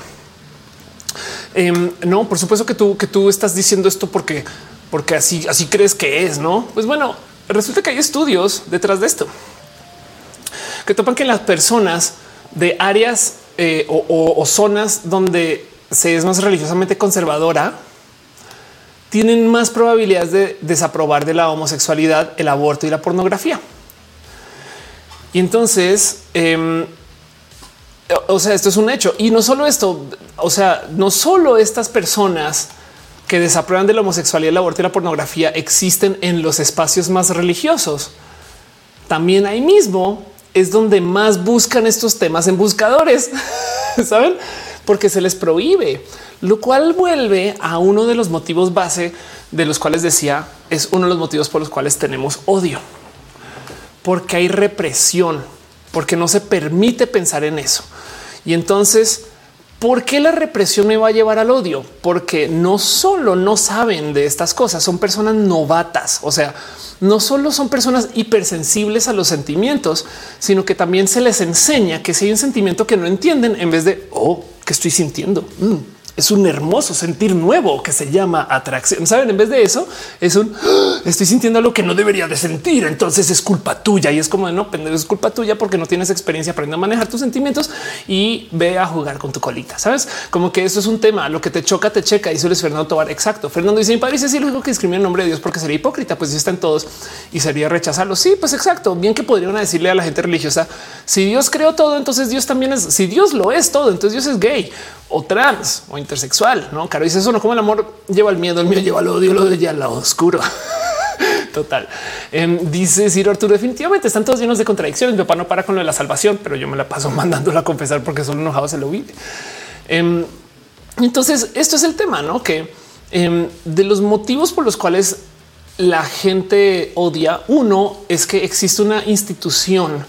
Em, no, por supuesto que tú, que tú estás diciendo esto porque, porque así, así crees que es, no? Pues bueno, resulta que hay estudios detrás de esto que topan que las personas de áreas eh, o, zonas donde se es más religiosamente conservadora tienen más probabilidades de desaprobar de la homosexualidad, el aborto y la pornografía. Y entonces, em, o sea, esto es un hecho. Y no solo esto, o sea, no solo estas personas que desaprueban de la homosexualidad, el aborto y la pornografía existen en los espacios más religiosos. También ahí mismo es donde más buscan estos temas en buscadores, saben? Porque se les prohíbe, lo cual vuelve a uno de los motivos base de los cuales decía es uno de los motivos por los cuales tenemos odio, porque hay represión, porque no se permite pensar en eso. Y entonces, ¿por qué la represión me va a llevar al odio? Porque no solo no saben de estas cosas, son personas novatas. O sea, no solo son personas hipersensibles a los sentimientos, sino que también se les enseña que si hay un sentimiento que no entienden, en vez de oh, que estoy sintiendo. Mm, es un hermoso sentir nuevo que se llama atracción. Saben, en vez de eso, es un ah, estoy sintiendo algo que no debería de sentir. Entonces es culpa tuya y es como de no es culpa tuya porque no tienes experiencia. Aprende a manejar tus sentimientos y ve a jugar con tu colita. Sabes como que eso es un tema. Lo que te choca, te checa. Y suele Fernando Tobar. Exacto. Fernando dice: Mi padre dice: Si lo que escribe en nombre de Dios porque sería hipócrita, pues ya están todos y sería rechazarlo. Sí, pues exacto. Bien que podrían decirle a la gente religiosa: Si Dios creó todo, entonces Dios también es. Si Dios lo es todo, entonces Dios es gay o trans o intersexual. No, Caro dice eso no como el amor lleva el miedo, el miedo lleva el odio, el odio ya al lado oscuro. Total. Em, dice Ciro Arturo, definitivamente están todos llenos de contradicciones. Mi papá no para con lo de la salvación, pero yo me la paso mandándola a confesar porque son enojados se lo vi. Em, entonces, esto es el tema, no que em, de los motivos por los cuales la gente odia, uno es que existe una institución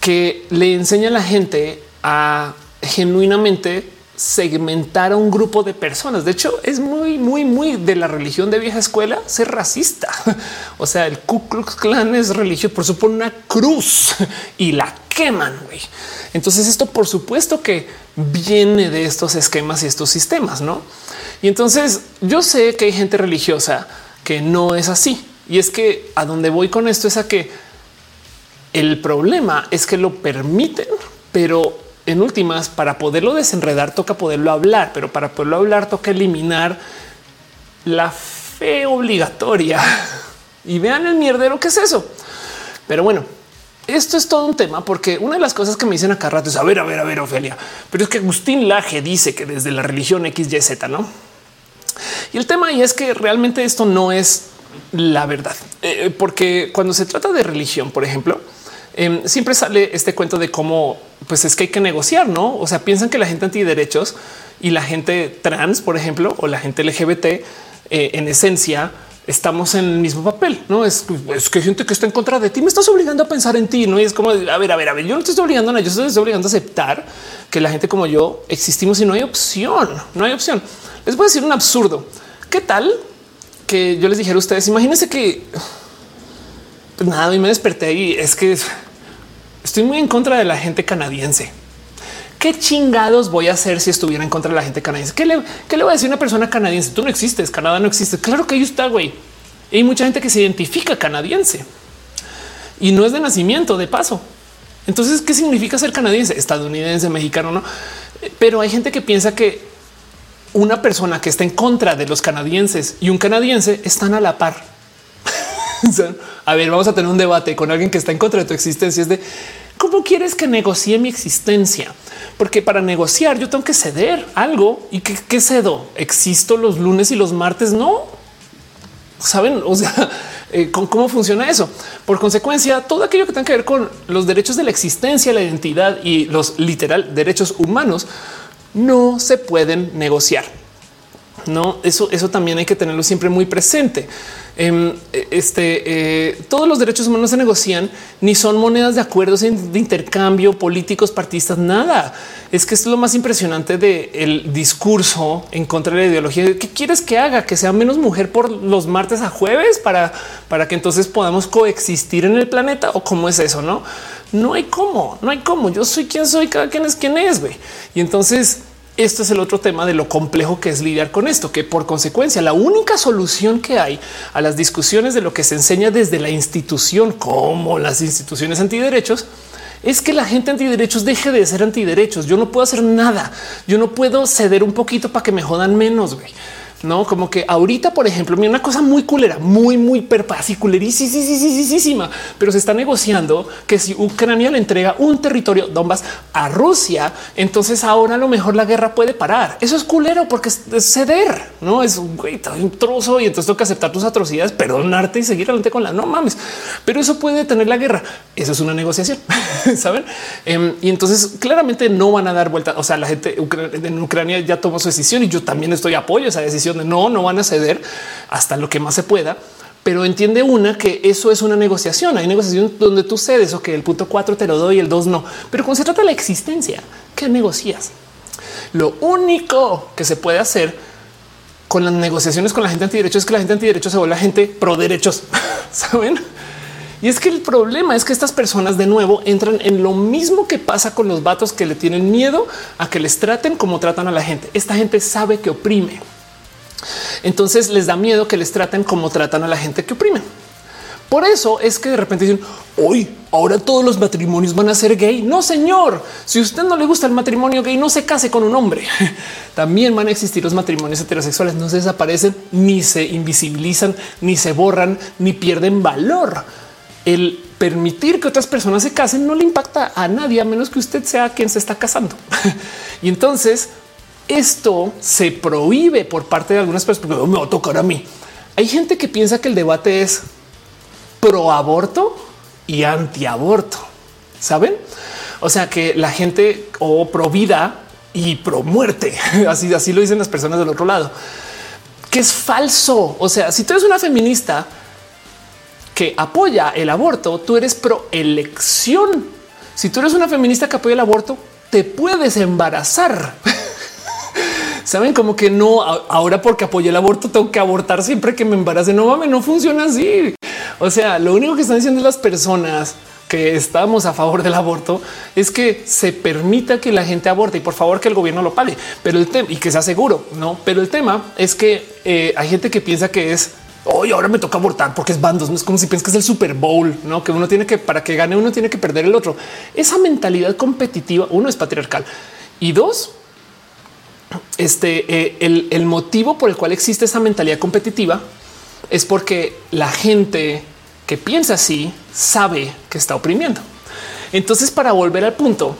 que le enseña a la gente a genuinamente segmentar a un grupo de personas. De hecho, es muy, muy, muy de la religión de vieja escuela ser racista. O sea, el Ku Klux Klan es religioso, por supuesto, una cruz y la queman. Entonces, esto por supuesto que viene de estos esquemas y estos sistemas, no? Y entonces yo sé que hay gente religiosa que no es así. Y es que a donde voy con esto es a que el problema es que lo permiten, pero en últimas, para poderlo desenredar, toca poderlo hablar, pero para poderlo hablar, toca eliminar la fe obligatoria. Y vean el mierdero que es eso. Pero bueno, esto es todo un tema porque una de las cosas que me dicen acá rato es a ver, a ver, a ver, Ofelia, pero es que Agustín Laje dice que desde la religión XYZ, no? Y el tema ahí es que realmente esto no es la verdad, eh, porque cuando se trata de religión, por ejemplo, Em, siempre sale este cuento de cómo pues es que hay que negociar, no? O sea, piensan que la gente antiderechos y la gente trans, por ejemplo, o la gente LGBT, eh, en esencia, estamos en el mismo papel. No es, que hay gente que está en contra de ti, me estás obligando a pensar en ti. No y es como a ver, a ver, a ver, yo no te estoy obligando a nada, yo estoy obligando a aceptar que la gente como yo existimos y no hay opción. No hay opción. Les voy a decir un absurdo. ¿Qué tal que yo les dijera a ustedes? Imagínense que pues nada, y me desperté y es que estoy muy en contra de la gente canadiense. ¿Qué chingados voy a hacer si estuviera en contra de la gente canadiense? ¿Qué le, voy a decir a una persona canadiense? Tú no existes, Canadá no existe. Claro que ahí está, güey. Hay mucha gente que se identifica canadiense y no es de nacimiento, de paso. Entonces, ¿qué significa ser canadiense? Estadounidense, mexicano, no? Pero hay gente que piensa que una persona que está en contra de los canadienses y un canadiense están a la par. a ver, vamos a tener un debate con alguien que está en contra de tu existencia. Es de cómo quieres que negocie mi existencia, porque para negociar yo tengo que ceder algo y que, cedo. Existo los lunes y los martes. No saben, o sea, eh, cómo funciona eso. Por consecuencia, todo aquello que tenga que ver con los derechos de la existencia, la identidad y los literal derechos humanos no se pueden negociar. No, eso, eso también hay que tenerlo siempre muy presente. Em, este, eh, todos los derechos humanos se negocian, ni son monedas de acuerdos de intercambio, políticos, partistas, nada. Es que esto es lo más impresionante del discurso en contra de la ideología. ¿Qué quieres que haga? Que sea menos mujer por los martes a jueves para, para que entonces podamos coexistir en el planeta o cómo es eso? No, no hay cómo, no hay cómo. Yo soy quien soy, cada quien es quien es. Y entonces esto es el otro tema de lo complejo que es lidiar con esto, que por consecuencia la única solución que hay a las discusiones de lo que se enseña desde la institución como las instituciones antiderechos es que la gente antiderechos deje de ser antiderechos. Yo no puedo hacer nada. Yo no puedo ceder un poquito para que me jodan menos. No como que ahorita, por ejemplo, mira una cosa muy culera, muy, muy perpasiculerísima, pero se está negociando que si Ucrania le entrega un territorio Donbass a Rusia, entonces ahora a lo mejor la guerra puede parar. Eso es culero porque es ceder, no es un, un trozo y entonces tengo que aceptar tus atrocidades, perdonarte y seguir adelante con la no mames, pero eso puede detener la guerra. Eso es una negociación, saben? Em, y entonces claramente no van a dar vuelta. O sea, la gente en Ucrania ya tomó su decisión y yo también estoy apoyo esa decisión no, no van a ceder hasta lo que más se pueda. Pero entiende una que eso es una negociación. Hay negociación donde tú cedes o que el punto cuatro te lo doy el dos no. Pero cuando se trata de la existencia, ¿qué negocias? Lo único que se puede hacer con las negociaciones con la gente antiderechos es que la gente antiderechos se vuelve la gente pro derechos. Saben? Y es que el problema es que estas personas de nuevo entran en lo mismo que pasa con los vatos que le tienen miedo a que les traten como tratan a la gente. Esta gente sabe que oprime. Entonces les da miedo que les traten como tratan a la gente que oprimen. Por eso es que de repente dicen hoy ahora todos los matrimonios van a ser gay. No, señor. Si usted no le gusta el matrimonio gay, no se case con un hombre. También van a existir los matrimonios heterosexuales. No se desaparecen, ni se invisibilizan, ni se borran, ni pierden valor. El permitir que otras personas se casen no le impacta a nadie, a menos que usted sea quien se está casando. y entonces esto se prohíbe por parte de algunas personas porque me va a tocar a mí. Hay gente que piensa que el debate es pro aborto y anti aborto. Saben? O sea que la gente o pro vida y pro muerte. Así, así lo dicen las personas del otro lado, que es falso. O sea, si tú eres una feminista que apoya el aborto, tú eres pro elección. Si tú eres una feminista que apoya el aborto, te puedes embarazar. Saben como que no ahora porque apoyé el aborto tengo que abortar siempre que me embarace. No mames, no funciona así. O sea, lo único que están diciendo las personas que estamos a favor del aborto es que se permita que la gente aborte y por favor que el gobierno lo pague, pero el tema y que sea seguro, no? Pero el tema es que eh, hay gente que piensa que es hoy ahora me toca abortar porque es bandos. No es como si piensas que es el Super Bowl, no que uno tiene que para que gane uno tiene que perder el otro. Esa mentalidad competitiva, uno es patriarcal y dos, este eh, el, motivo por el cual existe esa mentalidad competitiva es porque la gente que piensa así sabe que está oprimiendo. Entonces, para volver al punto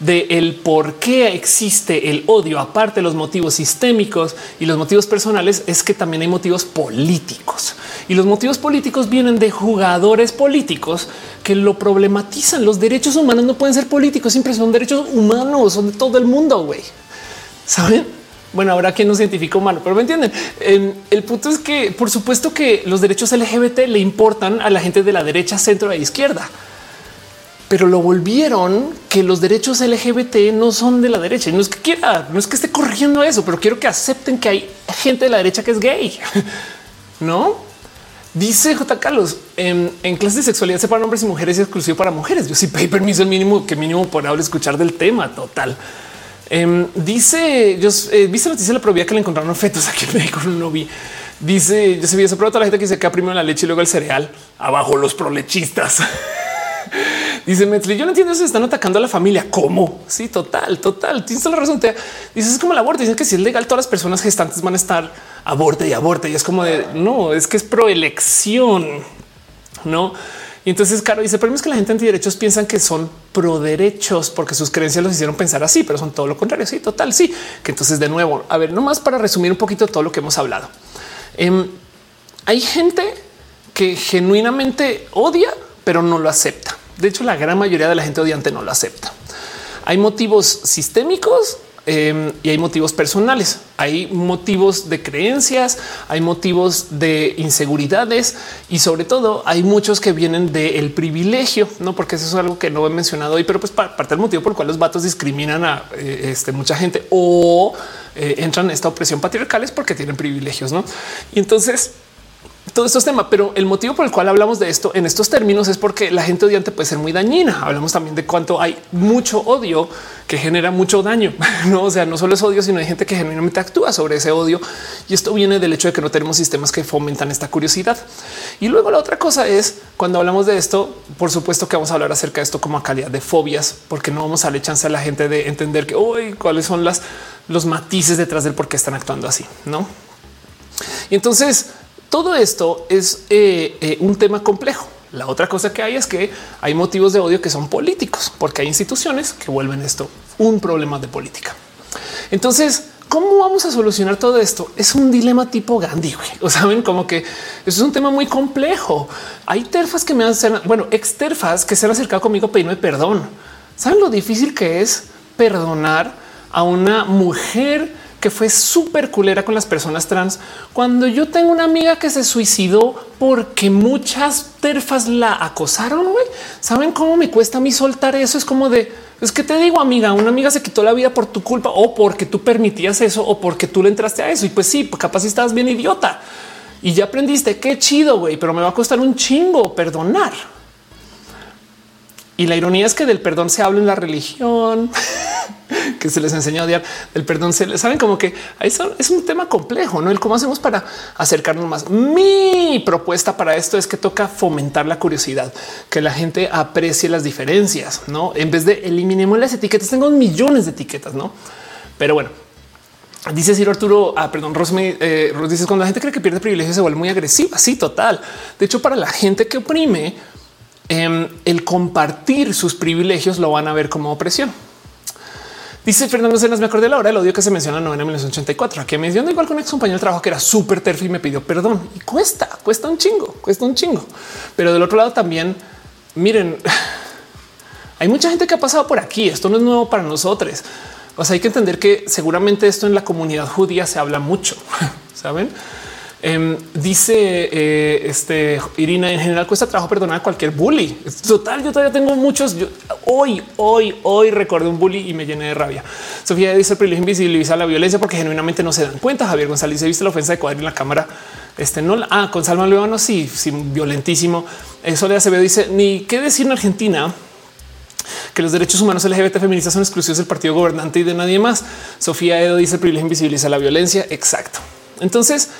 de el por qué existe el odio, aparte de los motivos sistémicos y los motivos personales, es que también hay motivos políticos. Y los motivos políticos vienen de jugadores políticos que lo problematizan. Los derechos humanos no pueden ser políticos, siempre son derechos humanos, son de todo el mundo, güey. ¿Saben? Bueno, habrá quien no científico humano, pero me entienden. Em, el punto es que, por supuesto, que los derechos LGBT le importan a la gente de la derecha, centro e izquierda, pero lo volvieron que los derechos LGBT no son de la derecha. No es que quiera, no es que esté corrigiendo eso, pero quiero que acepten que hay gente de la derecha que es gay. No dice J. Carlos en, en clases de sexualidad para hombres y mujeres y exclusivo para mujeres. Yo sí pedí permiso el mínimo que mínimo por ahora escuchar del tema total. Em, dice, yo eh, viste la noticia la probabilidad que le encontraron fetos aquí en México, no vi. Dice, yo se vi eso, pero toda la gente que se queda primero la leche y luego el cereal. Abajo los prolechistas. Dice Metli, yo no entiendo, se están atacando a la familia. ¿Cómo? Sí, total, total. Tienes toda la razón. Te dices es como el aborto. Dicen que si es legal, todas las personas gestantes van a estar aborte y aborte. Y es como de no, es que es proelección, no? Y entonces, claro, dice, pero es que la gente antiderechos piensan que son pro derechos porque sus creencias los hicieron pensar así, pero son todo lo contrario. Sí, total, sí. Que entonces, de nuevo, a ver, nomás para resumir un poquito todo lo que hemos hablado. Em, hay gente que genuinamente odia, pero no lo acepta. De hecho, la gran mayoría de la gente odiante no lo acepta. Hay motivos sistémicos Em, y hay motivos personales, hay motivos de creencias, hay motivos de inseguridades y sobre todo hay muchos que vienen del privilegio, no porque eso es algo que no he mencionado hoy, pero pues parte del motivo por el cual los vatos discriminan a eh, este, mucha gente o eh, entran en esta opresión patriarcal es porque tienen privilegios, no? Y entonces todo esto es tema, pero el motivo por el cual hablamos de esto en estos términos es porque la gente odiante puede ser muy dañina. Hablamos también de cuánto hay mucho odio que genera mucho daño. No, o sea, no solo es odio, sino hay gente que genuinamente actúa sobre ese odio. Y esto viene del hecho de que no tenemos sistemas que fomentan esta curiosidad. Y luego la otra cosa es cuando hablamos de esto, por supuesto que vamos a hablar acerca de esto como a calidad de fobias, porque no vamos a darle chance a la gente de entender que hoy cuáles son las los matices detrás del por qué están actuando así, no? Y entonces todo esto es eh, eh, un tema complejo. La otra cosa que hay es que hay motivos de odio que son políticos, porque hay instituciones que vuelven esto un problema de política. Entonces, ¿cómo vamos a solucionar todo esto? Es un dilema tipo Gandhi. O saben como que es un tema muy complejo. Hay terfas que me hacen, bueno, ex terfas que se han acercado conmigo pedirme perdón. Saben lo difícil que es perdonar a una mujer que fue súper culera con las personas trans. Cuando yo tengo una amiga que se suicidó porque muchas terfas la acosaron, ¿saben cómo me cuesta a mí soltar eso? Es como de, es que te digo, amiga, una amiga se quitó la vida por tu culpa o porque tú permitías eso o porque tú le entraste a eso. Y pues sí, pues capaz si estabas bien idiota y ya aprendiste, qué chido, güey, pero me va a costar un chingo perdonar. Y la ironía es que del perdón se habla en la religión, que se les enseña a odiar. Del perdón se les saben como que eso es un tema complejo, no el cómo hacemos para acercarnos más. Mi propuesta para esto es que toca fomentar la curiosidad, que la gente aprecie las diferencias, no en vez de eliminemos las etiquetas. Tengo millones de etiquetas, no? Pero bueno, Dice Ciro Arturo, ah, perdón, Rosme, eh, dices cuando la gente cree que pierde privilegios se vuelve muy agresiva. Sí, total. De hecho, para la gente que oprime, Em, el compartir sus privilegios lo van a ver como opresión. Dice Fernando Cenas, me acordé de la hora del odio que se menciona en 1984. Aquí me dio igual con un ex compañero de trabajo que era súper terfo y me pidió perdón. Y cuesta, cuesta un chingo, cuesta un chingo. Pero del otro lado también, miren, hay mucha gente que ha pasado por aquí. Esto no es nuevo para nosotros. O sea, hay que entender que seguramente esto en la comunidad judía se habla mucho, ¿saben? Em, dice eh, este Irina, en general cuesta trabajo perdonar a cualquier bully. Total, yo todavía tengo muchos. hoy, hoy, hoy recordé un bully y me llené de rabia. Sofía dice el privilegio invisibiliza la violencia porque genuinamente no se dan cuenta. Javier González dice viste la ofensa de cuadro en la cámara. Este no, ah, con Salma Luevano, sí, sí, violentísimo. Eso le hace dice ni qué decir en Argentina que los derechos humanos LGBT feministas son exclusivos del partido gobernante y de nadie más. Sofía Edo dice el privilegio invisibiliza la violencia. Exacto. Entonces,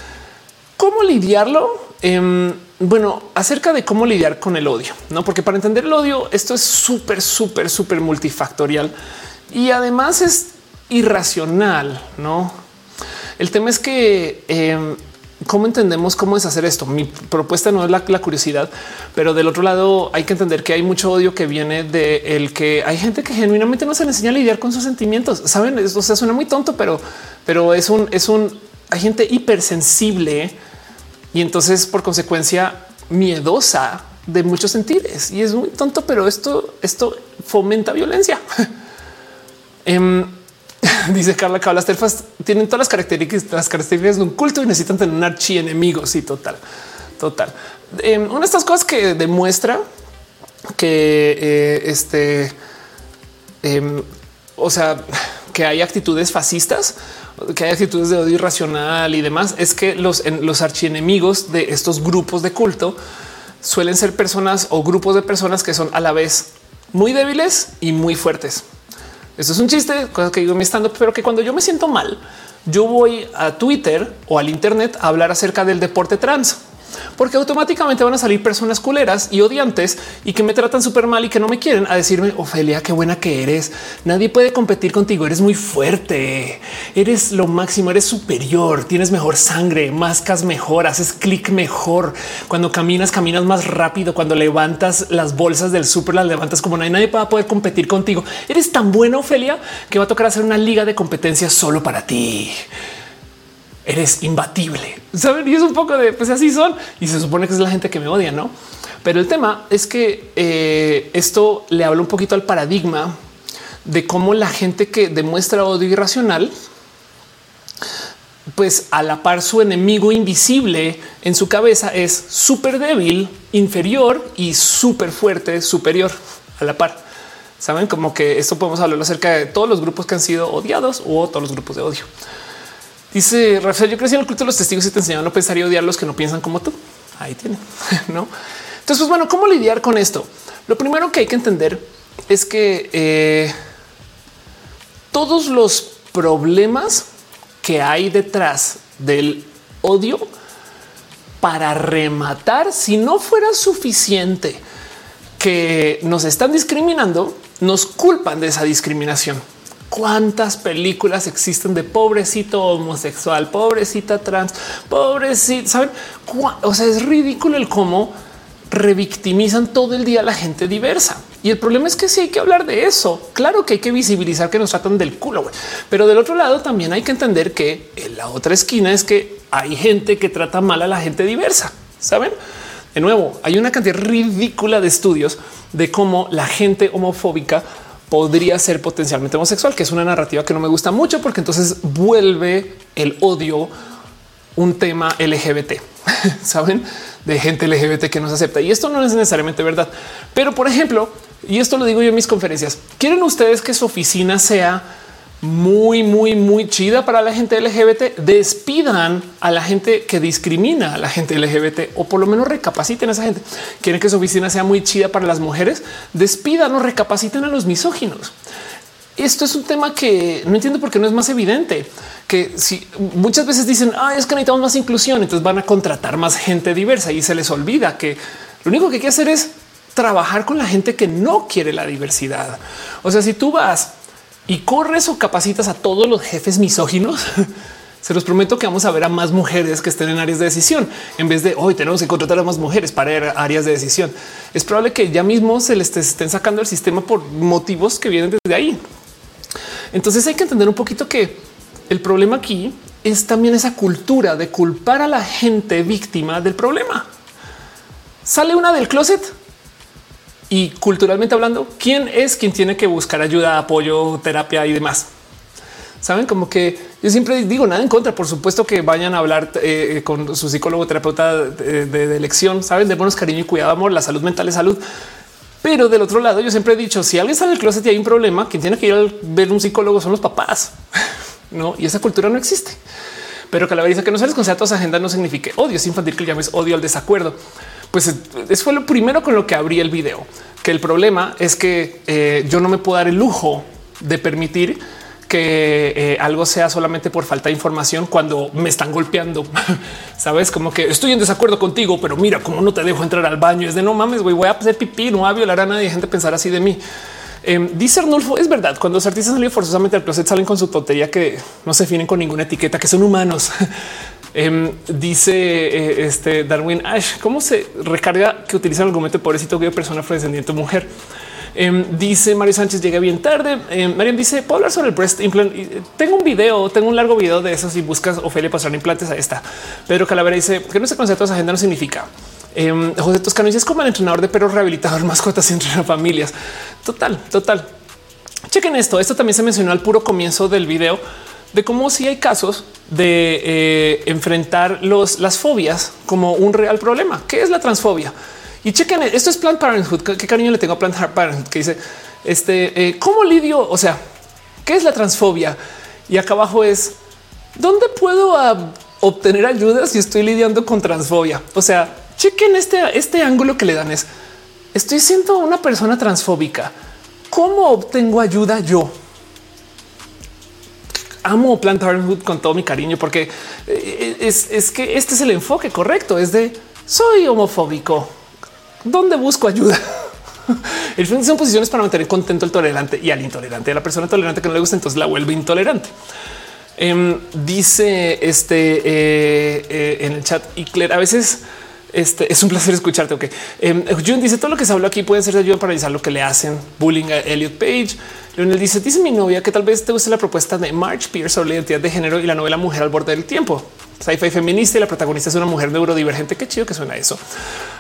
¿Cómo lidiarlo? Em, bueno, acerca de cómo lidiar con el odio, no? Porque para entender el odio, esto es súper, súper, súper multifactorial y además es irracional, no? El tema es que em, cómo entendemos cómo es hacer esto. Mi propuesta no es la, curiosidad, pero del otro lado hay que entender que hay mucho odio que viene de el que hay gente que genuinamente no se le enseña a lidiar con sus sentimientos. Saben, o sea, suena muy tonto, pero, pero es un, es un, hay gente hipersensible y entonces por consecuencia miedosa de muchos sentires y es muy tonto, pero esto, esto fomenta violencia. Em, dice Carla que las terfas tienen todas las características, las características de un culto y necesitan tener un archienemigo. Sí, total, total. Em, una de estas cosas que demuestra que eh, este, em, o sea, que hay actitudes fascistas que hay actitudes de odio irracional y demás, es que los, los archienemigos de estos grupos de culto suelen ser personas o grupos de personas que son a la vez muy débiles y muy fuertes. Esto es un chiste, cosa que digo en mi stand pero que cuando yo me siento mal, yo voy a Twitter o al Internet a hablar acerca del deporte trans porque automáticamente van a salir personas culeras y odiantes y que me tratan súper mal y que no me quieren a decirme, Ofelia, qué buena que eres. Nadie puede competir contigo. Eres muy fuerte. Eres lo máximo. Eres superior. Tienes mejor sangre, mascas mejor, haces clic mejor. Cuando caminas, caminas más rápido. Cuando levantas las bolsas del súper, las levantas como nadie, nadie va poder competir contigo. Eres tan buena, Ofelia, que va a tocar hacer una liga de competencia solo para ti eres imbatible. Saben? Y es un poco de pues así son. Y se supone que es la gente que me odia, no? Pero el tema es que eh, esto le habla un poquito al paradigma de cómo la gente que demuestra odio irracional, pues a la par su enemigo invisible en su cabeza es súper débil, inferior y súper fuerte, superior a la par. Saben como que esto podemos hablar acerca de todos los grupos que han sido odiados o todos los grupos de odio. Dice Rafael, yo crecí en el culto de los testigos y te enseñaban a no pensar y odiar los que no piensan como tú. Ahí tiene, ¿no? Entonces, pues bueno, ¿cómo lidiar con esto? Lo primero que hay que entender es que eh, todos los problemas que hay detrás del odio para rematar, si no fuera suficiente que nos están discriminando, nos culpan de esa discriminación cuántas películas existen de pobrecito homosexual, pobrecita trans, pobrecito, saben? O sea, es ridículo el cómo revictimizan todo el día a la gente diversa. Y el problema es que sí hay que hablar de eso. Claro que hay que visibilizar que nos tratan del culo, pero del otro lado también hay que entender que en la otra esquina es que hay gente que trata mal a la gente diversa. Saben? De nuevo, hay una cantidad ridícula de estudios de cómo la gente homofóbica podría ser potencialmente homosexual, que es una narrativa que no me gusta mucho porque entonces vuelve el odio un tema LGBT, saben, de gente LGBT que no se acepta. Y esto no es necesariamente verdad. Pero, por ejemplo, y esto lo digo yo en mis conferencias, ¿quieren ustedes que su oficina sea muy, muy, muy chida para la gente LGBT. Despidan a la gente que discrimina a la gente LGBT o por lo menos recapaciten a esa gente. Quieren que su oficina sea muy chida para las mujeres. Despidan o recapaciten a los misóginos. Esto es un tema que no entiendo por qué no es más evidente que si muchas veces dicen ah, es que necesitamos más inclusión, entonces van a contratar más gente diversa y se les olvida que lo único que hay que hacer es trabajar con la gente que no quiere la diversidad. O sea, si tú vas y corres o capacitas a todos los jefes misóginos, se los prometo que vamos a ver a más mujeres que estén en áreas de decisión en vez de hoy tenemos que contratar a más mujeres para áreas de decisión. Es probable que ya mismo se les estén sacando el sistema por motivos que vienen desde ahí. Entonces hay que entender un poquito que el problema aquí es también esa cultura de culpar a la gente víctima del problema. Sale una del closet y culturalmente hablando, ¿quién es quien tiene que buscar ayuda, apoyo, terapia y demás? Saben como que yo siempre digo nada en contra. Por supuesto que vayan a hablar eh, con su psicólogo, terapeuta de, elección. Saben de buenos cariño y cuidado, amor. La salud mental es salud. Pero del otro lado, yo siempre he dicho: si alguien está en el closet y hay un problema, quien tiene que ir a ver un psicólogo son los papás, no? Y esa cultura no existe. Pero dice que no se les conceda toda esa agenda no signifique odio. Es infantil que llames odio al desacuerdo. Pues eso fue lo primero con lo que abrí el video, que el problema es que eh, yo no me puedo dar el lujo de permitir que eh, algo sea solamente por falta de información cuando me están golpeando. Sabes como que estoy en desacuerdo contigo, pero mira cómo no te dejo entrar al baño. Es de no mames, güey, voy a hacer pipí, no voy a violar a nadie. Gente pensar así de mí. Eh, dice Arnulfo, es verdad, cuando los artistas salen forzosamente al closet salen con su tontería que no se definen con ninguna etiqueta, que son humanos. Em, dice eh, este Darwin Ash, ¿cómo se recarga que utilizan el argumento pobrecito que persona afrodescendiente mujer? Em, dice Mario Sánchez llega bien tarde. Eh, dice puedo hablar sobre el breast implant. Tengo un video, tengo un largo video de eso. Si buscas Ofelia pasar implantes, ahí está. Pedro Calavera dice que no se concepto de agenda no significa. Eh, José Toscano dice es como el entrenador de perros rehabilitador mascotas entre las familias. Total, total. Chequen esto. Esto también se mencionó al puro comienzo del video de cómo si hay casos de eh, enfrentar los, las fobias como un real problema. ¿Qué es la transfobia? Y chequen, esto es Planned Parenthood. ¿Qué cariño le tengo a Planned Parenthood? Que dice, este, eh, ¿cómo lidio? O sea, ¿qué es la transfobia? Y acá abajo es, ¿dónde puedo obtener ayuda si estoy lidiando con transfobia? O sea, chequen este, este ángulo que le dan es, estoy siendo una persona transfóbica. ¿Cómo obtengo ayuda yo? Amo Planned Parenthood con todo mi cariño porque eh, es, es que este es el enfoque correcto. Es de soy homofóbico ¿Dónde busco ayuda? El fin son posiciones para mantener contento al tolerante y al intolerante. A la persona tolerante que no le gusta, entonces la vuelve intolerante. Em, dice este eh, eh, en el chat y Claire, a veces este es un placer escucharte. Ok, eh, Jun dice todo lo que se habló aquí puede ser de ayuda para realizar lo que le hacen bullying a Elliot Page. Leonel dice: Dice mi novia que tal vez te guste la propuesta de March Pierce sobre la identidad de género y la novela Mujer al borde del tiempo. Sci-fi feminista y la protagonista es una mujer neurodivergente. Qué chido que suena eso.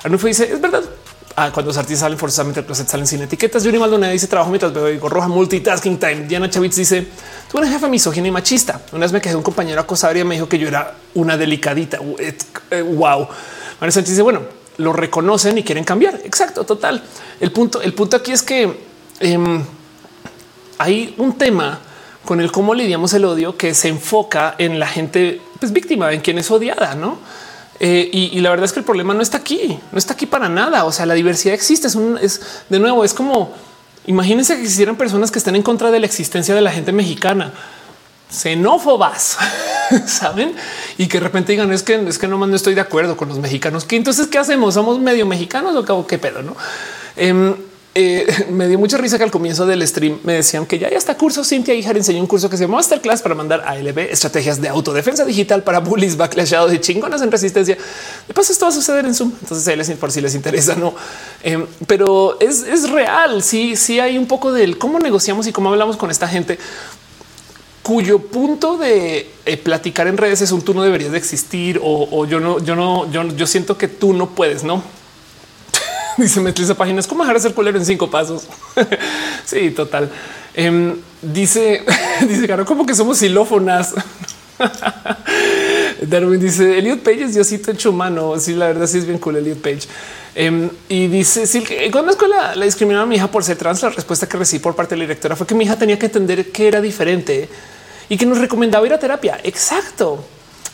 Arnulfo dice: Es verdad. Ah, cuando los artistas salen forzosamente al closet salen sin etiquetas. Yuri Maldonado dice trabajo mientras veo digo roja multitasking time. Diana Chavitz dice tú una jefa misógina y machista. Una vez me quedé un compañero acosador y me dijo que yo era una delicadita. Wow. María Sánchez dice bueno, lo reconocen y quieren cambiar. Exacto, total. El punto, el punto aquí es que em, hay un tema con el cómo lidiamos el odio que se enfoca en la gente pues, víctima, en quien es odiada, no? Eh, y, la verdad es que el problema no está aquí, no está aquí para nada. O sea, la diversidad existe. Es un, es de nuevo, es como imagínense que existieran personas que estén en contra de la existencia de la gente mexicana, xenófobas, saben? Y que de repente digan es que es que nomás no estoy de acuerdo con los mexicanos. Que entonces, ¿qué hacemos? Somos medio mexicanos o qué pedo, no? Em, eh, me dio mucha risa que al comienzo del stream me decían que ya, ya está curso. Cintia Hija enseñó un curso que se llama Masterclass para mandar a LB estrategias de autodefensa digital para bullies backlashados de chingonas en resistencia. De paso, esto va a suceder en Zoom. Entonces, ahí les por si les interesa, no, em, pero es, es real. Sí, sí hay un poco del cómo negociamos y cómo hablamos con esta gente cuyo punto de eh, platicar en redes es un tú no deberías de existir o, yo no, yo no, yo, yo siento que tú no puedes, no? Dice me esa página es como dejar de ser culero en cinco pasos. sí, total. Em, dice, dice, claro, como que somos xilófonas. Darwin dice Elliot Page es Diosito hecho humano. Sí, la verdad sí es bien cool Elliot Page. Em, y dice sí, cuando la escuela la discriminaron a mi hija por ser trans, la respuesta que recibí por parte de la directora fue que mi hija tenía que entender que era diferente y que nos recomendaba ir a terapia. Exacto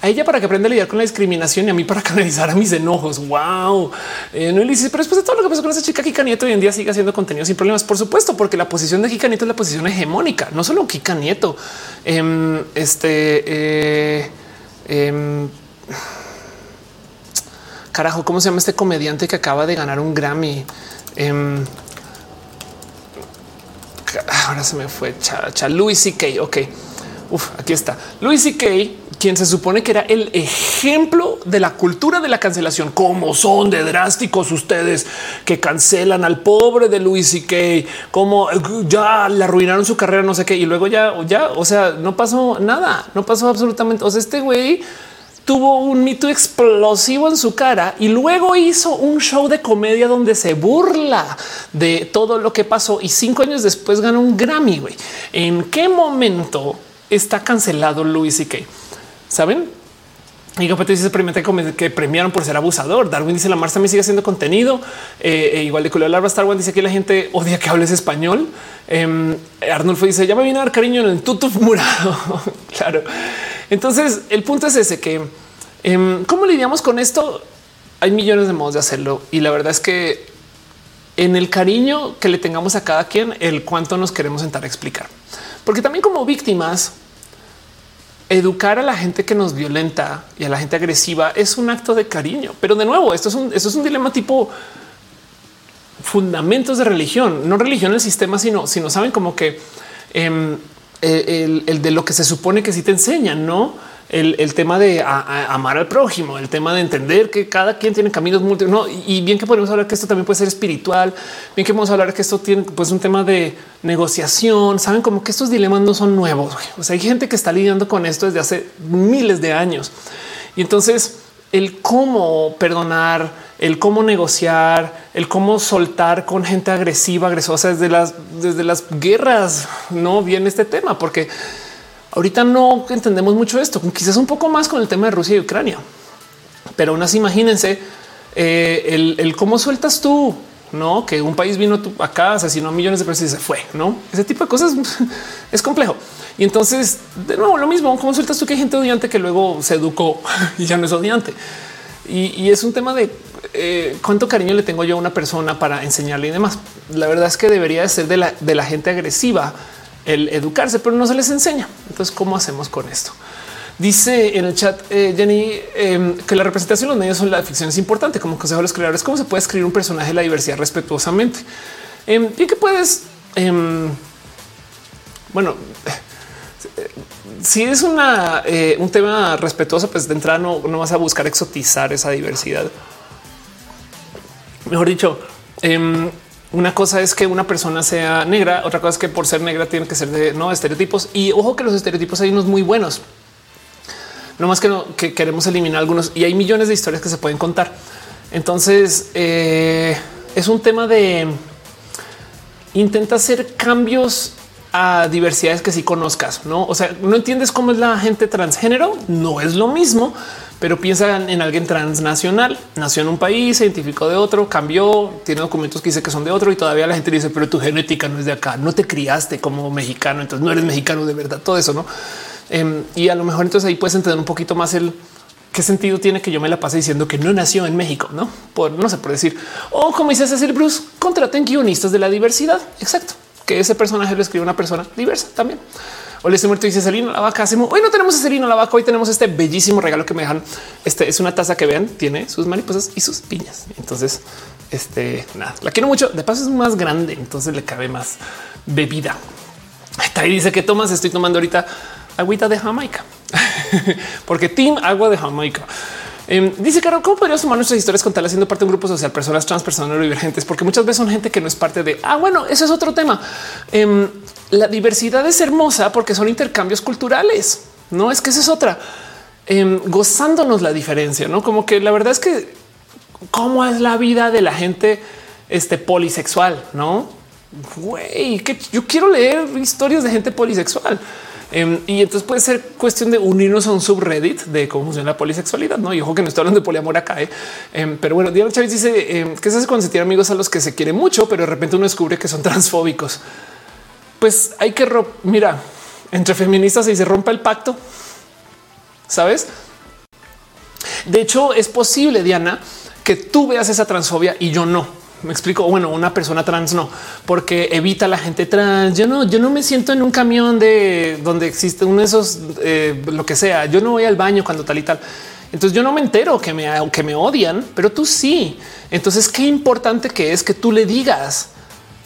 a ella para que aprenda a lidiar con la discriminación y a mí para canalizar a mis enojos. Wow. Eh, no dice, pero después de todo lo que pasó con esa chica, Kika Nieto hoy en día sigue haciendo contenido sin problemas. Por supuesto, porque la posición de Kika Nieto es la posición hegemónica, no solo Kika Nieto. Em, este eh, em, carajo, ¿cómo se llama este comediante que acaba de ganar un Grammy? Em, ahora se me fue cha, Louis C.K. Ok, Uf, aquí está Louis C.K quien se supone que era el ejemplo de la cultura de la cancelación. Cómo son de drásticos ustedes que cancelan al pobre de Luis y que como ya le arruinaron su carrera, no sé qué. Y luego ya, ya, o sea, no pasó nada, no pasó absolutamente. O sea, este güey tuvo un mito explosivo en su cara y luego hizo un show de comedia donde se burla de todo lo que pasó y cinco años después ganó un Grammy. Güey. ¿En qué momento está cancelado Luis y que saben. Y te dice que premiaron por ser abusador. Darwin dice la Mars también sigue haciendo contenido. Eh, e igual de culo larva Star Wars dice que la gente odia que hables español. Eh, Arnulfo dice ya me viene a dar cariño en el tutuf murado. claro. Entonces el punto es ese que em, cómo lidiamos con esto. Hay millones de modos de hacerlo y la verdad es que en el cariño que le tengamos a cada quien, el cuánto nos queremos sentar a explicar, porque también como víctimas educar a la gente que nos violenta y a la gente agresiva es un acto de cariño. Pero de nuevo, esto es un, esto es un dilema tipo fundamentos de religión, no religión el sistema, sino, sino saben como que em, el, el, de lo que se supone que sí te enseñan, no? El, tema de amar al prójimo, el tema de entender que cada quien tiene caminos múltiples. No, y bien que podemos hablar que esto también puede ser espiritual, bien que podemos hablar que esto tiene pues un tema de negociación. Saben como que estos dilemas no son nuevos. O sea, hay gente que está lidiando con esto desde hace miles de años. Y entonces el cómo perdonar, el cómo negociar, el cómo soltar con gente agresiva, agresosa desde las, desde las guerras, no viene este tema, porque Ahorita no entendemos mucho esto, quizás un poco más con el tema de Rusia y Ucrania, pero aún así imagínense eh, el, cómo sueltas tú, no que un país vino acá, asesinó a millones de personas y se fue, no ese tipo de cosas es complejo. Y entonces, de nuevo, lo mismo, cómo sueltas tú que hay gente odiante que luego se educó y ya no es odiante. Y, es un tema de eh, cuánto cariño le tengo yo a una persona para enseñarle y demás. La verdad es que debería ser de la, de la gente agresiva el educarse, pero no se les enseña. Entonces, ¿cómo hacemos con esto? Dice en el chat eh, Jenny em, que la representación de los medios son la ficción es importante como consejo de los creadores. ¿Cómo se puede escribir un personaje de la diversidad respetuosamente? Eh, y que puedes, em, bueno, si es una, eh, un tema respetuoso, pues de entrada no, no, vas a buscar exotizar esa diversidad. Mejor dicho, una cosa es que una persona sea negra, otra cosa es que por ser negra tiene que ser de no estereotipos. Y ojo que los estereotipos hay unos muy buenos. No más que, no, que queremos eliminar algunos y hay millones de historias que se pueden contar. Entonces eh, es un tema de intenta hacer cambios a diversidades que sí conozcas, no? O sea, no entiendes cómo es la gente transgénero, no es lo mismo, pero piensa en alguien transnacional, nació en un país, se identificó de otro, cambió, tiene documentos que dice que son de otro y todavía la gente dice, pero tu genética no es de acá, no te criaste como mexicano, entonces no eres mexicano de verdad, todo eso, ¿no? Em, y a lo mejor entonces ahí puedes entender un poquito más el qué sentido tiene que yo me la pase diciendo que no nació en México, no por no sé por decir o como dice Cecil Bruce, contraten guionistas de la diversidad. Exacto, que ese personaje lo escribe una persona diversa también. Hola, estoy muerto. Dice Celino la vaca. Hoy no tenemos Celino la vaca. Hoy tenemos este bellísimo regalo que me dejan. Este es una taza que vean, tiene sus mariposas y sus piñas. Entonces, este nada, la quiero mucho. De paso es más grande, entonces le cabe más bebida. Ahí dice que tomas. Estoy tomando ahorita agüita de Jamaica porque team agua de Jamaica. Em, dice Caro, ¿cómo podríamos tomar nuestras historias con tal haciendo parte de un grupo social, personas trans, personas neurodivergentes? Porque muchas veces son gente que no es parte de. Ah, bueno, eso es otro tema. Em, la diversidad es hermosa porque son intercambios culturales. No es que esa es otra. Em, gozándonos la diferencia, no como que la verdad es que cómo es la vida de la gente este polisexual, no? Güey, que yo quiero leer historias de gente polisexual. Em, y entonces puede ser cuestión de unirnos a un subreddit de cómo funciona la polisexualidad. No, y ojo que no estoy hablando de poliamor acá. ¿eh? Em, pero bueno, Diana Chávez dice em, que se hace cuando se tiene amigos a los que se quiere mucho, pero de repente uno descubre que son transfóbicos. Pues hay que mira entre feministas y se rompe el pacto. Sabes? De hecho, es posible, Diana, que tú veas esa transfobia y yo no. Me explico. Bueno, una persona trans no, porque evita la gente trans. Yo no, yo no me siento en un camión de donde existe uno de esos, eh, lo que sea. Yo no voy al baño cuando tal y tal. Entonces yo no me entero que me, que me odian, pero tú sí. Entonces qué importante que es que tú le digas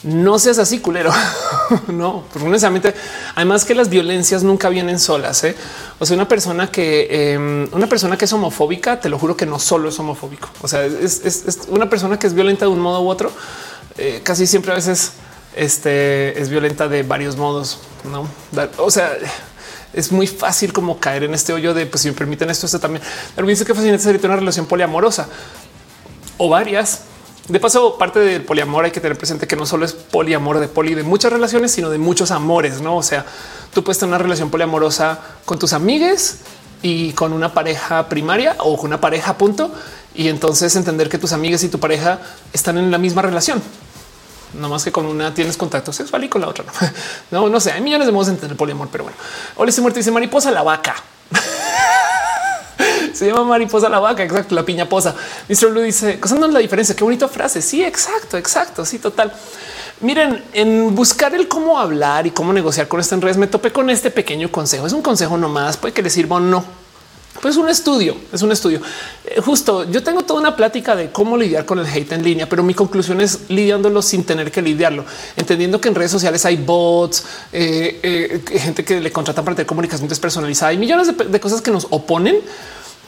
no seas así culero. no, porque necesariamente, además que las violencias nunca vienen solas. ¿eh? O sea, una persona que em, una persona que es homofóbica, te lo juro que no solo es homofóbico. O sea, es, una persona que es violenta de un modo u otro. Eh, casi siempre a veces este, es violenta de varios modos. No, o sea, es muy fácil como caer en este hoyo de pues si me permiten esto, esto también. Pero dice que fascinante sería una relación poliamorosa o varias De paso, parte del poliamor hay que tener presente que no solo es poliamor de poli de muchas relaciones, sino de muchos amores, no? O sea, tú puedes tener una relación poliamorosa con tus amigues y con una pareja primaria o con una pareja punto. Y entonces entender que tus amigas y tu pareja están en la misma relación. No más que con una tienes contacto sexual y con la otra no. No, no sé. Hay millones de modos de entender poliamor, pero bueno. Hola, se muerto dice mariposa la vaca. Se llama mariposa la vaca. Exacto. La piña posa. Mr. Lu dice no es la diferencia. Qué bonita frase. Sí, exacto, exacto. Sí, total. Miren, en buscar el cómo hablar y cómo negociar con esta en redes, me topé con este pequeño consejo. Es un consejo nomás, puede que le sirva o no. Pues un estudio, es un estudio. Eh, justo yo tengo toda una plática de cómo lidiar con el hate en línea, pero mi conclusión es lidiándolo sin tener que lidiarlo, entendiendo que en redes sociales hay bots, eh, eh, gente que le contratan para tener comunicación despersonalizada y millones de cosas que nos oponen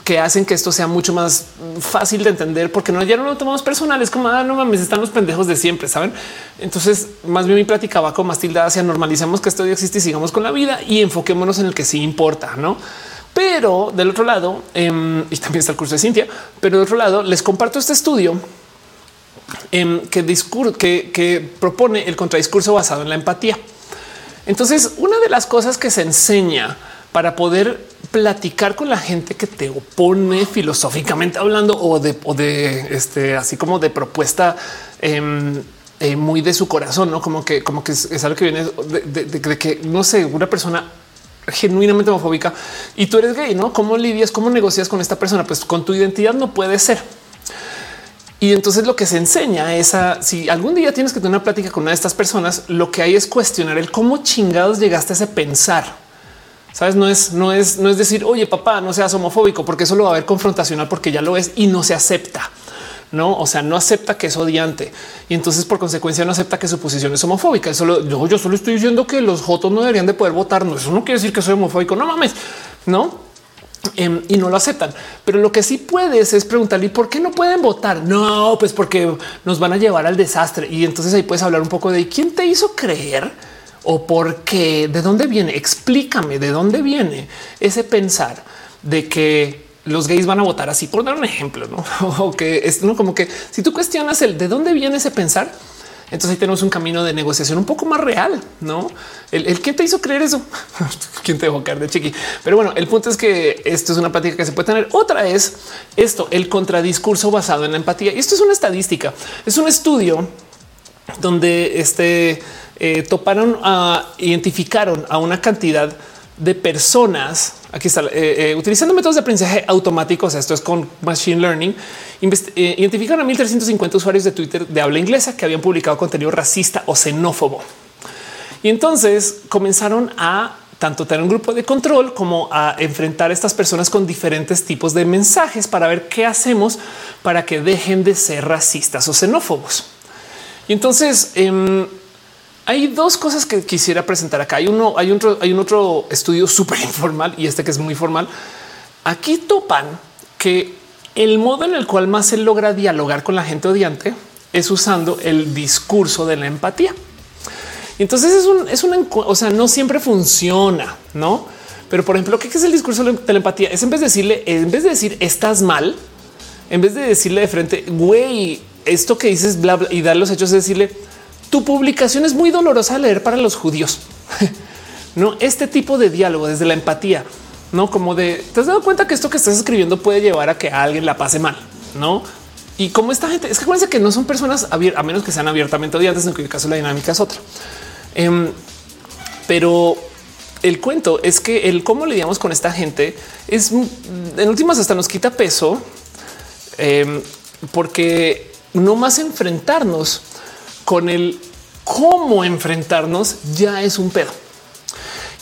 que hacen que esto sea mucho más fácil de entender, porque no ya no lo tomamos personal. Es como ah, no mames, están los pendejos de siempre, saben? Entonces, más bien mi plática va con más tilda hacia normalicemos que esto ya existe y sigamos con la vida y enfoquémonos en el que sí importa, no? Pero del otro lado, em, y también está el curso de Cintia, pero del otro lado les comparto este estudio em, que, que, que propone el contradiscurso basado en la empatía. Entonces, una de las cosas que se enseña para poder platicar con la gente que te opone filosóficamente hablando o de, de este, así como de propuesta em, eh, muy de su corazón, no como que, como que es, algo que viene de, que no sé, una persona genuinamente homofóbica y tú eres gay, no? ¿Cómo lidias? ¿Cómo negocias con esta persona? Pues con tu identidad no puede ser. Y entonces lo que se enseña es a si algún día tienes que tener una plática con una de estas personas, lo que hay es cuestionar el cómo chingados llegaste a ese pensar Sabes, no es, no es, no es decir, oye, papá, no seas homofóbico, porque eso lo va a haber confrontacional porque ya lo es y no se acepta. No, o sea, no acepta que es odiante y entonces por consecuencia no acepta que su posición es homofóbica. Solo yo, yo solo estoy diciendo que los jotos no deberían de poder votar. No, eso no quiere decir que soy homofóbico. No mames, no. Em, y no lo aceptan. Pero lo que sí puedes es preguntarle ¿y por qué no pueden votar? No, pues porque nos van a llevar al desastre. Y entonces ahí puedes hablar un poco de quién te hizo creer o por qué, de dónde viene, explícame de dónde viene ese pensar de que los gays van a votar así, por dar un ejemplo, ¿no? O que es ¿no? como que si tú cuestionas el de dónde viene ese pensar, entonces ahí tenemos un camino de negociación un poco más real, ¿no? El, el quién te hizo creer eso, quién te dejó caer de chiqui. Pero bueno, el punto es que esto es una práctica que se puede tener. Otra es esto, el contradiscurso basado en la empatía. Y esto es una estadística, es un estudio donde este eh, toparon, a, identificaron a una cantidad de personas. Aquí está eh, eh, utilizando métodos de aprendizaje automáticos. Esto es con machine learning. identificaron a 1350 usuarios de Twitter de habla inglesa que habían publicado contenido racista o xenófobo. Y entonces comenzaron a tanto tener un grupo de control como a enfrentar a estas personas con diferentes tipos de mensajes para ver qué hacemos para que dejen de ser racistas o xenófobos. Y entonces em, hay dos cosas que quisiera presentar acá. Hay uno, hay otro, hay un otro estudio súper informal y este que es muy formal. Aquí topan que el modo en el cual más se logra dialogar con la gente odiante es usando el discurso de la empatía. Entonces es un, es una, o sea, no siempre funciona, no? Pero por ejemplo, ¿qué es el discurso de la empatía? Es en vez de decirle, en vez de decir estás mal, en vez de decirle de frente, güey, esto que dices bla, bla y dar los hechos, es decirle, tu publicación es muy dolorosa de leer para los judíos. no este tipo de diálogo desde la empatía, no como de te has dado cuenta que esto que estás escribiendo puede llevar a que alguien la pase mal, no? Y como esta gente es que acuérdense que no son personas a menos que sean abiertamente odiantes, en cuyo caso la dinámica es otra. Em, pero el cuento es que el cómo lidiamos con esta gente es en últimas hasta nos quita peso em, porque no más enfrentarnos con el cómo enfrentarnos ya es un pedo.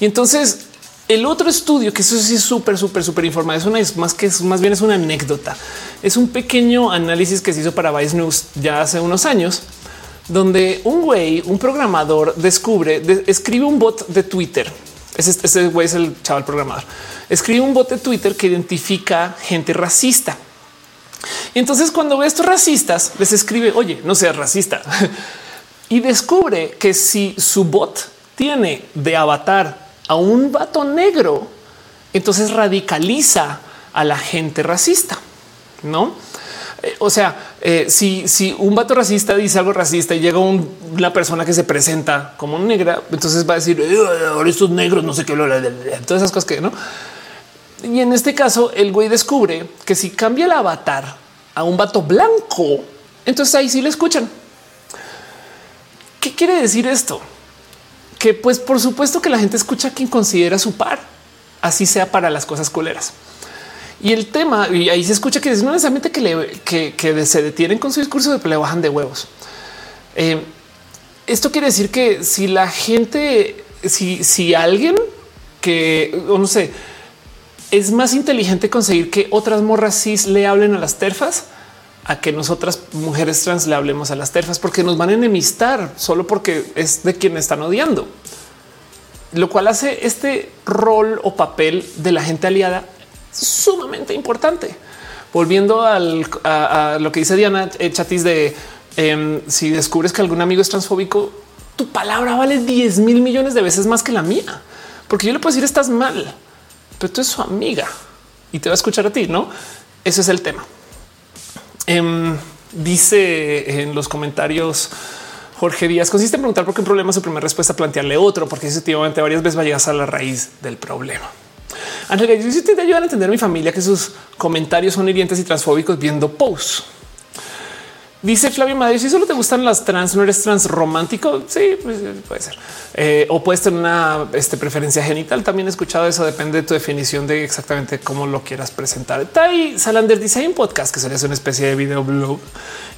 Y entonces el otro estudio, que eso sí es súper, súper, súper informado, es una más que es más bien es una anécdota. Es un pequeño análisis que se hizo para Vice News ya hace unos años, donde un güey, un programador, descubre, escribe un bot de Twitter. Ese güey es el chaval programador. Escribe un bot de Twitter que identifica gente racista. Y entonces cuando ve estos racistas, les escribe, oye, no seas racista. y descubre que si su bot tiene de avatar a un vato negro, entonces radicaliza a la gente racista, ¿no? eh, o sea, eh, si, si un vato racista dice algo racista y llega una persona que se presenta como negra, entonces va a decir ahora estos negros, no sé qué, todas esas cosas que no. Y en este caso, el güey descubre que si cambia el avatar a un vato blanco, entonces ahí sí le escuchan. ¿Qué quiere decir esto? Que pues por supuesto que la gente escucha a quien considera su par, así sea para las cosas culeras. Y el tema, y ahí se escucha que es no necesariamente que, le, se detienen con su discurso de le bajan de huevos. Eh, esto quiere decir que si la gente, si, si alguien que, no sé, es más inteligente conseguir que otras morras cis le hablen a las terfas a que nosotras mujeres trans le hablemos a las terfas porque nos van a enemistar solo porque es de quien están odiando. Lo cual hace este rol o papel de la gente aliada sumamente importante. Volviendo a, lo que dice Diana eh, Chatis de em, si descubres que algún amigo es transfóbico, tu palabra vale 10 mil millones de veces más que la mía, porque yo le puedo decir estás mal, pero tú es su amiga y te va a escuchar a ti. No, ese es el tema. Em, dice en los comentarios Jorge Díaz consiste en preguntar por qué un problema su primera respuesta plantearle otro, porque efectivamente varias veces va a la raíz del problema. Ángel, yo te ayudan a entender a mi familia que sus comentarios son hirientes y transfóbicos viendo posts. Dice Flavio Madrid, si solo te gustan las trans, no eres trans romántico. Sí, pues, eh, puede ser. Eh, o puedes tener una este, preferencia genital. También he escuchado eso. Depende de tu definición de exactamente cómo lo quieras presentar. Tai Salander dice hay un podcast que sería una especie de video blog,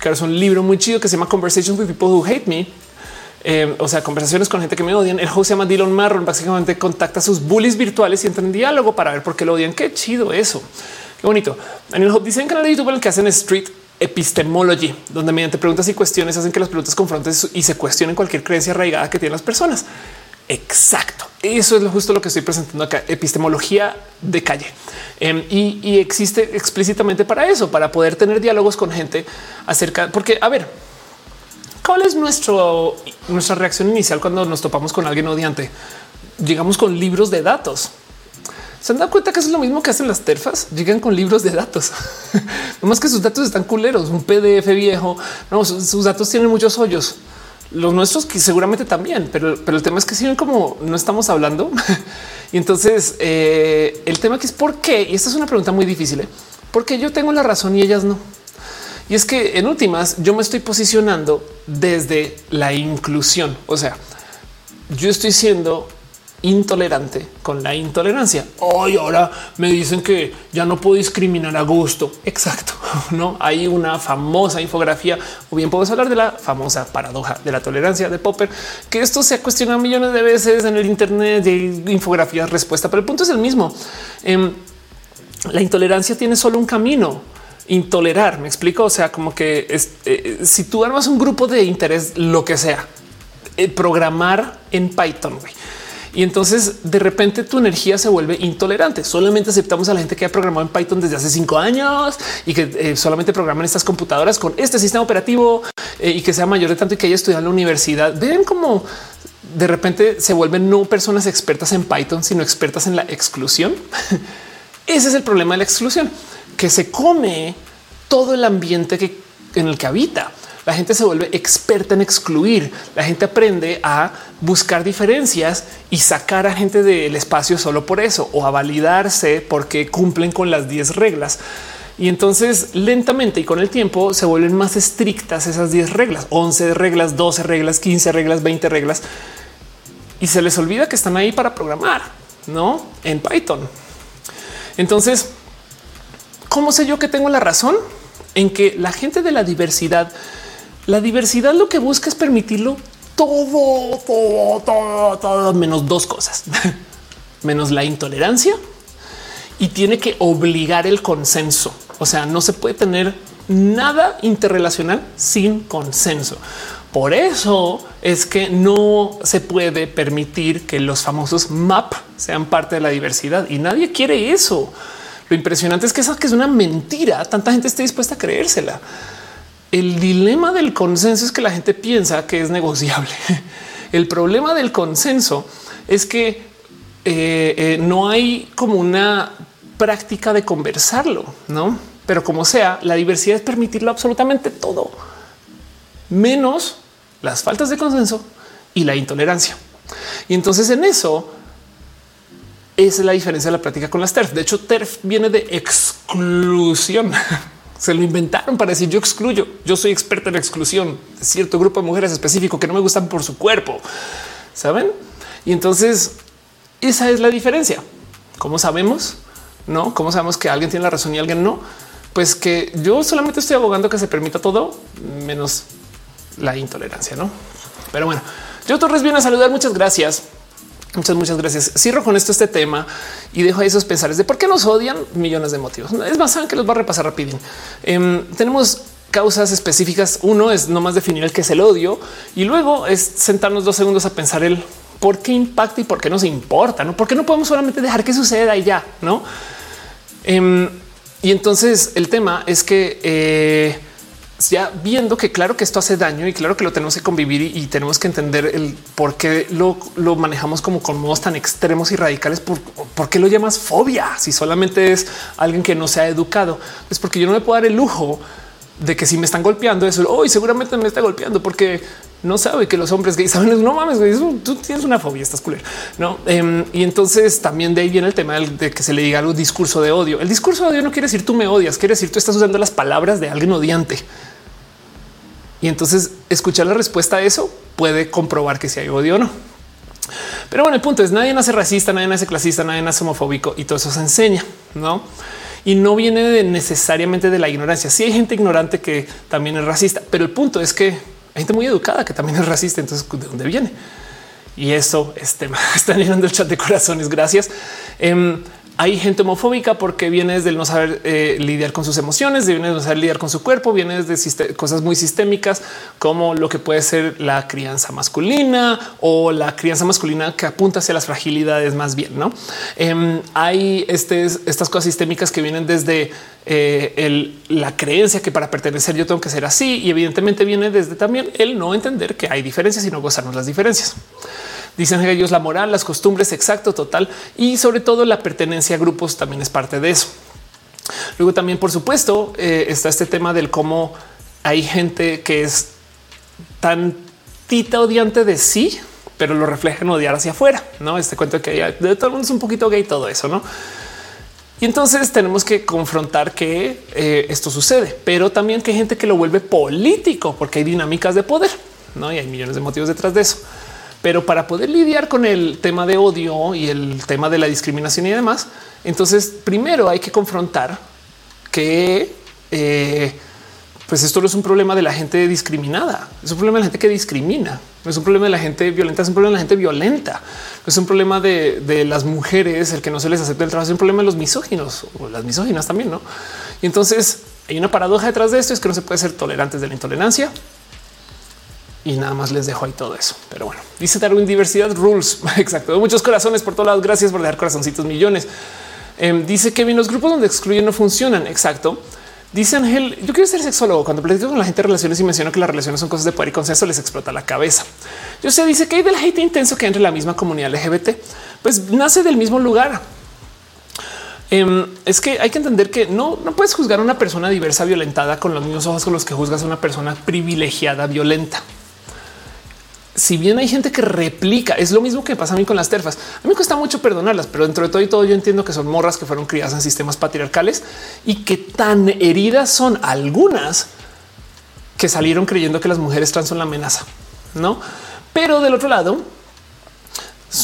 que es un libro muy chido que se llama Conversations with People Who Hate Me eh, o sea, conversaciones con gente que me odian. El host se llama Dylan Marron. Básicamente contacta a sus bullies virtuales y entra en diálogo para ver por qué lo odian. Qué chido eso. Qué bonito. En el dice en canal de YouTube en el que hacen Street Epistemology, donde mediante preguntas y cuestiones hacen que las preguntas confronten y se cuestionen cualquier creencia arraigada que tienen las personas. Exacto. Eso es justo lo que estoy presentando acá. Epistemología de calle. Em, y, existe explícitamente para eso, para poder tener diálogos con gente acerca, porque a ver, ¿Cuál es nuestra reacción inicial cuando nos topamos con alguien odiante? Llegamos con libros de datos. Se han dado cuenta que es lo mismo que hacen las terfas. Llegan con libros de datos, no más que sus datos están culeros, un PDF viejo. No, sus, datos tienen muchos hoyos. Los nuestros que seguramente también, pero, pero el tema es que si como no estamos hablando. y entonces eh, el tema que es por qué, y esta es una pregunta muy difícil, ¿eh? porque yo tengo la razón y ellas no. Y es que en últimas yo me estoy posicionando desde la inclusión. O sea, yo estoy siendo intolerante con la intolerancia. Hoy ahora me dicen que ya no puedo discriminar a gusto. Exacto. No hay una famosa infografía o bien podemos hablar de la famosa paradoja de la tolerancia de Popper, que esto se ha cuestionado millones de veces en el Internet de infografías respuesta, pero el punto es el mismo. Em, la intolerancia tiene solo un camino intolerar. Me explico. O sea, como que es, eh, si tú armas un grupo de interés, lo que sea, eh, programar en Python. Y entonces de repente tu energía se vuelve intolerante. Solamente aceptamos a la gente que ha programado en Python desde hace cinco años y que eh, solamente programan estas computadoras con este sistema operativo y que sea mayor de tanto y que haya estudiado en la universidad. Ven como de repente se vuelven no personas expertas en Python, sino expertas en la exclusión. Ese es el problema de la exclusión que se come todo el ambiente que, en el que habita. La gente se vuelve experta en excluir. La gente aprende a buscar diferencias y sacar a gente del espacio solo por eso o a validarse porque cumplen con las 10 reglas. Y entonces lentamente y con el tiempo se vuelven más estrictas esas 10 reglas, 11 reglas, 12 reglas, 15 reglas, 20 reglas. Y se les olvida que están ahí para programar, no en Python. Entonces, ¿Cómo sé yo que tengo la razón? En que la gente de la diversidad, la diversidad lo que busca es permitirlo todo, todo, todo, todo, menos dos cosas, menos la intolerancia y tiene que obligar el consenso. O sea, no se puede tener nada interrelacional sin consenso. Por eso es que no se puede permitir que los famosos MAP sean parte de la diversidad y nadie quiere eso. Lo impresionante es que esa que es una mentira. Tanta gente esté dispuesta a creérsela. El dilema del consenso es que la gente piensa que es negociable. El problema del consenso es que eh, eh, no hay como una práctica de conversarlo, no? Pero como sea, la diversidad es permitirlo absolutamente todo, menos las faltas de consenso y la intolerancia. Y entonces en eso es la diferencia de la práctica con las TERF. De hecho, TERF viene de exclusión. Se lo inventaron para decir yo excluyo. Yo soy experta en exclusión de cierto grupo de mujeres específico que no me gustan por su cuerpo. Saben? Y entonces esa es la diferencia. ¿Cómo sabemos? No, cómo sabemos que alguien tiene la razón y alguien no? Pues que yo solamente estoy abogando que se permita todo menos la intolerancia, no? Pero bueno, yo Torres viene a saludar. Muchas gracias. Muchas, muchas gracias. Cierro con esto este tema y dejo ahí esos pensares de por qué nos odian millones de motivos. Es más, saben que los va a repasar rápido. Em, tenemos causas específicas. Uno es no más definir el que es el odio y luego es sentarnos dos segundos a pensar el por qué impacta y por qué nos importa, no? Porque no podemos solamente dejar que suceda y ya, no? Em, y entonces el tema es que eh, ya viendo que claro que esto hace daño y claro que lo tenemos que convivir y, tenemos que entender el por qué lo, manejamos como con modos tan extremos y radicales. Por, qué lo llamas fobia? Si solamente es alguien que no se ha educado, es porque yo no me puedo dar el lujo de que si me están golpeando eso hoy seguramente me está golpeando porque no sabe que los hombres gays saben no mames, tú tienes una fobia, estás culero. No, em, y entonces también de ahí viene el tema de que se le diga algo discurso de odio. El discurso de odio no quiere decir tú me odias, quiere decir tú estás usando las palabras de alguien odiante. Y entonces escuchar la respuesta a eso puede comprobar que si hay odio o no. Pero bueno, el punto es nadie nace racista, nadie nace clasista, nadie nace homofóbico y todo eso se enseña, no? Y no viene necesariamente de la ignorancia. Sí hay gente ignorante que también es racista, pero el punto es que hay gente muy educada que también es racista. Entonces, ¿de dónde viene? Y eso es tema. Están llenando el chat de corazones. Gracias. Em, hay gente homofóbica porque viene desde el no saber eh, lidiar con sus emociones, viene de no saber lidiar con su cuerpo, viene desde cosas muy sistémicas como lo que puede ser la crianza masculina o la crianza masculina que apunta hacia las fragilidades más bien. No em, hay este, estas cosas sistémicas que vienen desde eh, la creencia que para pertenecer yo tengo que ser así y evidentemente viene desde también el no entender que hay diferencias y no gozarnos las diferencias. Dicen ellos la moral, las costumbres, exacto, total y sobre todo la pertenencia a grupos también es parte de eso. Luego también, por supuesto, eh, está este tema del cómo hay gente que es tan tita odiante de sí, pero lo refleja en odiar hacia afuera. No este cuento que de todo el mundo es un poquito gay, todo eso, no? Y entonces tenemos que confrontar que eh, esto sucede, pero también que hay gente que lo vuelve político porque hay dinámicas de poder, no? Y hay millones de motivos detrás de eso. Pero para poder lidiar con el tema de odio y el tema de la discriminación y demás, entonces primero hay que confrontar que eh, pues esto no es un problema de la gente discriminada, es un problema de la gente que discrimina, no es un problema de la gente violenta, es un problema de la gente violenta, no es un problema de, las mujeres, el que no se les acepte el trabajo, es un problema de los misóginos o las misóginas también, ¿no? Y entonces hay una paradoja detrás de esto, es que no se puede ser tolerantes de la intolerancia, y nada más les dejo ahí todo eso. Pero bueno, dice Darwin diversidad rules. Exacto. Muchos corazones por todos lados. Gracias por dejar corazoncitos millones. Em, dice que bien los grupos donde excluyen no funcionan. Exacto. Dice Ángel, yo quiero ser sexólogo. Cuando platico con la gente de relaciones y menciono que las relaciones son cosas de poder y consenso, les explota la cabeza. Yo sé, dice que hay del hate intenso que entre la misma comunidad LGBT, pues nace del mismo lugar. Em, es que hay que entender que no, no puedes juzgar a una persona diversa violentada con los mismos ojos con los que juzgas a una persona privilegiada violenta si bien hay gente que replica, es lo mismo que pasa a mí con las terfas. A mí me cuesta mucho perdonarlas, pero dentro de todo y todo yo entiendo que son morras que fueron criadas en sistemas patriarcales y que tan heridas son algunas que salieron creyendo que las mujeres trans son la amenaza, no? Pero del otro lado,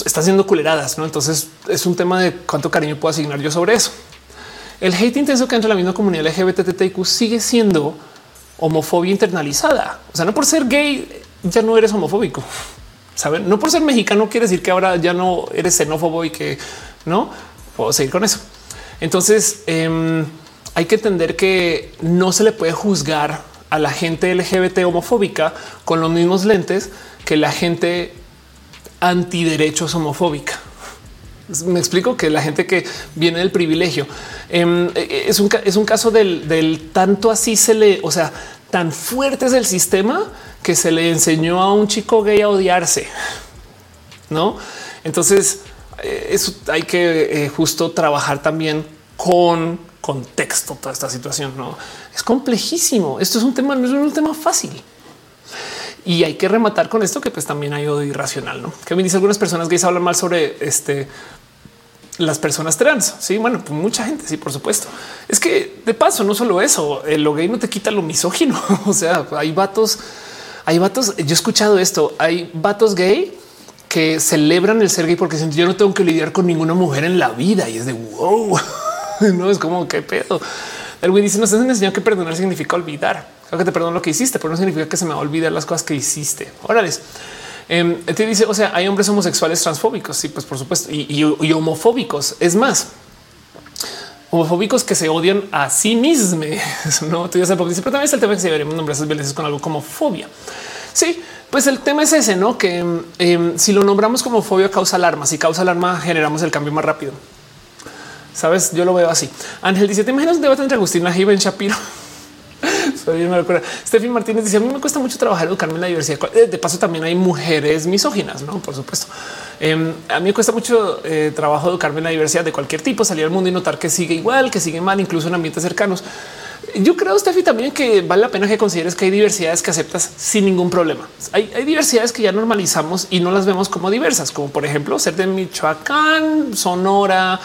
están siendo culeradas, no? Entonces es un tema de cuánto cariño puedo asignar yo sobre eso. El hate intenso que entre la misma comunidad LGBTQ sigue siendo homofobia internalizada. O sea, no por ser gay ya no eres homofóbico. Saben, no por ser mexicano quiere decir que ahora ya no eres xenófobo y que no puedo seguir con eso. Entonces em, hay que entender que no se le puede juzgar a la gente LGBT homofóbica con los mismos lentes que la gente antiderechos homofóbica. Me explico que la gente que viene del privilegio em, es, un, es un caso del, del tanto así se le, o sea, tan fuerte es el sistema que se le enseñó a un chico gay a odiarse. No, entonces eh, eso hay que eh, justo trabajar también con contexto toda esta situación. No es complejísimo. Esto es un tema, no es un tema fácil. Y hay que rematar con esto que pues también hay odio irracional, ¿no? Que me dice algunas personas gays hablan mal sobre este las personas trans. Sí, bueno, pues mucha gente, sí, por supuesto. Es que de paso, no solo eso, el lo gay no te quita lo misógino. o sea, hay vatos, hay vatos. Yo he escuchado esto. Hay vatos gay que celebran el ser gay porque dicen yo no tengo que lidiar con ninguna mujer en la vida y es de wow. no es como qué pedo. El güey dice nos han enseñado que perdonar significa olvidar. Creo que te perdono lo que hiciste, pero no significa que se me va a olvidar las cosas que hiciste. Órale. Eh, te dice, o sea, hay hombres homosexuales transfóbicos. Sí, pues por supuesto, y, homofóbicos. Es más, homofóbicos que se odian a sí mismos. No te dice, pero también es el tema que se deberíamos nombrar esas violencias con algo como fobia. Sí, pues el tema es ese, no que em, si lo nombramos como fobia causa alarma, si causa alarma generamos el cambio más rápido. Sabes, yo lo veo así. Ángel dice: Te imaginas un debate entre Agustín Lajiva y Shapiro. Soy una locura. Steffi Martínez dice: A mí me cuesta mucho trabajar educarme en la diversidad. Eh, de paso, también hay mujeres misóginas, no? Por supuesto. Em, a mí me cuesta mucho eh, trabajo educarme en la diversidad de cualquier tipo, salir al mundo y notar que sigue igual, que sigue mal, incluso en ambientes cercanos. Yo creo, Steffi, también que vale la pena que consideres que hay diversidades que aceptas sin ningún problema. Hay, hay, diversidades que ya normalizamos y no las vemos como diversas, como por ejemplo ser de Michoacán, Sonora,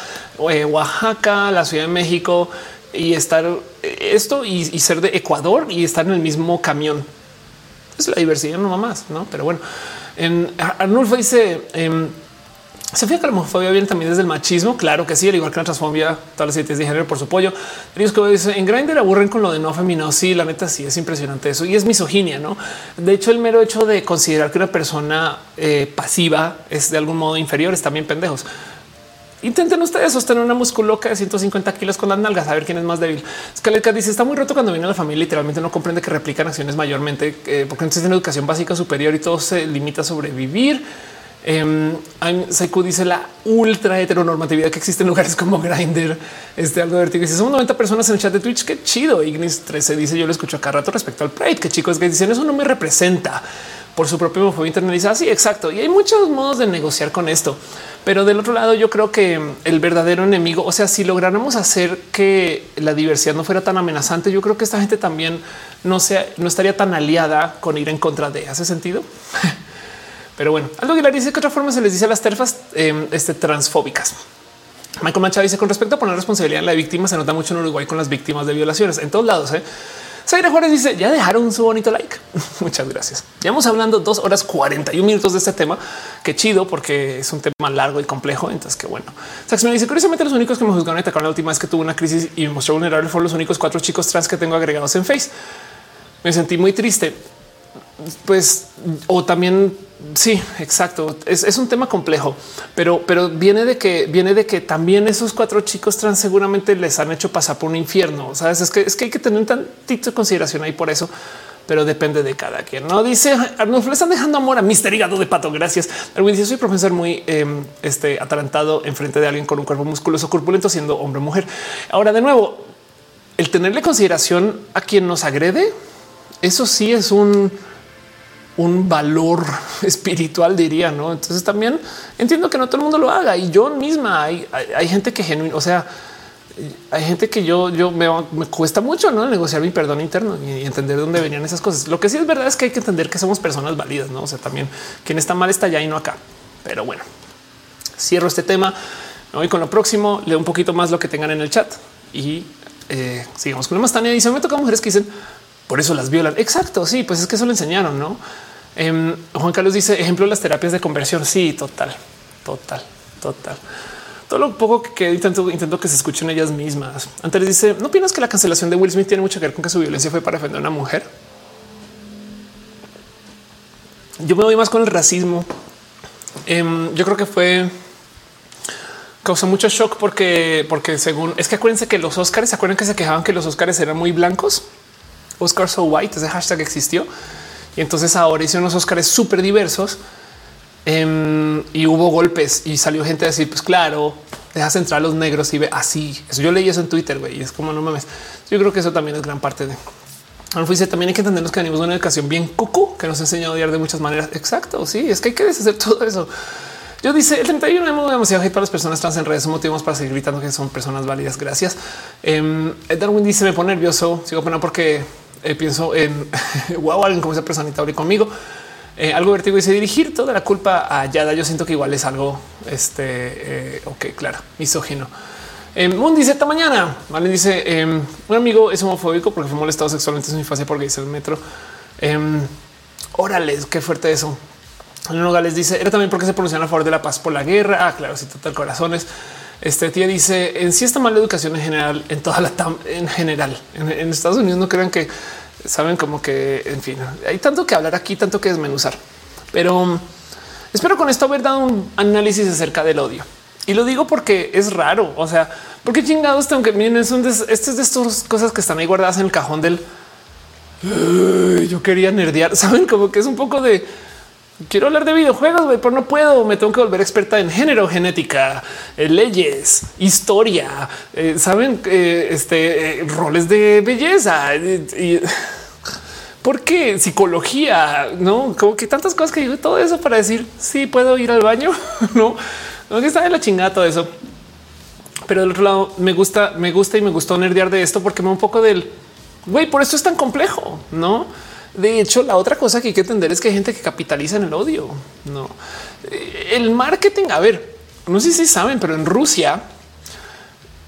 eh, Oaxaca, la Ciudad de México y estar esto y, ser de Ecuador y estar en el mismo camión. Es la diversidad, no más, no? Pero bueno, en Arnulfo dice em, se fija que la homofobia viene también desde el machismo. Claro que sí, al igual que la transfobia, todas las siete de género por su pollo. Dice en Grindr aburren con lo de no feminado. Sí, la neta sí es impresionante eso y es misoginia. No, de hecho, el mero hecho de considerar que una persona eh, pasiva es de algún modo inferior es también pendejos. Intenten ustedes sostener una musculoca de 150 kilos con las nalgas, a ver quién es más débil. Scaleta dice está muy roto cuando viene la familia. Literalmente no comprende que replican acciones mayormente eh, porque entonces en educación básica superior y todo se limita a sobrevivir. Eh, dice la ultra heteronormatividad que existe en lugares como Grindr. Este algo divertido. Dice somos 90 personas en el chat de Twitch. Qué chido. Ignis 13 dice yo lo escucho acá rato respecto al Pride. Que chicos que dicen eso no me representa por su propio homofobia internalizada. Sí, exacto. Y hay muchos modos de negociar con esto. Pero del otro lado, yo creo que el verdadero enemigo, o sea, si lográramos hacer que la diversidad no fuera tan amenazante, yo creo que esta gente también no sea, no estaría tan aliada con ir en contra de. ¿Hace sentido? Pero bueno, algo que le dice que otra forma se les dice a las terfas em, este, transfóbicas. Michael Machado dice con respecto a poner responsabilidad en la víctima, se nota mucho en Uruguay con las víctimas de violaciones en todos lados. ¿eh? Zaira Juárez dice ya dejaron su bonito like. Muchas gracias. Llevamos hablando dos horas 41 minutos de este tema. Qué chido, porque es un tema largo y complejo. Entonces, qué bueno. Sax me dice curiosamente los únicos que me juzgaron y atacaron la última vez que tuve una crisis y me mostró vulnerable fueron los únicos cuatro chicos trans que tengo agregados en Face. Me sentí muy triste. Pues, o también Sí, exacto. Es, un tema complejo, pero, pero viene de que viene de que también esos cuatro chicos trans seguramente les han hecho pasar por un infierno. Sabes, es que es que hay que tener un tantito de consideración ahí por eso, pero depende de cada quien. No dice nos le están dejando amor a Mister Hígado de Pato. Gracias. Algo dice soy profesor muy em, este, atarantado enfrente de alguien con un cuerpo musculoso corpulento siendo hombre o mujer. Ahora de nuevo, el tenerle consideración a quien nos agrede, eso sí es un un valor espiritual, diría, ¿no? Entonces también entiendo que no todo el mundo lo haga y yo misma hay, hay, gente que genuino, o sea, hay gente que yo, yo me, cuesta mucho ¿no? negociar mi perdón interno y entender de dónde venían esas cosas. Lo que sí es verdad es que hay que entender que somos personas válidas, no? O sea, también quien está mal está allá y no acá. Pero bueno, cierro este tema. Me voy con lo próximo, leo un poquito más lo que tengan en el chat y eh, sigamos con más. Tania dice: Me toca mujeres que dicen por eso las violan. Exacto. Sí, pues es que eso lo enseñaron, no? Em, Juan Carlos dice ejemplo las terapias de conversión. Sí, total, total, total. Todo lo poco que intento, intento que se escuchen ellas mismas. Antes dice no opinas que la cancelación de Will Smith tiene mucho que ver con que su violencia fue para defender a una mujer. Yo me voy más con el racismo. Em, yo creo que fue causó mucho shock porque, porque según es que acuérdense que los Oscars se acuerdan que se quejaban que los Oscars eran muy blancos. Oscar so white, ese hashtag existió entonces ahora hicieron unos Oscars súper diversos em, y hubo golpes y salió gente a decir, pues claro, dejas entrar a los negros y ve así. Eso yo leí eso en Twitter güey, y es como no mames. Yo creo que eso también es gran parte de. Dice también hay que entendernos que venimos de una educación bien cucu que nos ha enseñado a odiar de muchas maneras. Exacto. Sí, es que hay que deshacer todo eso. Yo dice el 31 hemos demasiado hate para las personas trans en redes. Motivos para seguir gritando que son personas válidas. Gracias. Eh, Darwin dice me pone nervioso. Sigo pena porque eh, pienso en wow, alguien como esa personita conmigo. Eh, algo vertigo dice dirigir toda la culpa a Yada. Yo siento que igual es algo este. Eh, ok, claro, misógino. Eh, Moon dice esta mañana. Vale, dice eh, un amigo es homofóbico porque fue molestado sexualmente en su infancia porque dice el metro. Eh, órale, qué fuerte eso. Luego les dice era también porque se pronuncian a favor de la paz por la guerra. Ah, claro, sí, total corazones. Este tía dice en sí está mal la educación en general, en toda la en general. En, Estados Unidos no crean que saben como que, en fin, hay tanto que hablar aquí, tanto que desmenuzar, pero um, espero con esto haber dado un análisis acerca del odio. Y lo digo porque es raro. O sea, porque chingados aunque miren, son de, este es de estas cosas que están ahí guardadas en el cajón del yo quería nerdear. Saben como que es un poco de quiero hablar de videojuegos, pero no puedo. Me tengo que volver experta en género, genética, eh, leyes, historia. Eh, Saben eh, este roles de belleza y ¿Por qué? Psicología, no como que tantas cosas que digo todo eso para decir sí puedo ir al baño, no, no está de la chingada todo eso. Pero del otro lado me gusta, me gusta y me gustó nerdear de esto porque me un poco del güey. Por esto es tan complejo, no? De hecho, la otra cosa que hay que entender es que hay gente que capitaliza en el odio. No, el marketing. A ver, no sé si saben, pero en Rusia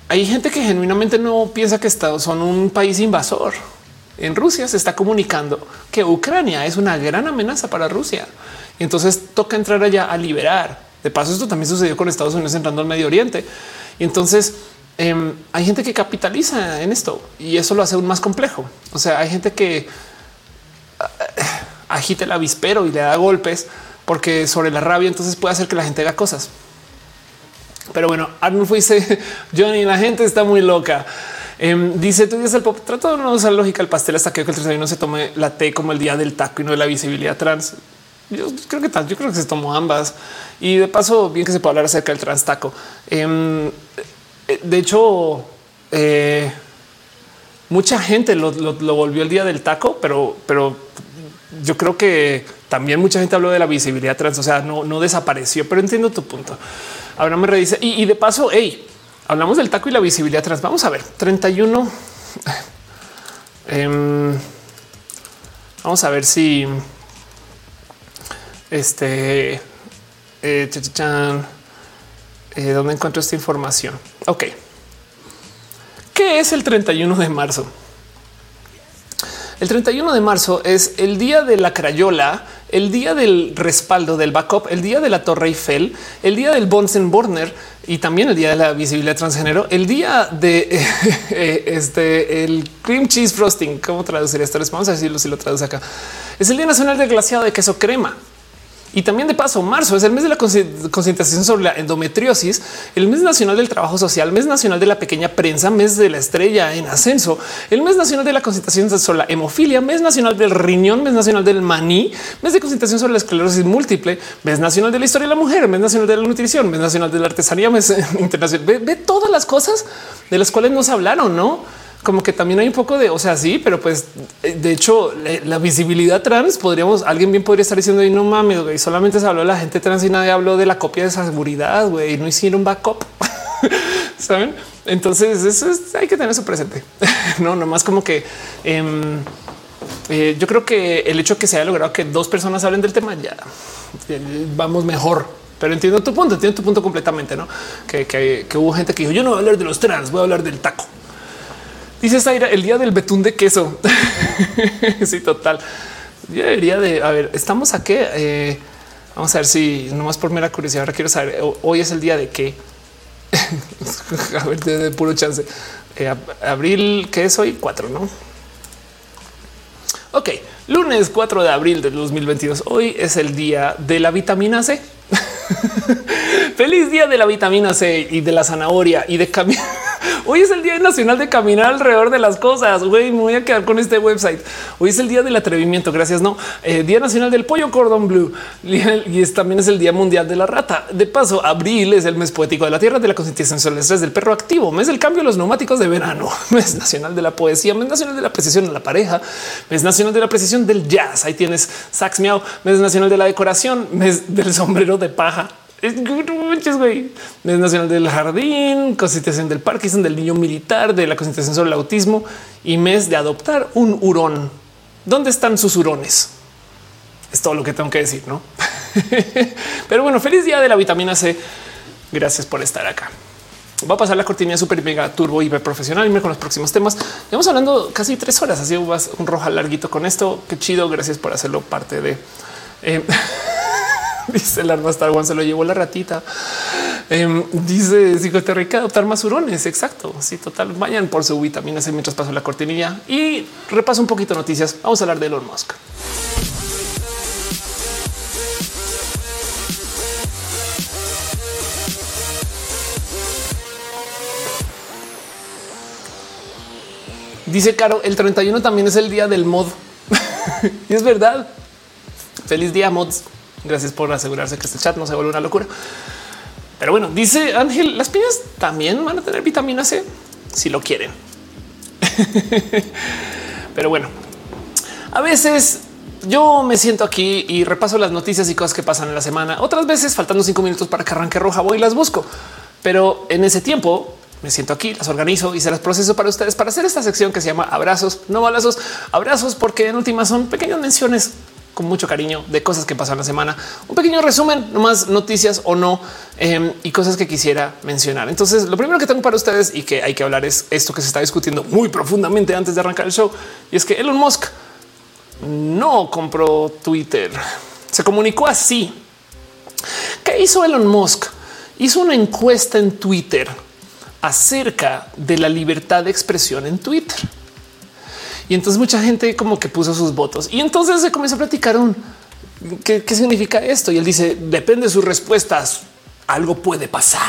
hay gente que genuinamente no piensa que Estados son un país invasor. En Rusia se está comunicando que Ucrania es una gran amenaza para Rusia. Y entonces toca entrar allá a liberar. De paso, esto también sucedió con Estados Unidos entrando al Medio Oriente. Y entonces eh, hay gente que capitaliza en esto y eso lo hace aún más complejo. O sea, hay gente que agite el avispero y le da golpes porque sobre la rabia entonces puede hacer que la gente haga cosas. Pero bueno, Arnold dice Johnny, la gente está muy loca. Eh, dice tú dices el pop. Trato de no usar lógica el pastel hasta que el 31 se tome la T como el día del taco y no de la visibilidad trans. Yo creo que tal, yo creo que se tomó ambas y de paso, bien que se puede hablar acerca del trans taco. Eh, de hecho, eh, mucha gente lo, volvió el día del taco, pero, pero yo creo que también mucha gente habló de la visibilidad trans, o sea, no, no desapareció, pero entiendo tu punto. Ahora me redice y, de paso, hey, hablamos del taco y la visibilidad trans. Vamos a ver 31. Eh, vamos a ver si este eh, eh, dónde encuentro esta información. Ok, ¿qué es el 31 de marzo? El 31 de marzo es el día de la crayola, el día del respaldo del backup, el día de la Torre Eiffel, el día del Bonsen Borner y también el día de la visibilidad transgénero, el día de eh, este el cream cheese frosting. ¿Cómo traducir esto? Les vamos a decirlo si lo traduce acá. Es el Día Nacional del Glaciado de Queso Crema. Y también de paso, marzo es el mes de la concientización sobre la endometriosis, el mes nacional del trabajo social, mes nacional de la pequeña prensa, mes de la estrella en ascenso, el mes nacional de la concientización sobre la hemofilia, mes nacional del riñón, mes nacional del maní, mes de concientización sobre la esclerosis múltiple, mes nacional de la historia de la mujer, mes nacional de la nutrición, mes nacional de la artesanía, mes internacional. Ve, todas las cosas de las cuales nos hablaron, no? Como que también hay un poco de, o sea, sí, pero pues de hecho la visibilidad trans podríamos, alguien bien podría estar diciendo y no mames, solamente se habló de la gente trans y nadie habló de la copia de seguridad, güey, no hicieron backup, saben? Entonces eso es, hay que tener eso presente, no, nomás como que eh, eh, yo creo que el hecho que se haya logrado que dos personas hablen del tema ya vamos mejor, pero entiendo tu punto, entiendo tu punto completamente, no? Que, que hubo gente que dijo yo no voy a hablar de los trans, voy a hablar del taco. Dice Zaira, el día del betún de queso. sí, total. Yo debería de, a ver, estamos a qué? Eh, vamos a ver si nomás por mera curiosidad, ahora quiero saber, hoy es el día de qué. a ver, de, puro chance. Eh, abril, ¿qué es hoy? Cuatro, ¿no? Ok, lunes 4 de abril del 2022. Hoy es el día de la vitamina C. Feliz día de la vitamina C y de la zanahoria y de caminar. Hoy es el Día Nacional de Caminar alrededor de las cosas. Güey, me voy a quedar con este website. Hoy es el Día del Atrevimiento. Gracias. No, eh, Día Nacional del Pollo Cordón Blue y es, también es el Día Mundial de la Rata. De paso, abril es el mes poético de la tierra, de la concientización el estrés del perro activo, mes del cambio de los neumáticos de verano, mes nacional de la poesía, mes nacional de la precisión de la pareja, mes nacional de la precisión del jazz. Ahí tienes sax miau, mes nacional de la decoración, mes del sombrero de paja Muchos güey. Mes Nacional del Jardín, Constitución del Parkinson, del Niño Militar, de la Constitución sobre el Autismo y mes de adoptar un hurón. ¿Dónde están sus hurones? Es todo lo que tengo que decir, ¿no? Pero bueno, feliz día de la vitamina C. Gracias por estar acá. Va a pasar la cortina super mega turbo y profesional y con los próximos temas. Estamos hablando casi tres horas, así vas un roja larguito con esto. Qué chido. Gracias por hacerlo parte de. Eh, dice el arma Star Wars se lo llevó la ratita. Eh, dice rica adoptar más hurones. Exacto. Sí, total. Vayan por su vitamina C mientras paso la cortinilla y repaso un poquito noticias. Vamos a hablar de Elon Musk. Dice Caro, el 31 también es el día del mod. y es verdad. Feliz día, mods. Gracias por asegurarse que este chat no se vuelve una locura. Pero bueno, dice Ángel, las piñas también van a tener vitamina C si lo quieren. Pero bueno, a veces yo me siento aquí y repaso las noticias y cosas que pasan en la semana. Otras veces, faltando cinco minutos para que arranque roja, voy y las busco. Pero en ese tiempo me siento aquí, las organizo y se las proceso para ustedes para hacer esta sección que se llama abrazos, no balazos, abrazos, porque en última son pequeñas menciones con mucho cariño de cosas que pasan la semana, un pequeño resumen, nomás noticias o no em, y cosas que quisiera mencionar. Entonces, lo primero que tengo para ustedes y que hay que hablar es esto que se está discutiendo muy profundamente antes de arrancar el show y es que Elon Musk no compró Twitter. Se comunicó así. ¿Qué hizo Elon Musk? Hizo una encuesta en Twitter acerca de la libertad de expresión en Twitter. Y entonces mucha gente como que puso sus votos y entonces se comenzó a platicar un qué, significa esto. Y él dice depende de sus respuestas, algo puede pasar.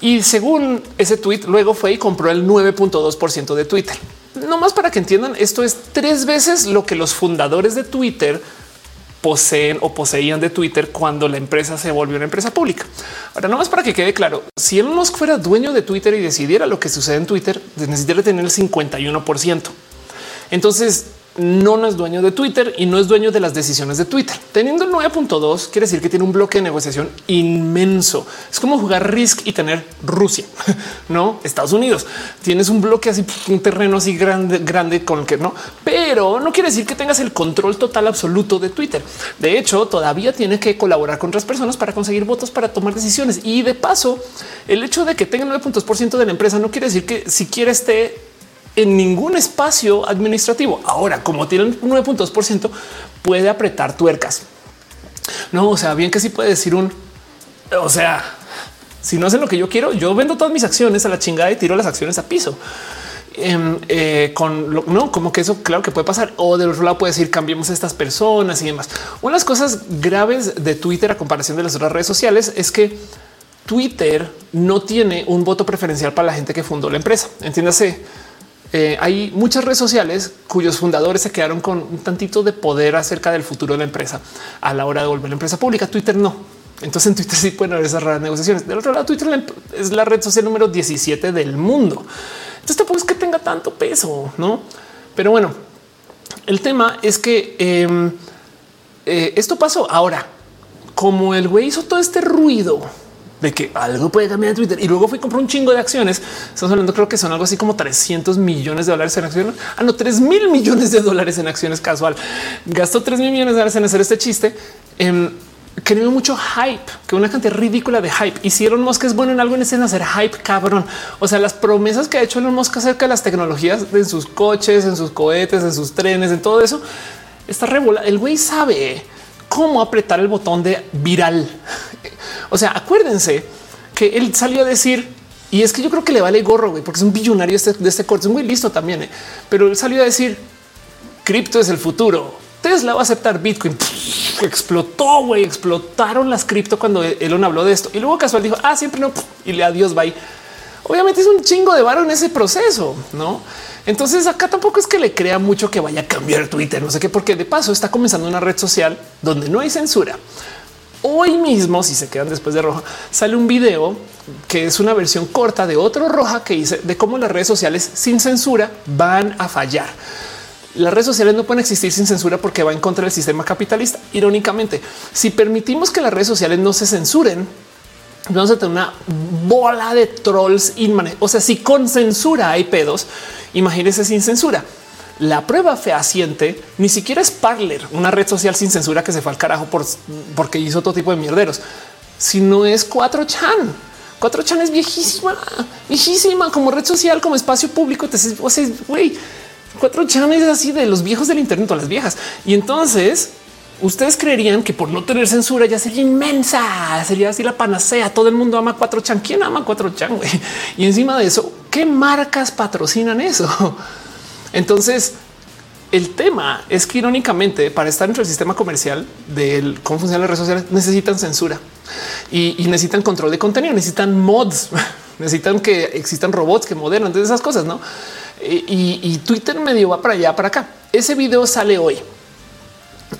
Y según ese tweet, luego fue y compró el 9.2% de Twitter. No más para que entiendan, esto es tres veces lo que los fundadores de Twitter poseen o poseían de Twitter cuando la empresa se volvió una empresa pública. Ahora, no más para que quede claro, si Elon Musk fuera dueño de Twitter y decidiera lo que sucede en Twitter, necesitaría tener el 51%. Entonces, no, es dueño de Twitter y no es dueño de las decisiones de Twitter. Teniendo el 9.2 quiere decir que tiene un bloque de negociación inmenso. Es como jugar Risk y tener Rusia, no Estados Unidos. Tienes un bloque así, un terreno así grande, grande con el que no, pero no quiere decir que tengas el control total absoluto de Twitter. De hecho, todavía tiene que colaborar con otras personas para conseguir votos para tomar decisiones. Y de paso, el hecho de que tenga 9% de la empresa no quiere decir que siquiera esté en ningún espacio administrativo. Ahora, como tienen un 9.2%, puede apretar tuercas. No, o sea, bien que sí puede decir un, o sea, si no hacen lo que yo quiero, yo vendo todas mis acciones a la chingada y tiro las acciones a piso. Em, eh, con lo, no como que eso claro que puede pasar o del otro lado puede decir cambiemos a estas personas y demás. Una de las cosas graves de Twitter a comparación de las otras redes sociales es que Twitter no tiene un voto preferencial para la gente que fundó la empresa. Entiéndase, eh, hay muchas redes sociales cuyos fundadores se quedaron con un tantito de poder acerca del futuro de la empresa a la hora de volver a la empresa pública. Twitter no. Entonces en Twitter sí pueden haber esas raras negociaciones. Del otro lado, Twitter es la red social número 17 del mundo. Entonces tampoco es que tenga tanto peso, no? Pero bueno, el tema es que em, eh, esto pasó ahora. Como el güey hizo todo este ruido de que algo puede cambiar en Twitter y luego fui a comprar un chingo de acciones. Estamos hablando, creo que son algo así como 300 millones de dólares en acciones. Ah, no, 3 mil millones de dólares en acciones casual. Gastó 3 mil millones de dólares en hacer este chiste. Eh, creó mucho hype, que una cantidad ridícula de hype. Hicieron Musk es bueno en algo en ese hacer hype cabrón. O sea, las promesas que ha hecho Elon Musk acerca de las tecnologías en sus coches, en sus cohetes, en sus trenes, en todo eso está revola. El güey sabe cómo apretar el botón de viral. O sea, acuérdense que él salió a decir, y es que yo creo que le vale gorro, güey, porque es un billonario este, de este corte, es muy listo también, ¿eh? pero él salió a decir, cripto es el futuro. Tesla va a aceptar Bitcoin. explotó, güey, explotaron las cripto cuando Elon habló de esto. Y luego casual dijo, ah, siempre no, y le adiós, bye. Obviamente es un chingo de varo en ese proceso, ¿no? Entonces acá tampoco es que le crea mucho que vaya a cambiar Twitter, no sé qué, porque de paso está comenzando una red social donde no hay censura. Hoy mismo, si se quedan después de roja, sale un video que es una versión corta de otro roja que dice de cómo las redes sociales sin censura van a fallar. las redes sociales no pueden existir sin censura porque va en contra del sistema capitalista. Irónicamente, si permitimos que las redes sociales no se censuren, vamos a tener una bola de trolls inmanes. O sea, si con censura hay pedos, imagínense sin censura. La prueba fehaciente ni siquiera es Parler, una red social sin censura que se fue al carajo por, porque hizo todo tipo de mierderos, sino es 4chan. 4chan es viejísima, viejísima como red social, como espacio público. o sea, güey, 4chan es así de los viejos del Internet o las viejas. Y entonces ustedes creerían que por no tener censura ya sería inmensa, sería así la panacea. Todo el mundo ama 4chan. ¿Quién ama 4chan? Y encima de eso, ¿qué marcas patrocinan eso? Entonces, el tema es que irónicamente para estar dentro del sistema comercial del cómo funcionan las redes sociales necesitan censura y, necesitan control de contenido, necesitan mods, necesitan que existan robots que moderan de esas cosas, no? Y, Twitter medio va para allá, para acá. Ese video sale hoy.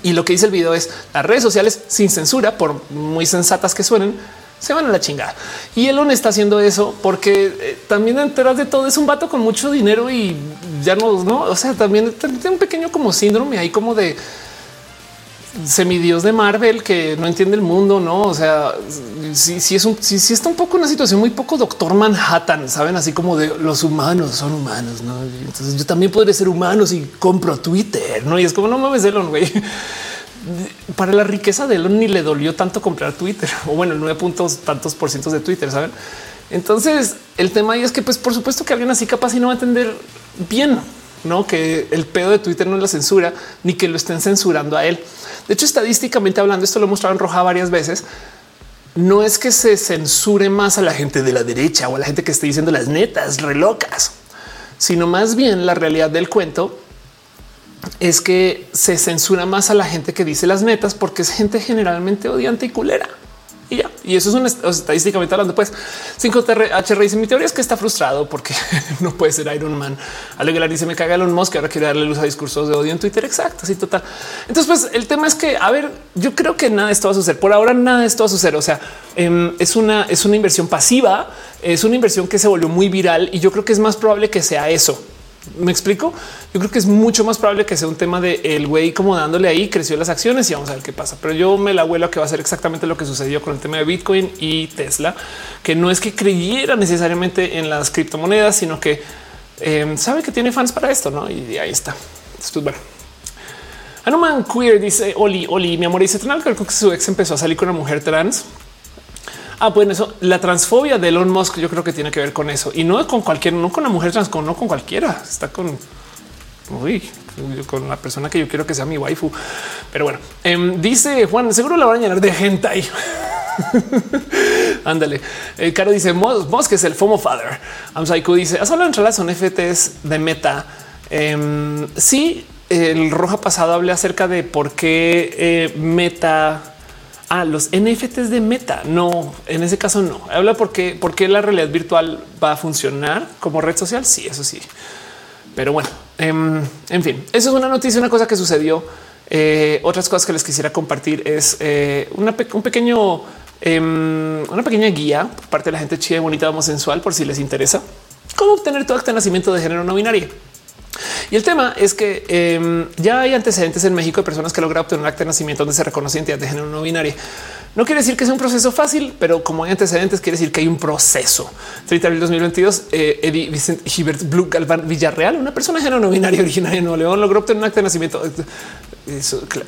Y lo que dice el video es las redes sociales sin censura, por muy sensatas que suenen, se van a la chingada. Y Elon está haciendo eso porque eh, también enteras de todo es un vato con mucho dinero y ya no, no, o sea, también tiene un pequeño como síndrome ahí como de semidios de Marvel que no entiende el mundo, no? O sea, si, es un, si, está un poco una situación muy poco doctor Manhattan, saben, así como de los humanos son humanos, no? Entonces yo también podré ser humano si compro Twitter, no? Y es como no mames, Elon, güey para la riqueza de Elon ni le dolió tanto comprar Twitter o bueno, nueve puntos tantos por cientos de Twitter, saben? Entonces el tema es que, pues, por supuesto que alguien así capaz y no va a entender bien, no que el pedo de Twitter no es la censura ni que lo estén censurando a él. De hecho, estadísticamente hablando, esto lo he mostrado en roja varias veces. No es que se censure más a la gente de la derecha o a la gente que esté diciendo las netas relocas, sino más bien la realidad del cuento es que se censura más a la gente que dice las netas porque es gente generalmente odiante y culera. Y eso es un estadísticamente hablando. Pues 5TH dice mi teoría es que está frustrado porque no puede ser Iron Man. Alegrar dice me caga Elon Musk. Ahora quiere darle luz a discursos de odio en Twitter. Exacto. Así total. Entonces, pues el tema es que, a ver, yo creo que nada de esto va a suceder. Por ahora, nada de esto va a suceder. O sea, em, es una, es una inversión pasiva, es una inversión que se volvió muy viral y yo creo que es más probable que sea eso. Me explico. Yo creo que es mucho más probable que sea un tema de el güey como dándole ahí creció las acciones y vamos a ver qué pasa. Pero yo me la abuelo que va a ser exactamente lo que sucedió con el tema de Bitcoin y Tesla, que no es que creyera necesariamente en las criptomonedas, sino que em, sabe que tiene fans para esto, no? Y ahí está. Esto es bueno. Anuman Queer dice Oli, Oli, mi amor, dice creo que su ex empezó a salir con una mujer trans Ah, bueno, eso, la transfobia de Elon Musk, yo creo que tiene que ver con eso y no con cualquier, no con la mujer trans, con, no con cualquiera. Está con uy, con la persona que yo quiero que sea mi waifu. Pero bueno, em, dice Juan, seguro la van a llenar de gente ahí. Ándale. El Caro dice Musk es el FOMO father. Amsaiku dice has hablado entre las NFTs de meta. Eh, sí, el roja pasado hablé acerca de por qué eh, meta Ah, los NFTs de Meta. No, en ese caso no. Habla porque, porque la realidad virtual va a funcionar como red social. Sí, eso sí. Pero bueno, em, en fin, eso es una noticia, una cosa que sucedió. Eh, otras cosas que les quisiera compartir es eh, un pequeño, em, una pequeña guía por parte de la gente chida, bonita, sensual, por si les interesa cómo obtener tu acta de nacimiento de género no binario. Y el tema es que em, ya hay antecedentes en México de personas que logran obtener un acta de nacimiento donde se reconoce identidad de género no binaria. No quiere decir que sea un proceso fácil, pero como hay antecedentes, quiere decir que hay un proceso. 30 de abril 2022, eh, Eddie Vicente Gilbert Blue Galván Villarreal, una persona género no binaria originaria de Nuevo León, logró obtener un acta de nacimiento.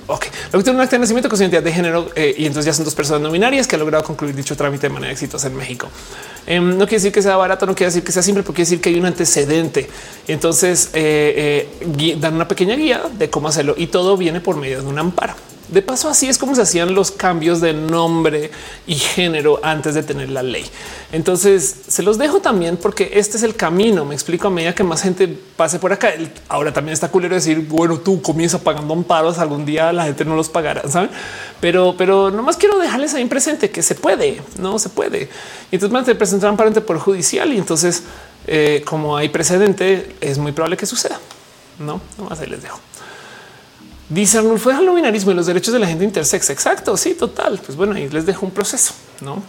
Ok, lo que un acta de nacimiento con identidad de género eh, y entonces ya son dos personas no binarias que han logrado concluir dicho trámite de manera exitosa en México. Em, no quiere decir que sea barato, no quiere decir que sea simple, porque quiere decir que hay un antecedente. Y entonces eh, eh, dan una pequeña guía de cómo hacerlo y todo viene por medio de un amparo. De paso, así es como se hacían los cambios de nombre y género antes de tener la ley. Entonces se los dejo también porque este es el camino. Me explico a medida que más gente pase por acá. Ahora también está culero decir, bueno, tú comienzas pagando amparos, algún día la gente no los pagará, saben? Pero, pero nomás quiero dejarles ahí presente que se puede, no se puede. Y entonces te presentar amparo ante por judicial y entonces, eh, como hay precedente, es muy probable que suceda. No, nomás ahí les dejo. Dice Arnold fue el y los derechos de la gente intersex. Exacto. Sí, total. Pues bueno, ahí les dejo un proceso, no?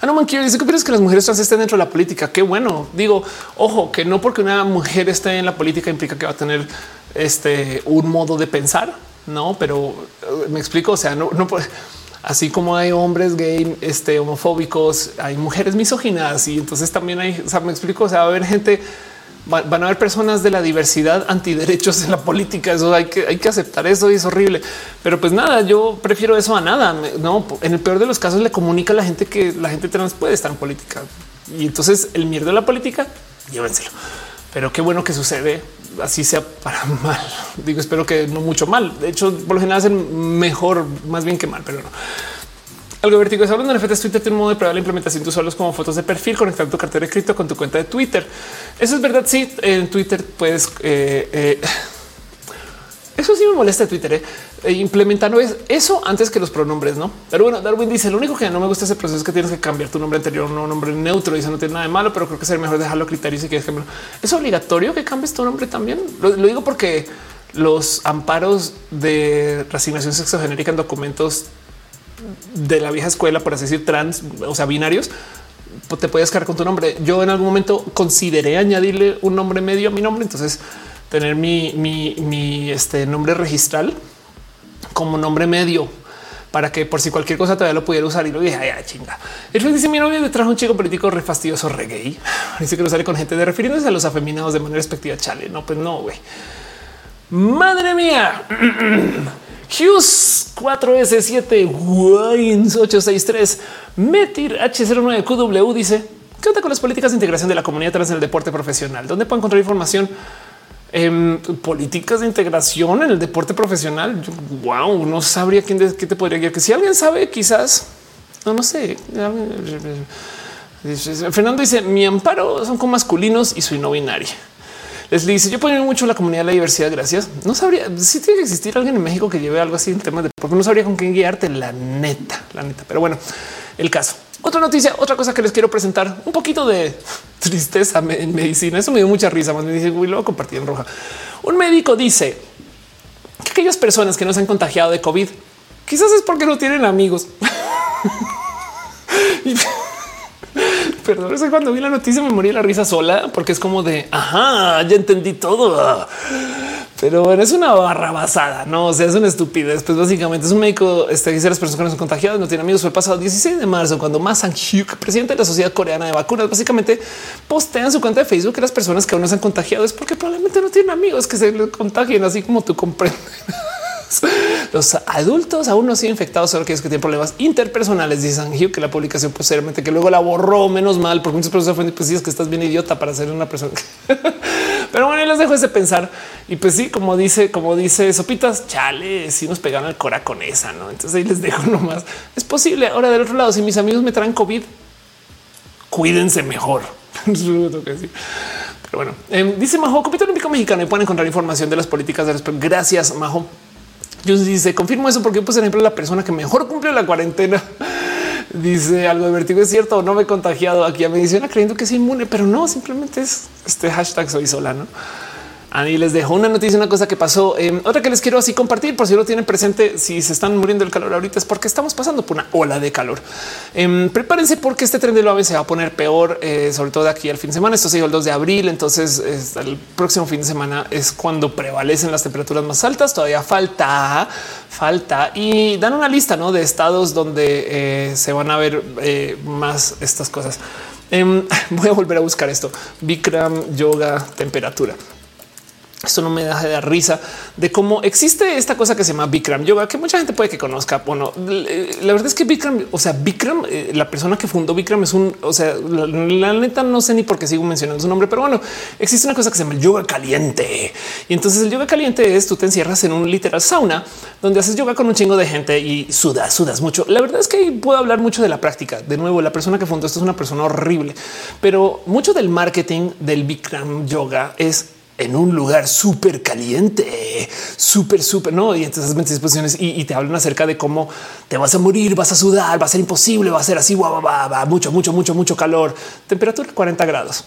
Ah, no, man, quiero decir que piensas que las mujeres trans estén dentro de la política. Qué bueno. Digo, ojo, que no porque una mujer esté en la política implica que va a tener este un modo de pensar, no, pero eh, me explico. O sea, no, no así como hay hombres gay, este, homofóbicos, hay mujeres misóginas y entonces también hay, o sea, me explico, o sea, va a haber gente, van a haber personas de la diversidad antiderechos en la política. Eso hay que, hay que aceptar eso y es horrible. Pero pues nada, yo prefiero eso a nada. No, en el peor de los casos le comunica a la gente que la gente trans puede estar en política y entonces el miedo de la política, llévenselo. Pero qué bueno que sucede así sea para mal. Digo, espero que no mucho mal. De hecho, por lo general hacen mejor, más bien que mal, pero no. Algo vertigo es hablando de NFTs. Twitter tiene un modo de prueba la implementación de usuarios como fotos de perfil, conectar tu cartera de cripto con tu cuenta de Twitter. Eso es verdad. Sí, en Twitter puedes eh, eh, eso sí me molesta Twitter, ¿eh? eh implementando eso antes que los pronombres, no? Pero bueno, Darwin dice lo único que no me gusta ese proceso es que tienes que cambiar tu nombre anterior a un nombre neutro. Dice no tiene nada de malo, pero creo que sería mejor dejarlo a criterio si quieres cambiarlo. Es obligatorio que cambies tu nombre también. Lo, digo porque los amparos de resignación sexogenérica en documentos de la vieja escuela, por así decir, trans, o sea, binarios, te puedes quedar con tu nombre. Yo en algún momento consideré añadirle un nombre medio a mi nombre. Entonces, tener mi, mi, este nombre registral como nombre medio para que por si cualquier cosa todavía lo pudiera usar y lo dije, ay, chinga. El dice mi novio le trajo un chico político re fastidioso reggae. Dice que lo sale con gente de refiriéndose a los afeminados de manera respectiva. Chale, no, pues no, güey. Madre mía. Hughes 4S7 Wines 863 Metir H09QW dice ¿Qué onda con las políticas de integración de la comunidad trans en el deporte profesional? ¿Dónde pueden encontrar información? en políticas de integración en el deporte profesional. wow, no sabría quién te podría guiar. Que si alguien sabe, quizás no, no sé. Fernando dice: Mi amparo son con masculinos y soy no binaria. Les dice: Yo pongo mucho la comunidad de la diversidad. Gracias. No sabría si tiene que existir alguien en México que lleve algo así en temas de porque no sabría con quién guiarte. La neta, la neta. Pero bueno, el caso. Otra noticia, otra cosa que les quiero presentar, un poquito de tristeza en medicina. Eso me dio mucha risa. Más me dice, uy, lo compartí en roja. Un médico dice que aquellas personas que no se han contagiado de COVID, quizás es porque no tienen amigos. Perdón, cuando vi la noticia me morí la risa sola porque es como de ajá, ya entendí todo. Pero es una barra basada, no o sea, es una estupidez. Pues básicamente es un médico. Este dice las personas que no son contagiadas, no tienen amigos. Fue el pasado 16 de marzo, cuando Ma Sang-hyuk, presidente de la Sociedad Coreana de Vacunas, básicamente postea en su cuenta de Facebook que las personas que aún no se han contagiado es porque probablemente no tienen amigos que se les contagien, así como tú comprendes. Los adultos aún no siguen infectados, solo aquellos que tienen problemas interpersonales. Dicen que la publicación posteriormente que luego la borró menos mal, porque muchas personas fueron pues sí, es que estás bien idiota para ser una persona. Pero bueno, les dejo ese pensar. Y pues sí, como dice, como dice Sopitas, chale, si nos pegaron el cora con esa, ¿no? Entonces ahí les dejo nomás. Es posible. Ahora del otro lado, si mis amigos me traen COVID, cuídense mejor. Pero bueno, em, dice Majo, Comité Olímpico Mexicano y pueden encontrar información de las políticas de respeto. Gracias, Majo. Yo dice confirmo eso porque, pues, por ejemplo, la persona que mejor cumplió la cuarentena dice algo de. Es cierto, no me he contagiado aquí a medicina creyendo que es inmune, pero no, simplemente es este hashtag soy sola. No? Ahí les dejo una noticia, una cosa que pasó. Em, otra que les quiero así compartir por si lo tienen presente. Si se están muriendo del calor ahorita es porque estamos pasando por una ola de calor. Em, prepárense porque este tren de lo se va a poner peor, eh, sobre todo de aquí al fin de semana. Esto se dio el 2 de abril. Entonces el próximo fin de semana es cuando prevalecen las temperaturas más altas. Todavía falta, falta y dan una lista ¿no? de estados donde eh, se van a ver eh, más estas cosas. Em, voy a volver a buscar esto. Bikram, yoga, temperatura. Esto no me deja de dar risa de cómo existe esta cosa que se llama Bikram Yoga, que mucha gente puede que conozca. Bueno, la verdad es que Bikram, o sea, Bikram, eh, la persona que fundó Bikram es un, o sea, la, neta no sé ni por qué sigo mencionando su nombre, pero bueno, existe una cosa que se llama el yoga caliente. Y entonces el yoga caliente es tú te encierras en un literal sauna donde haces yoga con un chingo de gente y sudas, sudas mucho. La verdad es que puedo hablar mucho de la práctica. De nuevo, la persona que fundó esto es una persona horrible, pero mucho del marketing del Bikram Yoga es en un lugar súper caliente, súper, súper, no? Y entonces disposiciones y, te hablan acerca de cómo te vas a morir, vas a sudar, va a ser imposible, va a ser así, va, va, va, mucho, mucho, mucho, mucho calor, temperatura 40 grados,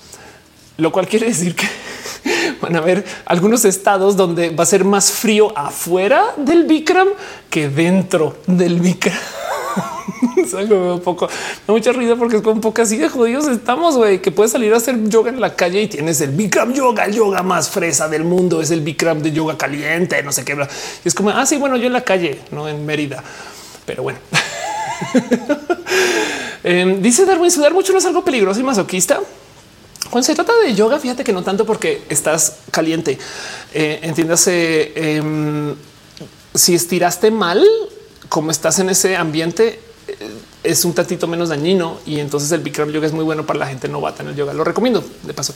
lo cual quiere decir que van a haber algunos estados donde va a ser más frío afuera del Bikram que dentro del Bikram. es algo un poco, da mucha risa porque es como un poco así de jodidos estamos, güey, que puedes salir a hacer yoga en la calle y tienes el Bikram yoga, el yoga más fresa del mundo, es el Bikram de yoga caliente, no sé qué. Y es como, ah, bueno, yo en la calle, no en Mérida, pero bueno. Em, dice Darwin, sudar mucho no es algo peligroso y masoquista. Cuando se trata de yoga, fíjate que no tanto porque estás caliente. Eh, entiéndase, em, si estiraste mal, como estás en ese ambiente, eh, es un tantito menos dañino y entonces el Bikram yoga es muy bueno para la gente novata en el yoga. Lo recomiendo de paso.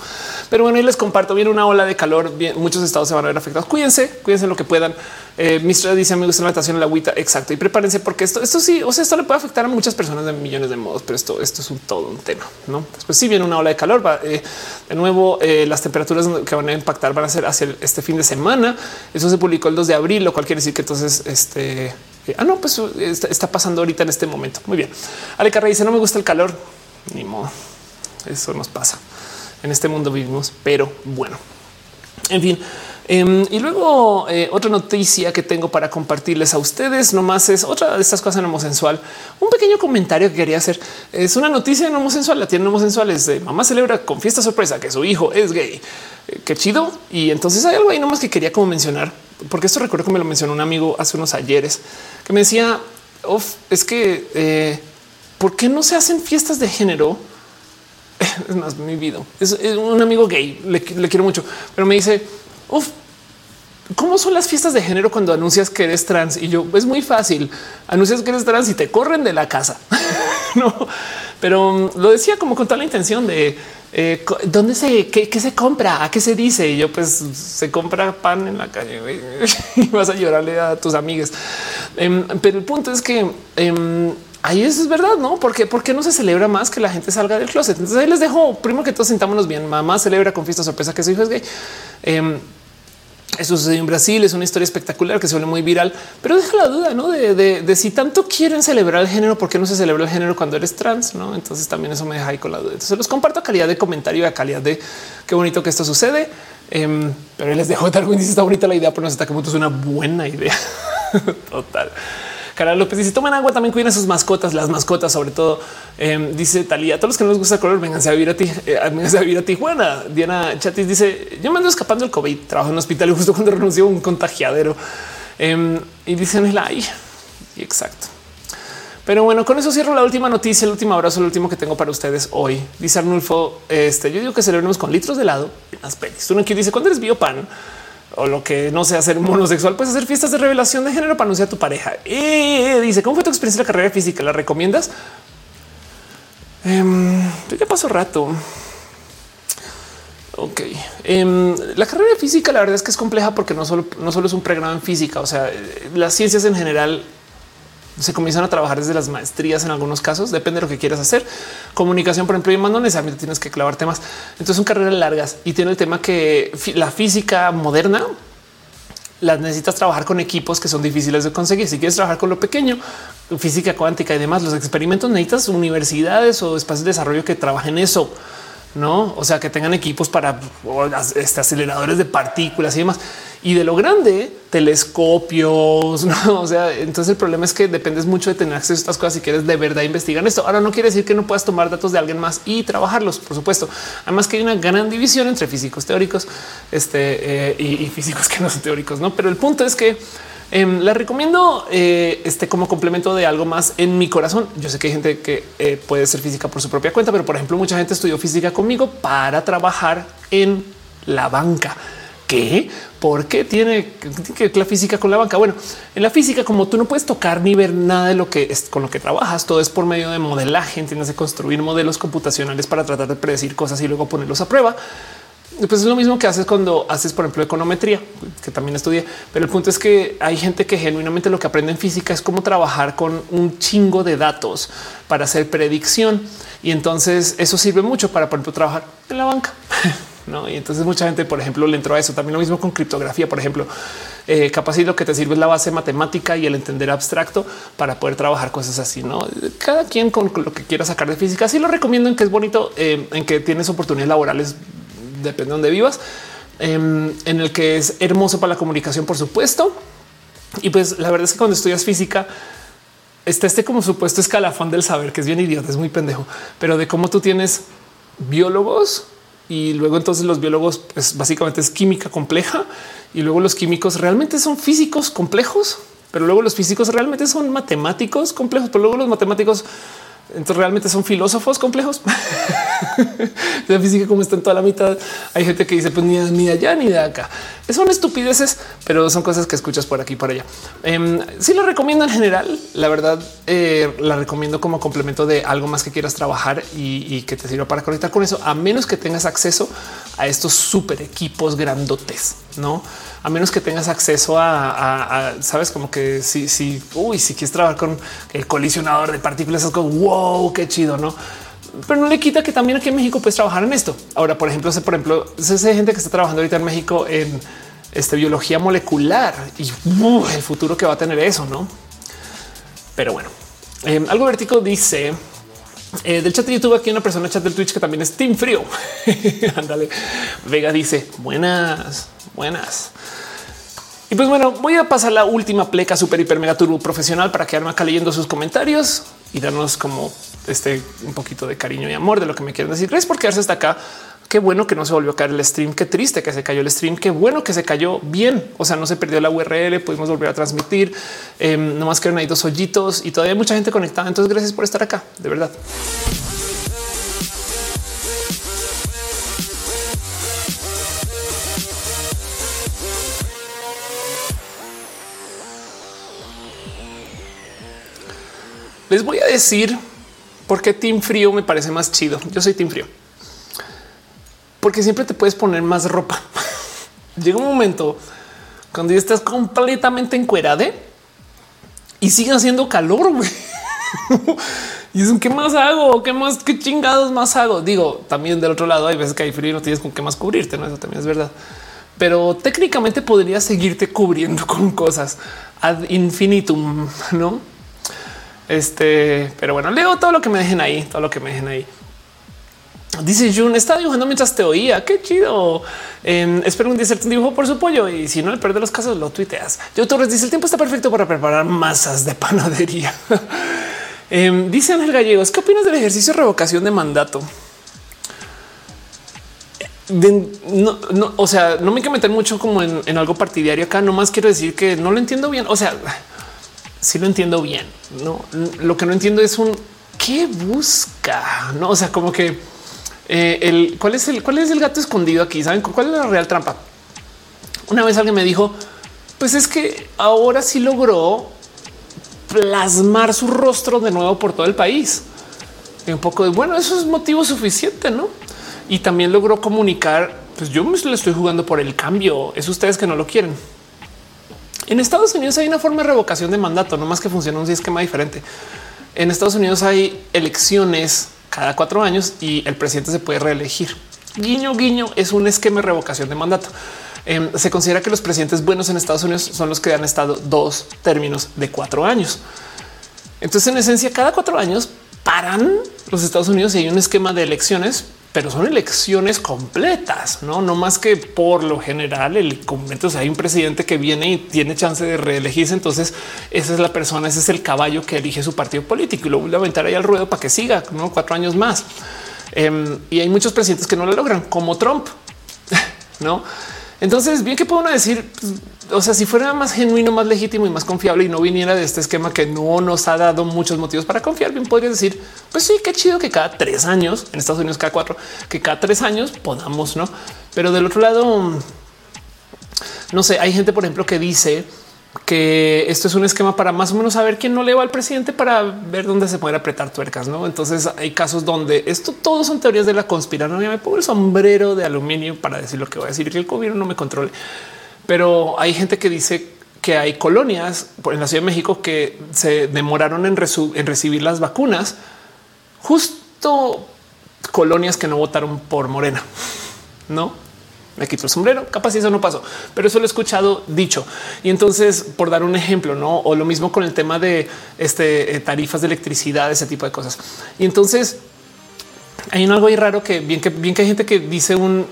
Pero bueno, y les comparto bien una ola de calor. Muchos estados se van a ver afectados. Cuídense, cuídense lo que puedan. Eh, Mistra dice me gusta la natación en la agüita. Exacto. Y prepárense porque esto, esto sí, o sea, esto le puede afectar a muchas personas de millones de modos, pero esto, esto es un todo un tema. No, después si viene una ola de calor. Va, eh, de nuevo, eh, las temperaturas que van a impactar van a ser hacia este fin de semana. Eso se publicó el 2 de abril, lo cual quiere decir que entonces este ah, no, pues está, pasando ahorita en este momento. Muy bien. Ale Carrey dice no me gusta el calor. Ni modo. Eso nos pasa. En este mundo vivimos, pero bueno. En fin. Em, y luego eh, otra noticia que tengo para compartirles a ustedes nomás es otra de estas cosas en homosensual. Un pequeño comentario que quería hacer es una noticia en homosensual. La tiene homosensual es de mamá celebra con fiesta sorpresa que su hijo es gay. Eh, qué chido. Y entonces hay algo ahí nomás que quería como mencionar, porque esto recuerdo que me lo mencionó un amigo hace unos ayeres que me decía es que eh, por qué no se hacen fiestas de género? Es más, mi vida es, un amigo gay, le, quiero mucho, pero me dice, Uf, ¿Cómo son las fiestas de género cuando anuncias que eres trans? Y yo, es muy fácil. Anuncias que eres trans y te corren de la casa. no, pero um, lo decía como con toda la intención de eh, dónde se qué, se compra, a qué se dice. Y yo, pues se compra pan en la calle y vas a llorarle a tus amigas. Em, pero el punto es que em, ahí eso es verdad, no? Porque, porque no se celebra más que la gente salga del closet. Entonces ahí les dejo primero que todos sentámonos bien. Mamá celebra con fiesta sorpresa que su hijo es gay. Eso sucedió en Brasil, es una historia espectacular que se vuelve muy viral, pero deja la duda ¿no? de, si tanto quieren celebrar el género, ¿por qué no se celebra el género cuando eres trans? ¿no? Entonces también eso me deja ahí con la duda. Entonces los comparto a calidad de comentario a calidad de qué bonito que esto sucede. Em, pero les dejo de dice está bonita la idea, pero no hasta qué punto es una buena idea. Total. Cara López dice toman agua, también cuiden a sus mascotas, las mascotas, sobre todo. Em, dice Talía, todos los que no les gusta el color, vénganse a vivir a ti, eh, a vivir a Tijuana. Diana Chatis dice yo me ando escapando del COVID, trabajo en un hospital y justo cuando renunció un contagiadero. Em, y dicen el ay, exacto. Pero bueno, con eso cierro la última noticia, el último abrazo, el último que tengo para ustedes hoy. Dice Arnulfo, este, yo digo que celebremos con litros de helado en las pelis. Tú no dice cuando eres biopan o lo que no sea ser homosexual, puedes hacer fiestas de revelación de género para anunciar a tu pareja. Y dice, ¿cómo fue tu experiencia en la carrera física? ¿La recomiendas? Eh, ya pasó rato. Ok. Em, la carrera física, la verdad es que es compleja porque no solo, no solo es un pregrado en física, o sea, las ciencias en general se comienzan a trabajar desde las maestrías en algunos casos, depende de lo que quieras hacer. Comunicación, por ejemplo, y más no necesariamente tienes que clavar temas. Entonces son carreras largas y tiene el tema que la física moderna las necesitas trabajar con equipos que son difíciles de conseguir. Si quieres trabajar con lo pequeño, física cuántica y demás, los experimentos necesitas universidades o espacios de desarrollo que trabajen eso no? O sea, que tengan equipos para este, aceleradores de partículas y demás. Y de lo grande, telescopios. ¿no? O sea, entonces el problema es que dependes mucho de tener acceso a estas cosas si quieres de verdad investigar esto. Ahora no quiere decir que no puedas tomar datos de alguien más y trabajarlos, por supuesto. Además que hay una gran división entre físicos teóricos este, eh, y, y físicos que no son teóricos, no? Pero el punto es que Em, la recomiendo eh, este como complemento de algo más en mi corazón. Yo sé que hay gente que eh, puede ser física por su propia cuenta, pero por ejemplo, mucha gente estudió física conmigo para trabajar en la banca. ¿Qué? ¿Por qué tiene que la física con la banca? Bueno, en la física, como tú no puedes tocar ni ver nada de lo que es con lo que trabajas, todo es por medio de modelaje, tienes de construir modelos computacionales para tratar de predecir cosas y luego ponerlos a prueba. Pues es lo mismo que haces cuando haces, por ejemplo, econometría, que también estudié. Pero el punto es que hay gente que genuinamente lo que aprende en física es cómo trabajar con un chingo de datos para hacer predicción. Y entonces eso sirve mucho para, por ejemplo, trabajar en la banca. ¿no? Y entonces mucha gente, por ejemplo, le entró a eso. También lo mismo con criptografía, por ejemplo. Eh, capaz lo que te sirve es la base matemática y el entender abstracto para poder trabajar cosas así. No cada quien con lo que quiera sacar de física. Sí lo recomiendo en que es bonito, eh, en que tienes oportunidades laborales depende de dónde vivas, em, en el que es hermoso para la comunicación, por supuesto. Y pues la verdad es que cuando estudias física, está este como supuesto escalafón del saber que es bien idiota, es muy pendejo, pero de cómo tú tienes biólogos y luego entonces los biólogos pues básicamente es química compleja y luego los químicos realmente son físicos complejos, pero luego los físicos realmente son matemáticos complejos, pero luego los matemáticos entonces realmente son filósofos complejos. la física como está en toda la mitad. Hay gente que dice pues ni, ni allá ni de acá. Son estupideces, pero son cosas que escuchas por aquí y por allá. Eh, sí lo recomiendo en general. La verdad eh, la recomiendo como complemento de algo más que quieras trabajar y, y, que te sirva para conectar con eso, a menos que tengas acceso a estos super equipos grandotes, no? A menos que tengas acceso a, sabes, como que si, si, uy, si quieres trabajar con el colisionador de partículas, es como wow, qué chido, no? Pero no le quita que también aquí en México puedes trabajar en esto. Ahora, por ejemplo, sé, por ejemplo, sé, gente que está trabajando ahorita en México en este, biología molecular y el futuro que va a tener eso, no? Pero bueno, eh, algo vertico dice eh, del chat de YouTube aquí una persona chat del Twitch que también es Team Frío. Ándale. Vega dice buenas, buenas. Y pues bueno, voy a pasar la última pleca super hiper mega turbo profesional para quedarme acá leyendo sus comentarios y darnos como este un poquito de cariño y amor de lo que me quieren decir. Gracias por quedarse hasta acá. Qué bueno que no se volvió a caer el stream. Qué triste que se cayó el stream. Qué bueno que se cayó bien. O sea, no se perdió la URL. Pudimos volver a transmitir. Eh, nomás quedan ahí dos hoyitos y todavía hay mucha gente conectada. Entonces, gracias por estar acá. De verdad. Les voy a decir por qué Team Frío me parece más chido. Yo soy Team Frío porque siempre te puedes poner más ropa. Llega un momento cuando ya estás completamente encuerada y sigue haciendo calor. y es un qué más hago, qué más, qué chingados más hago. Digo, también del otro lado hay veces que hay frío y no tienes con qué más cubrirte. No, eso también es verdad. Pero técnicamente podrías seguirte cubriendo con cosas ad infinitum, no? Este, pero bueno, leo todo lo que me dejen ahí, todo lo que me dejen ahí. Dice Jun, está dibujando mientras te oía. Qué chido. Eh, espero un día hacerte un dibujo por su pollo y si no, el peor los casos lo tuiteas. Yo Torres dice el tiempo está perfecto para preparar masas de panadería. eh, dice Ángel Gallegos, ¿qué opinas del ejercicio de revocación de mandato? O sea, no me hay meter mucho como en, en algo partidario acá. Nomás quiero decir que no lo entiendo bien. O sea, sí lo entiendo bien. No, lo que no entiendo es un qué busca. No, o sea, como que eh, el cuál es el cuál es el gato escondido aquí. Saben cuál es la real trampa. Una vez alguien me dijo, pues es que ahora sí logró plasmar su rostro de nuevo por todo el país. Y un poco de bueno, eso es motivo suficiente, no? Y también logró comunicar, pues yo me estoy jugando por el cambio. Es ustedes que no lo quieren. En Estados Unidos hay una forma de revocación de mandato, no más que funciona un esquema diferente. En Estados Unidos hay elecciones cada cuatro años y el presidente se puede reelegir. Guiño, guiño es un esquema de revocación de mandato. Eh, se considera que los presidentes buenos en Estados Unidos son los que han estado dos términos de cuatro años. Entonces, en esencia, cada cuatro años paran los Estados Unidos y hay un esquema de elecciones pero son elecciones completas, no, no más que por lo general el convento. Hay un presidente que viene y tiene chance de reelegirse. Entonces, esa es la persona, ese es el caballo que elige su partido político y lo vuelve a aventar ahí al ruedo para que siga ¿no? cuatro años más. Um, y hay muchos presidentes que no lo logran, como Trump, no? Entonces, bien que puedo decir, pues, o sea, si fuera más genuino, más legítimo y más confiable y no viniera de este esquema que no nos ha dado muchos motivos para confiar, bien podría decir, pues sí, qué chido que cada tres años, en Estados Unidos cada cuatro, que cada tres años podamos, ¿no? Pero del otro lado, no sé, hay gente, por ejemplo, que dice que esto es un esquema para más o menos saber quién no le va al presidente para ver dónde se puede apretar tuercas. No, entonces hay casos donde esto todos son teorías de la conspiración. Me pongo el sombrero de aluminio para decir lo que voy a decir que el gobierno no me controle. Pero hay gente que dice que hay colonias en la Ciudad de México que se demoraron en, en recibir las vacunas, justo colonias que no votaron por Morena, no? Me quito el sombrero. Capaz eso no pasó, pero eso lo he escuchado dicho. Y entonces, por dar un ejemplo, no o lo mismo con el tema de este eh, tarifas de electricidad, ese tipo de cosas. Y entonces hay algo ahí raro que bien que bien que hay gente que dice un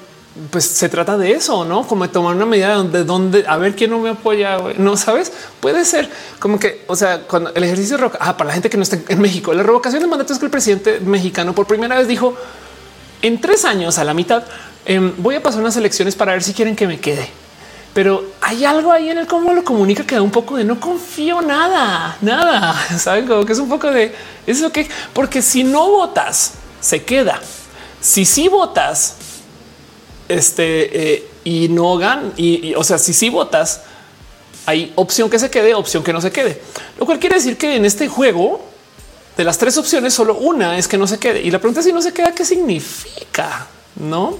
pues se trata de eso, no como tomar una medida de dónde a ver quién no me apoya. No sabes, puede ser como que, o sea, cuando el ejercicio de ah, para la gente que no está en México, la revocación de mandato es que el presidente mexicano por primera vez dijo en tres años a la mitad em, voy a pasar unas elecciones para ver si quieren que me quede. Pero hay algo ahí en el cómo lo comunica que da un poco de no confío nada, nada. Saben como que es un poco de eso que, porque si no votas, se queda. Si sí votas, este eh, y no gan y, o sea, si sí votas, hay opción que se quede, opción que no se quede, lo cual quiere decir que en este juego de las tres opciones, solo una es que no se quede. Y la pregunta es si no se queda, ¿qué significa? No?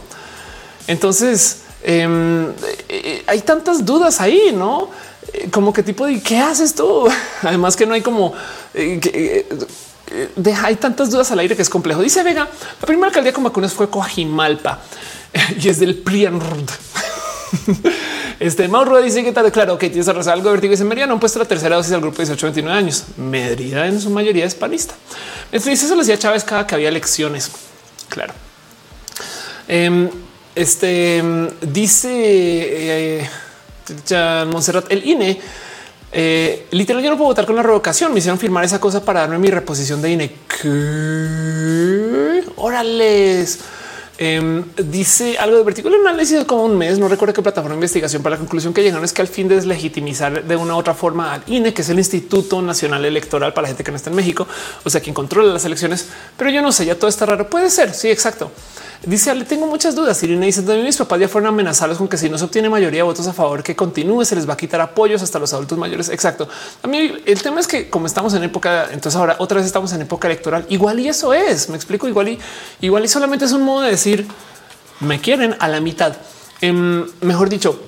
Entonces, em, eh, hay tantas dudas ahí, ¿no? Eh, como que tipo de qué haces tú? Además que no hay como hay tantas dudas al aire que es complejo. Dice Vega, la primera alcaldía con vacunas fue Coajimalpa y es del PRIAN. Este Mauro dice que tal, claro, que tienes razón, algo de vértigo. Dice María, no puesto la tercera dosis al grupo de 18 29 años. Medida en su mayoría es panista. Entonces eso lo decía Chávez cada que había elecciones. Claro. Em, este dice eh, Monserrat, el INE eh, literal, yo no puedo votar con la revocación. Me hicieron firmar esa cosa para darme mi reposición de INE. ¿Qué? Órales. Em, dice algo de vertical análisis como un mes. No recuerdo qué plataforma de investigación para la conclusión que llegaron es que al fin de deslegitimizar de una u otra forma al INE, que es el Instituto Nacional Electoral para la gente que no está en México, o sea, quien controla las elecciones. Pero yo no sé, ya todo está raro. Puede ser. Sí, exacto. Dice, le tengo muchas dudas. Irene dice, también mis papás ya fueron amenazados con que si no se obtiene mayoría de votos a favor que continúe, se les va a quitar apoyos hasta los adultos mayores. Exacto. A mí el tema es que como estamos en época, entonces ahora otra vez estamos en época electoral, igual y eso es, me explico, igual y igual y solamente es un modo de decir, me quieren a la mitad. Em, mejor dicho,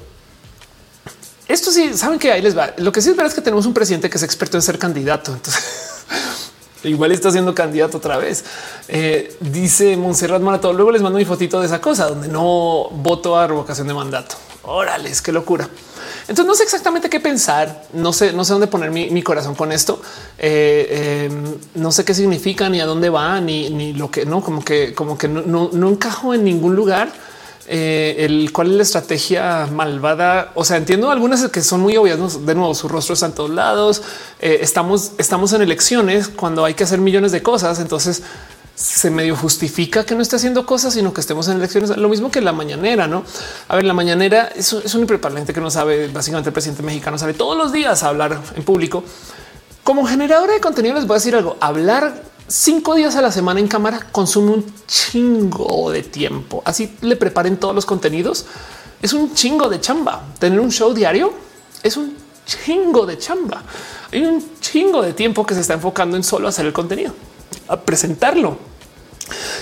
esto sí, saben que ahí les va. Lo que sí es verdad es que tenemos un presidente que es experto en ser candidato. Entonces Igual está siendo candidato otra vez. Eh, dice Montserrat Maratón. Luego les mando mi fotito de esa cosa donde no voto a revocación de mandato. Órales, qué locura. Entonces no sé exactamente qué pensar. No sé, no sé dónde poner mi, corazón con esto. Eh, em, no sé qué significa ni a dónde va, ni, ni lo que no, como que, como que no encajo en ningún lugar eh, el cuál es la estrategia malvada. O sea, entiendo algunas que son muy obvias. De nuevo, su rostro está en todos lados. Eh, estamos, estamos en elecciones cuando hay que hacer millones de cosas. Entonces se medio justifica que no esté haciendo cosas, sino que estemos en elecciones. Lo mismo que la mañanera, no? A ver, la mañanera es, es un impreparante que no sabe. Básicamente, el presidente mexicano sale todos los días hablar en público. Como generadora de contenido, les voy a decir algo. Hablar cinco días a la semana en cámara consume un chingo de tiempo. Así le preparen todos los contenidos. Es un chingo de chamba. Tener un show diario es un chingo de chamba. Hay un chingo de tiempo que se está enfocando en solo hacer el contenido, a presentarlo.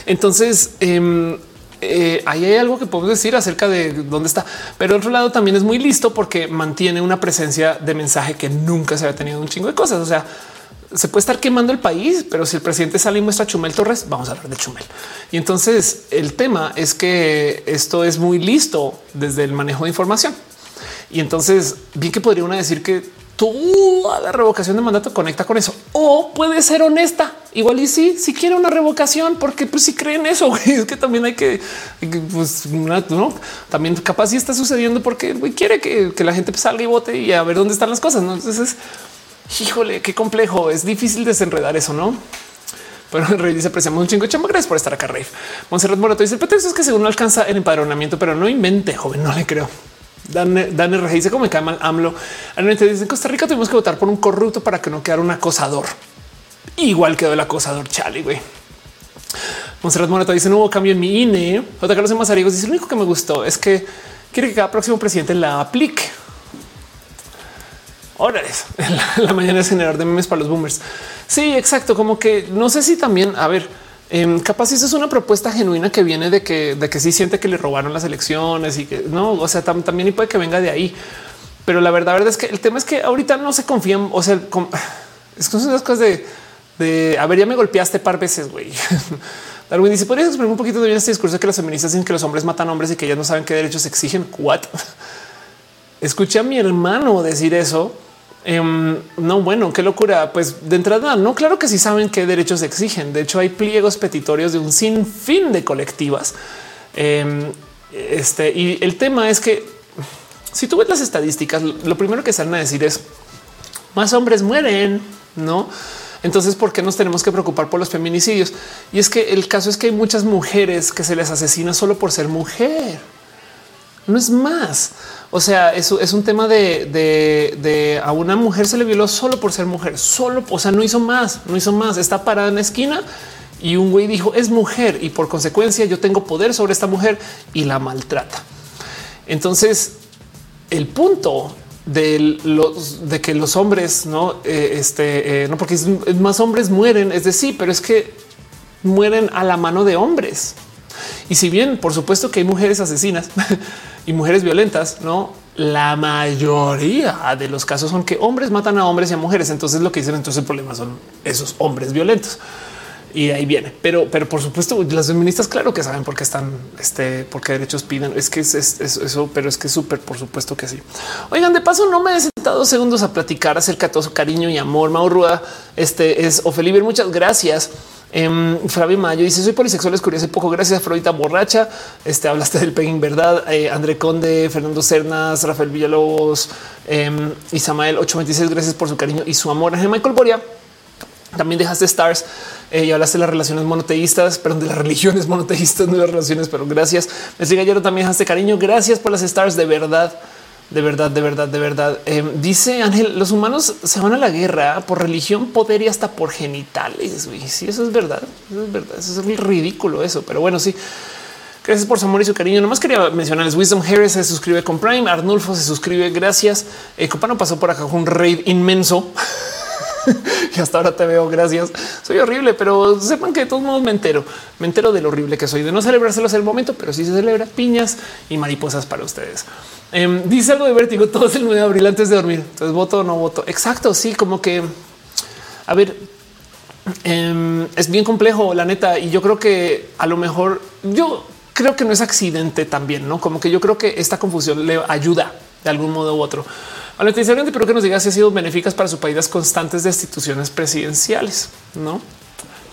Entonces, em, eh, ahí hay algo que podemos decir acerca de dónde está. Pero otro lado también es muy listo porque mantiene una presencia de mensaje que nunca se había tenido un chingo de cosas. O sea, se puede estar quemando el país, pero si el presidente sale y muestra Chumel Torres, vamos a hablar de Chumel. Y entonces el tema es que esto es muy listo desde el manejo de información. Y entonces bien que podría uno decir que toda la revocación de mandato conecta con eso o puede ser honesta. Igual y sí, si quiere una revocación, porque pues si creen eso, es que también hay que, pues no, también capaz si está sucediendo porque quiere que, la gente salga y vote y a ver dónde están las cosas. Entonces híjole, qué complejo. Es difícil desenredar eso, no? Pero en realidad apreciamos un chingo de chamba. Gracias por estar acá, Rafe. Monserrat Morato dice: El pretexto es que según no alcanza el empadronamiento, pero no invente, joven. No le creo. Dan, Dan RG dice cómo me cae mal AMLO. Dice en Costa Rica tuvimos que votar por un corrupto para que no quedara un acosador. Igual quedó el acosador Chale, güey. Monserrat Morato dice no hubo cambio en mi INE. J. Carlos de Mazarigos dice lo único que me gustó es que quiere que cada próximo presidente la aplique. Órales, la, mañana es generador de memes para los boomers. Sí, exacto. Como que no sé si también, a ver, eh, capaz eso es una propuesta genuina que viene de que, de que sí siente que le robaron las elecciones y que no, o sea, también puede que venga de ahí. Pero la verdad, verdad es que el tema es que ahorita no se confían. O sea, es que son las cosas de, de a ver, ya me golpeaste par veces, güey. Darwin dice: ¿Podrías explicar un poquito de este discurso que las feministas dicen que los hombres matan hombres y que ellas no saben qué derechos exigen? What? Escuché a mi hermano decir eso Em, no, bueno, qué locura. Pues de entrada, no, claro que sí saben qué derechos exigen. De hecho, hay pliegos petitorios de un sinfín de colectivas. Em, Este y el tema es que si tú ves las estadísticas, lo primero que salen a decir es más hombres mueren, no? Entonces, ¿por qué nos tenemos que preocupar por los feminicidios? Y es que el caso es que hay muchas mujeres que se les asesina solo por ser mujer. No es más. O sea, eso es un tema de, a una mujer se le violó solo por ser mujer, solo, o sea, no hizo más, no hizo más. Está parada en la esquina y un güey dijo es mujer y por consecuencia yo tengo poder sobre esta mujer y la maltrata. Entonces, el punto de los de que los hombres no, eh, este, eh, no, porque más hombres mueren, es decir, pero es que mueren a la mano de hombres. Y si bien, por supuesto que hay mujeres asesinas y mujeres violentas, no la mayoría de los casos son que hombres matan a hombres y a mujeres. Entonces lo que dicen entonces el problema son esos hombres violentos y ahí viene. Pero, pero por supuesto, las feministas, claro que saben por qué están, este, por qué derechos piden. Es que es, eso, pero es que súper, por supuesto que sí. Oigan, de paso, no me he sentado segundos a platicar acerca de todo su cariño y amor. Maurrua, este es Ofeliber. Muchas gracias. Eh, Flavio Mayo dice: Soy polisexual, es curioso y poco. Gracias, Afrodita Borracha. Este hablaste del pegging, verdad? Eh, André Conde, Fernando Cernas, Rafael Villalobos, eh, Isamael 826. Gracias por su cariño y su amor. Michael Boria también dejaste stars eh, y hablaste de las relaciones monoteístas, perdón, de las religiones monoteístas, no las relaciones, pero gracias. Me sigue ayer también dejaste cariño. Gracias por las stars de verdad. De verdad, de verdad, de verdad. Eh, dice Ángel, los humanos se van a la guerra por religión, poder y hasta por genitales. Si Sí, eso es verdad. Eso es verdad. Es ridículo eso. Pero bueno, sí. Gracias por su amor y su cariño. Nomás quería mencionarles Wisdom Harris se suscribe con Prime. Arnulfo se suscribe. Gracias. Eh, Copano pasó por acá con un raid inmenso. y hasta ahora te veo. Gracias. Soy horrible, pero sepan que de todos modos me entero. Me entero de lo horrible que soy de no celebrárselos el momento, pero sí se celebra piñas y mariposas para ustedes. Em, dice algo de vértigo. Todo el 9 de abril antes de dormir. Entonces voto o no voto. Exacto. Sí, como que a ver, em, es bien complejo, la neta. Y yo creo que a lo mejor yo creo que no es accidente también, no como que yo creo que esta confusión le ayuda de algún modo u otro. A la pero que nos diga si ha sido benéficas para su país constantes de instituciones presidenciales, no?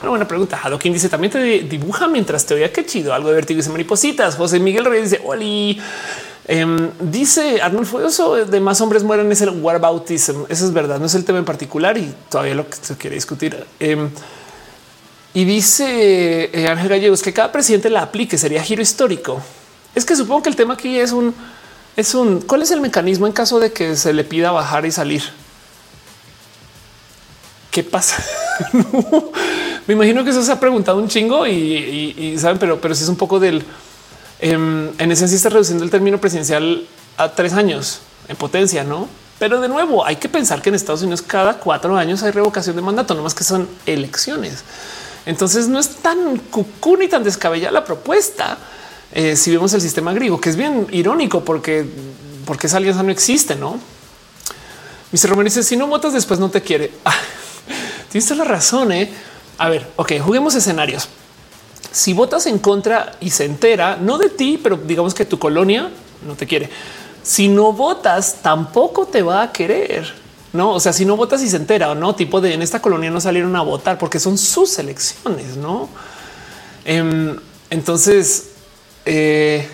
Una buena pregunta. Hadokin dice también te dibuja mientras te oía. Qué chido. Algo de vértigo y maripositas. José Miguel Reyes dice Oli. Em, dice Arnulfo eso de más hombres mueren es el whataboutism. Eso es verdad. No es el tema en particular y todavía lo que se quiere discutir. Em, y dice eh, Ángel Gallegos que cada presidente la aplique sería giro histórico. Es que supongo que el tema aquí es un es un cuál es el mecanismo en caso de que se le pida bajar y salir. ¿Qué pasa? Me imagino que eso se ha preguntado un chingo y, saben, pero, pero si es un poco del em, en esencia está reduciendo el término presidencial a tres años en potencia, no? Pero de nuevo, hay que pensar que en Estados Unidos cada cuatro años hay revocación de mandato, no más que son elecciones. Entonces no es tan cucú ni tan descabellada la propuesta eh, si vemos el sistema griego, que es bien irónico porque, porque esa alianza no existe, no? Mr. Romero dice: Si no votas, después no te quiere. Tienes la razón. ¿eh? A ver, ok, juguemos escenarios. Si votas en contra y se entera, no de ti, pero digamos que tu colonia no te quiere. Si no votas, tampoco te va a querer. No, o sea, si no votas y se entera o no, tipo de en esta colonia no salieron a votar porque son sus elecciones, no? Em, entonces, eh,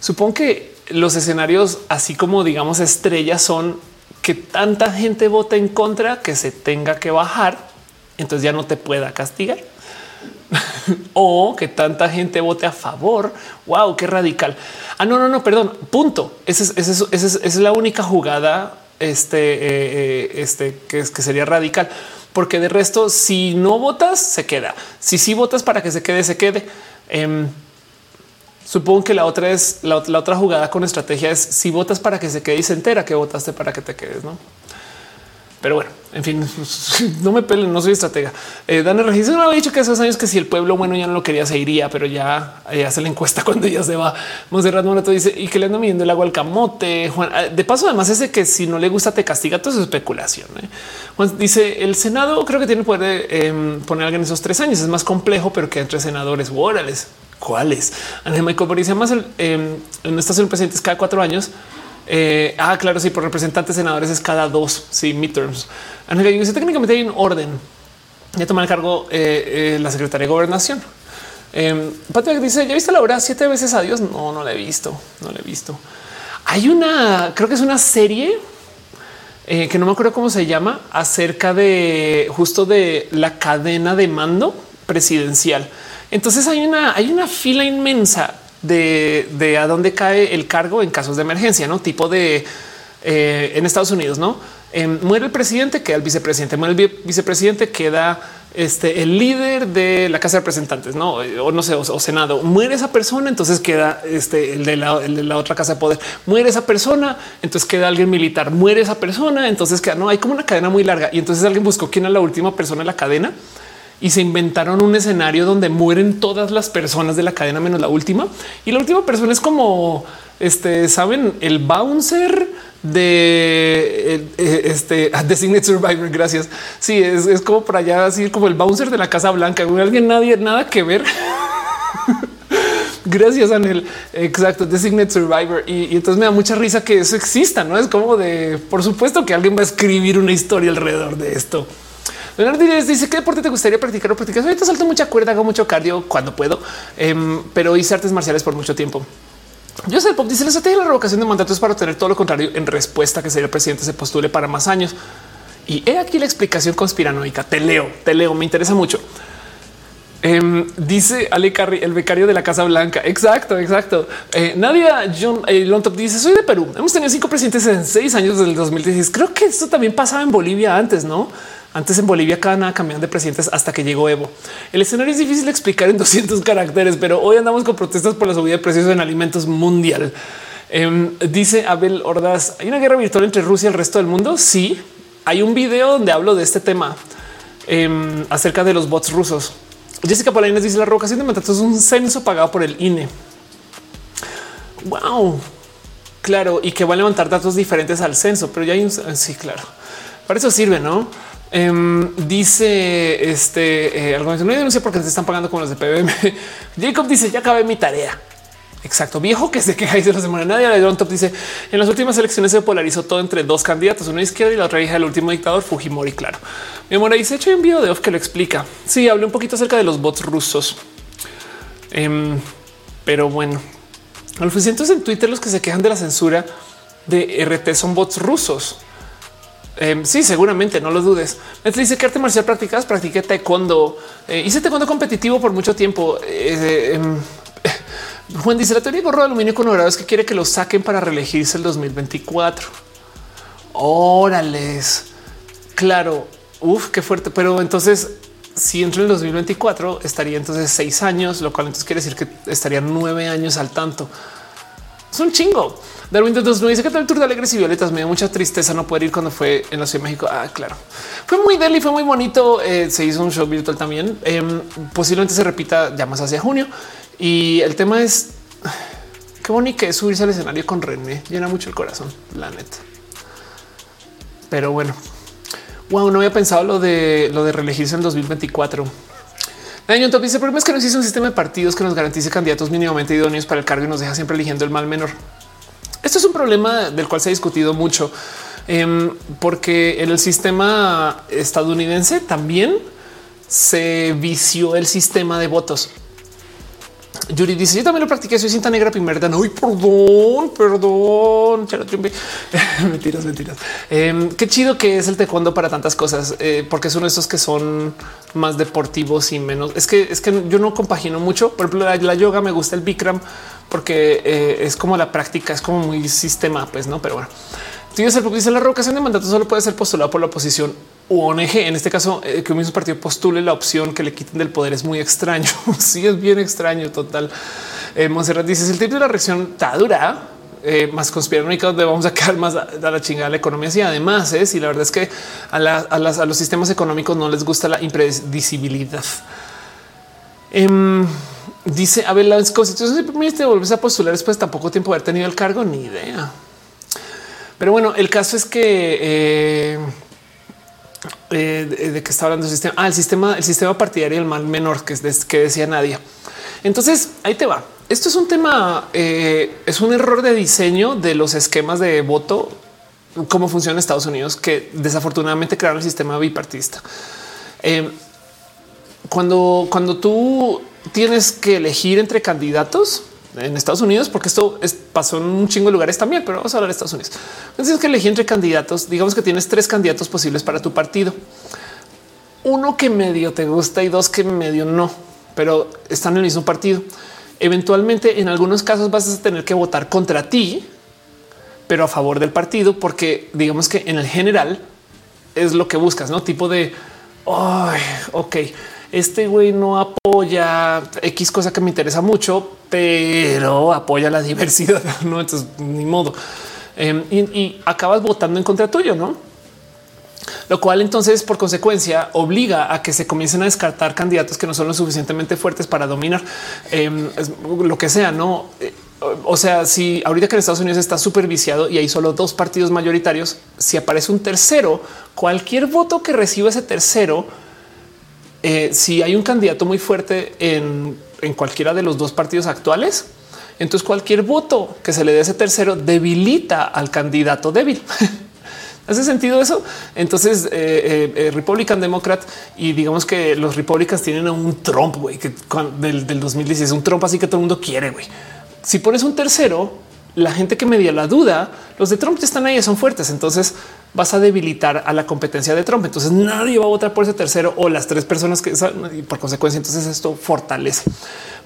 supongo que los escenarios, así como digamos estrellas, son que tanta gente vota en contra que se tenga que bajar, entonces ya no te pueda castigar. o que tanta gente vote a favor. Wow, qué radical. Ah, no, no, no, perdón. Punto. Esa es, la única jugada este, eh, eh, este que, es, que sería radical, porque de resto, si no votas, se queda. Si sí votas para que se quede, se quede. Em, Supongo que la otra es la, otra jugada con estrategia es si votas para que se quede y se entera que votaste para que te quedes, no? Pero bueno, en fin, no me pelen, no soy estratega. Eh, Daniel Registro no había dicho que esos años que si el pueblo bueno ya no lo quería se iría, pero ya, ya hace la encuesta cuando ya se va. Monserrat Morato dice y que le anda midiendo el agua al camote. Juan, ah, de paso, además es de que si no le gusta te castiga, todo es especulación. ¿eh? Juan dice el Senado creo que tiene poder de em, poner a alguien esos tres años. Es más complejo, pero que entre senadores, órales. ¿Cuáles? Ángel Michael dice más el, eh, en estación presidentes cada cuatro años. Eh, ah, claro, sí, por representantes senadores es cada dos. Sí, midterms. Ángel dice técnicamente hay un orden. Ya toma el cargo eh, eh, la secretaria de gobernación. Eh, Patrick dice: ¿Ya viste la obra siete veces a Dios? No, no la he visto, no la he visto. Hay una, creo que es una serie que no me acuerdo cómo se llama, acerca de justo de la cadena de mando presidencial. Entonces hay una, hay una fila inmensa de, de a dónde cae el cargo en casos de emergencia, no tipo de eh, en Estados Unidos, no eh, muere el presidente, queda el vicepresidente, muere el vicepresidente, queda este, el líder de la Casa de Representantes, no o no sé, o, Senado, muere esa persona, entonces queda este, el, de la, otra Casa de Poder, muere esa persona, entonces queda alguien militar, muere esa persona, entonces queda, no hay como una cadena muy larga. Y entonces alguien buscó quién es la última persona en la cadena y se inventaron un escenario donde mueren todas las personas de la cadena menos la última y la última persona es como este, saben, el bouncer de eh, este Designated Survivor. Gracias. Sí, es, como por allá, así como el bouncer de la Casa Blanca. Alguien, nadie, nada que ver. Gracias, Anel. Exacto, Designated Survivor. Y, entonces me da mucha risa que eso exista. No es como de por supuesto que alguien va a escribir una historia alrededor de esto. Leonardo dice qué deporte te gustaría practicar o practicas. Ahorita salto mucha cuerda, hago mucho cardio cuando puedo, em, pero hice artes marciales por mucho tiempo. Yo sé, Pop dice la estrategia de la revocación de mandatos para obtener todo lo contrario en respuesta que sería el presidente se postule para más años. Y he aquí la explicación conspiranoica. Te leo, te leo, me interesa mucho. Em, dice Ale Carri, el becario de la Casa Blanca. Exacto, exacto. Eh, Nadia John eh, Lontop dice: Soy de Perú. Hemos tenido cinco presidentes en seis años desde el 2016. Creo que esto también pasaba en Bolivia antes, no? Antes en Bolivia cada nada cambiaban de presidentes hasta que llegó Evo. El escenario es difícil de explicar en 200 caracteres, pero hoy andamos con protestas por la subida de precios en alimentos mundial. Em, dice Abel Ordaz, ¿hay una guerra virtual entre Rusia y el resto del mundo? Sí, hay un video donde hablo de este tema em, acerca de los bots rusos. Jessica Polainas dice la revocación de mandatos es un censo pagado por el INE. Wow, claro, y que va a levantar datos diferentes al censo, pero ya hay un sí, claro. Para eso sirve, no? Em, dice este eh, algo no denuncia porque se están pagando con los de PBM. Jacob dice ya acabé mi tarea. Exacto, viejo que se queja y se lo semana. Nadie de Top dice en las últimas elecciones se polarizó todo entre dos candidatos, una izquierda y la otra hija del último dictador Fujimori. Claro, mi amor, se hecho un video de off que lo explica. Sí, hablé un poquito acerca de los bots rusos, em, pero bueno, al entonces en Twitter los que se quejan de la censura de RT son bots rusos. Em, sí, seguramente, no lo dudes. Me dice que arte marcial practicas, practiqué taekwondo. Eh, hice taekwondo competitivo por mucho tiempo. Eh, em, Juan dice la teoría de gorro de aluminio con es que quiere que lo saquen para reelegirse el 2024. Órales. Claro. Uf, qué fuerte. Pero entonces, si entra en el 2024, estaría entonces seis años, lo cual entonces quiere decir que estaría nueve años al tanto. Es un chingo. Darwin 2009 dice que tal tour de Alegres y Violetas me dio mucha tristeza no poder ir cuando fue en la Ciudad de México. Ah, claro, fue muy deli, fue muy bonito. Eh, se hizo un show virtual también. Em, posiblemente se repita ya más hacia junio. Y el tema es qué bonito es subirse al escenario con René. Llena mucho el corazón, la neta. Pero bueno, wow, no había pensado lo de lo de reelegirse en 2024. Año top dice: El problema es que no existe un sistema de partidos que nos garantice candidatos mínimamente idóneos para el cargo y nos deja siempre eligiendo el mal menor. Esto es un problema del cual se ha discutido mucho, em, porque en el sistema estadounidense también se vició el sistema de votos. Yuri dice: Yo también lo practiqué. Soy cinta negra primera. No, perdón, perdón. mentiras, mentiras. Em, qué chido que es el taekwondo para tantas cosas, eh, porque es uno de esos que son más deportivos y menos. Es que es que yo no compagino mucho. Por ejemplo, la yoga me gusta el Bikram porque eh, es como la práctica, es como muy sistema, pues no, pero bueno. Dice la revocación de mandato solo puede ser postulado por la oposición u ONG. En este caso, eh, que un mismo partido postule la opción que le quiten del poder es muy extraño. sí, es bien extraño. Total. Eh, Monserrat dice: el tipo de la reacción está dura, eh, más conspiranoica, donde vamos a quedar más a, la chingada la economía. Y además, es y la verdad es que a, los sistemas económicos no les gusta la impredecibilidad. Em, Dice Abel, la constitución se permite volverse a postular después de tan poco tiempo haber tenido el cargo, ni idea. Pero bueno, el caso es que eh, eh, de, que está hablando el sistema, ah, el sistema, el sistema partidario, el mal menor que, es que decía Nadia. Entonces ahí te va. Esto es un tema, eh, es un error de diseño de los esquemas de voto, cómo funciona Estados Unidos, que desafortunadamente crearon el sistema bipartista. cuando, cuando tú tienes que elegir entre candidatos en Estados Unidos, porque esto pasó en un chingo de lugares también, pero vamos a hablar de Estados Unidos. Tienes que elegir entre candidatos. Digamos que tienes tres candidatos posibles para tu partido. Uno que medio te gusta y dos que medio no, pero están en el mismo partido. Eventualmente, en algunos casos vas a tener que votar contra ti, pero a favor del partido, porque digamos que en el general es lo que buscas, no tipo de ok, este güey no apoya X cosa que me interesa mucho, pero apoya la diversidad. No, entonces ni modo. Em, y, acabas votando en contra tuyo, no? Lo cual entonces por consecuencia obliga a que se comiencen a descartar candidatos que no son lo suficientemente fuertes para dominar em, lo que sea, no? Eh, o sea, si ahorita que en Estados Unidos está súper viciado y hay solo dos partidos mayoritarios, si aparece un tercero, cualquier voto que reciba ese tercero eh, si hay un candidato muy fuerte en, cualquiera de los dos partidos actuales, entonces cualquier voto que se le dé a ese tercero debilita al candidato débil. ¿Hace sentido eso? Entonces, eh, eh, Republican Democrat y digamos que los Republicans tienen a un Trump que del, del 2016, un Trump así que todo el mundo quiere. güey. Si pones un tercero, la gente que media la duda, los de Trump ya están ahí, son fuertes. Entonces vas a debilitar a la competencia de Trump. Entonces nadie va a votar por ese tercero o las tres personas que y por consecuencia, entonces esto fortalece.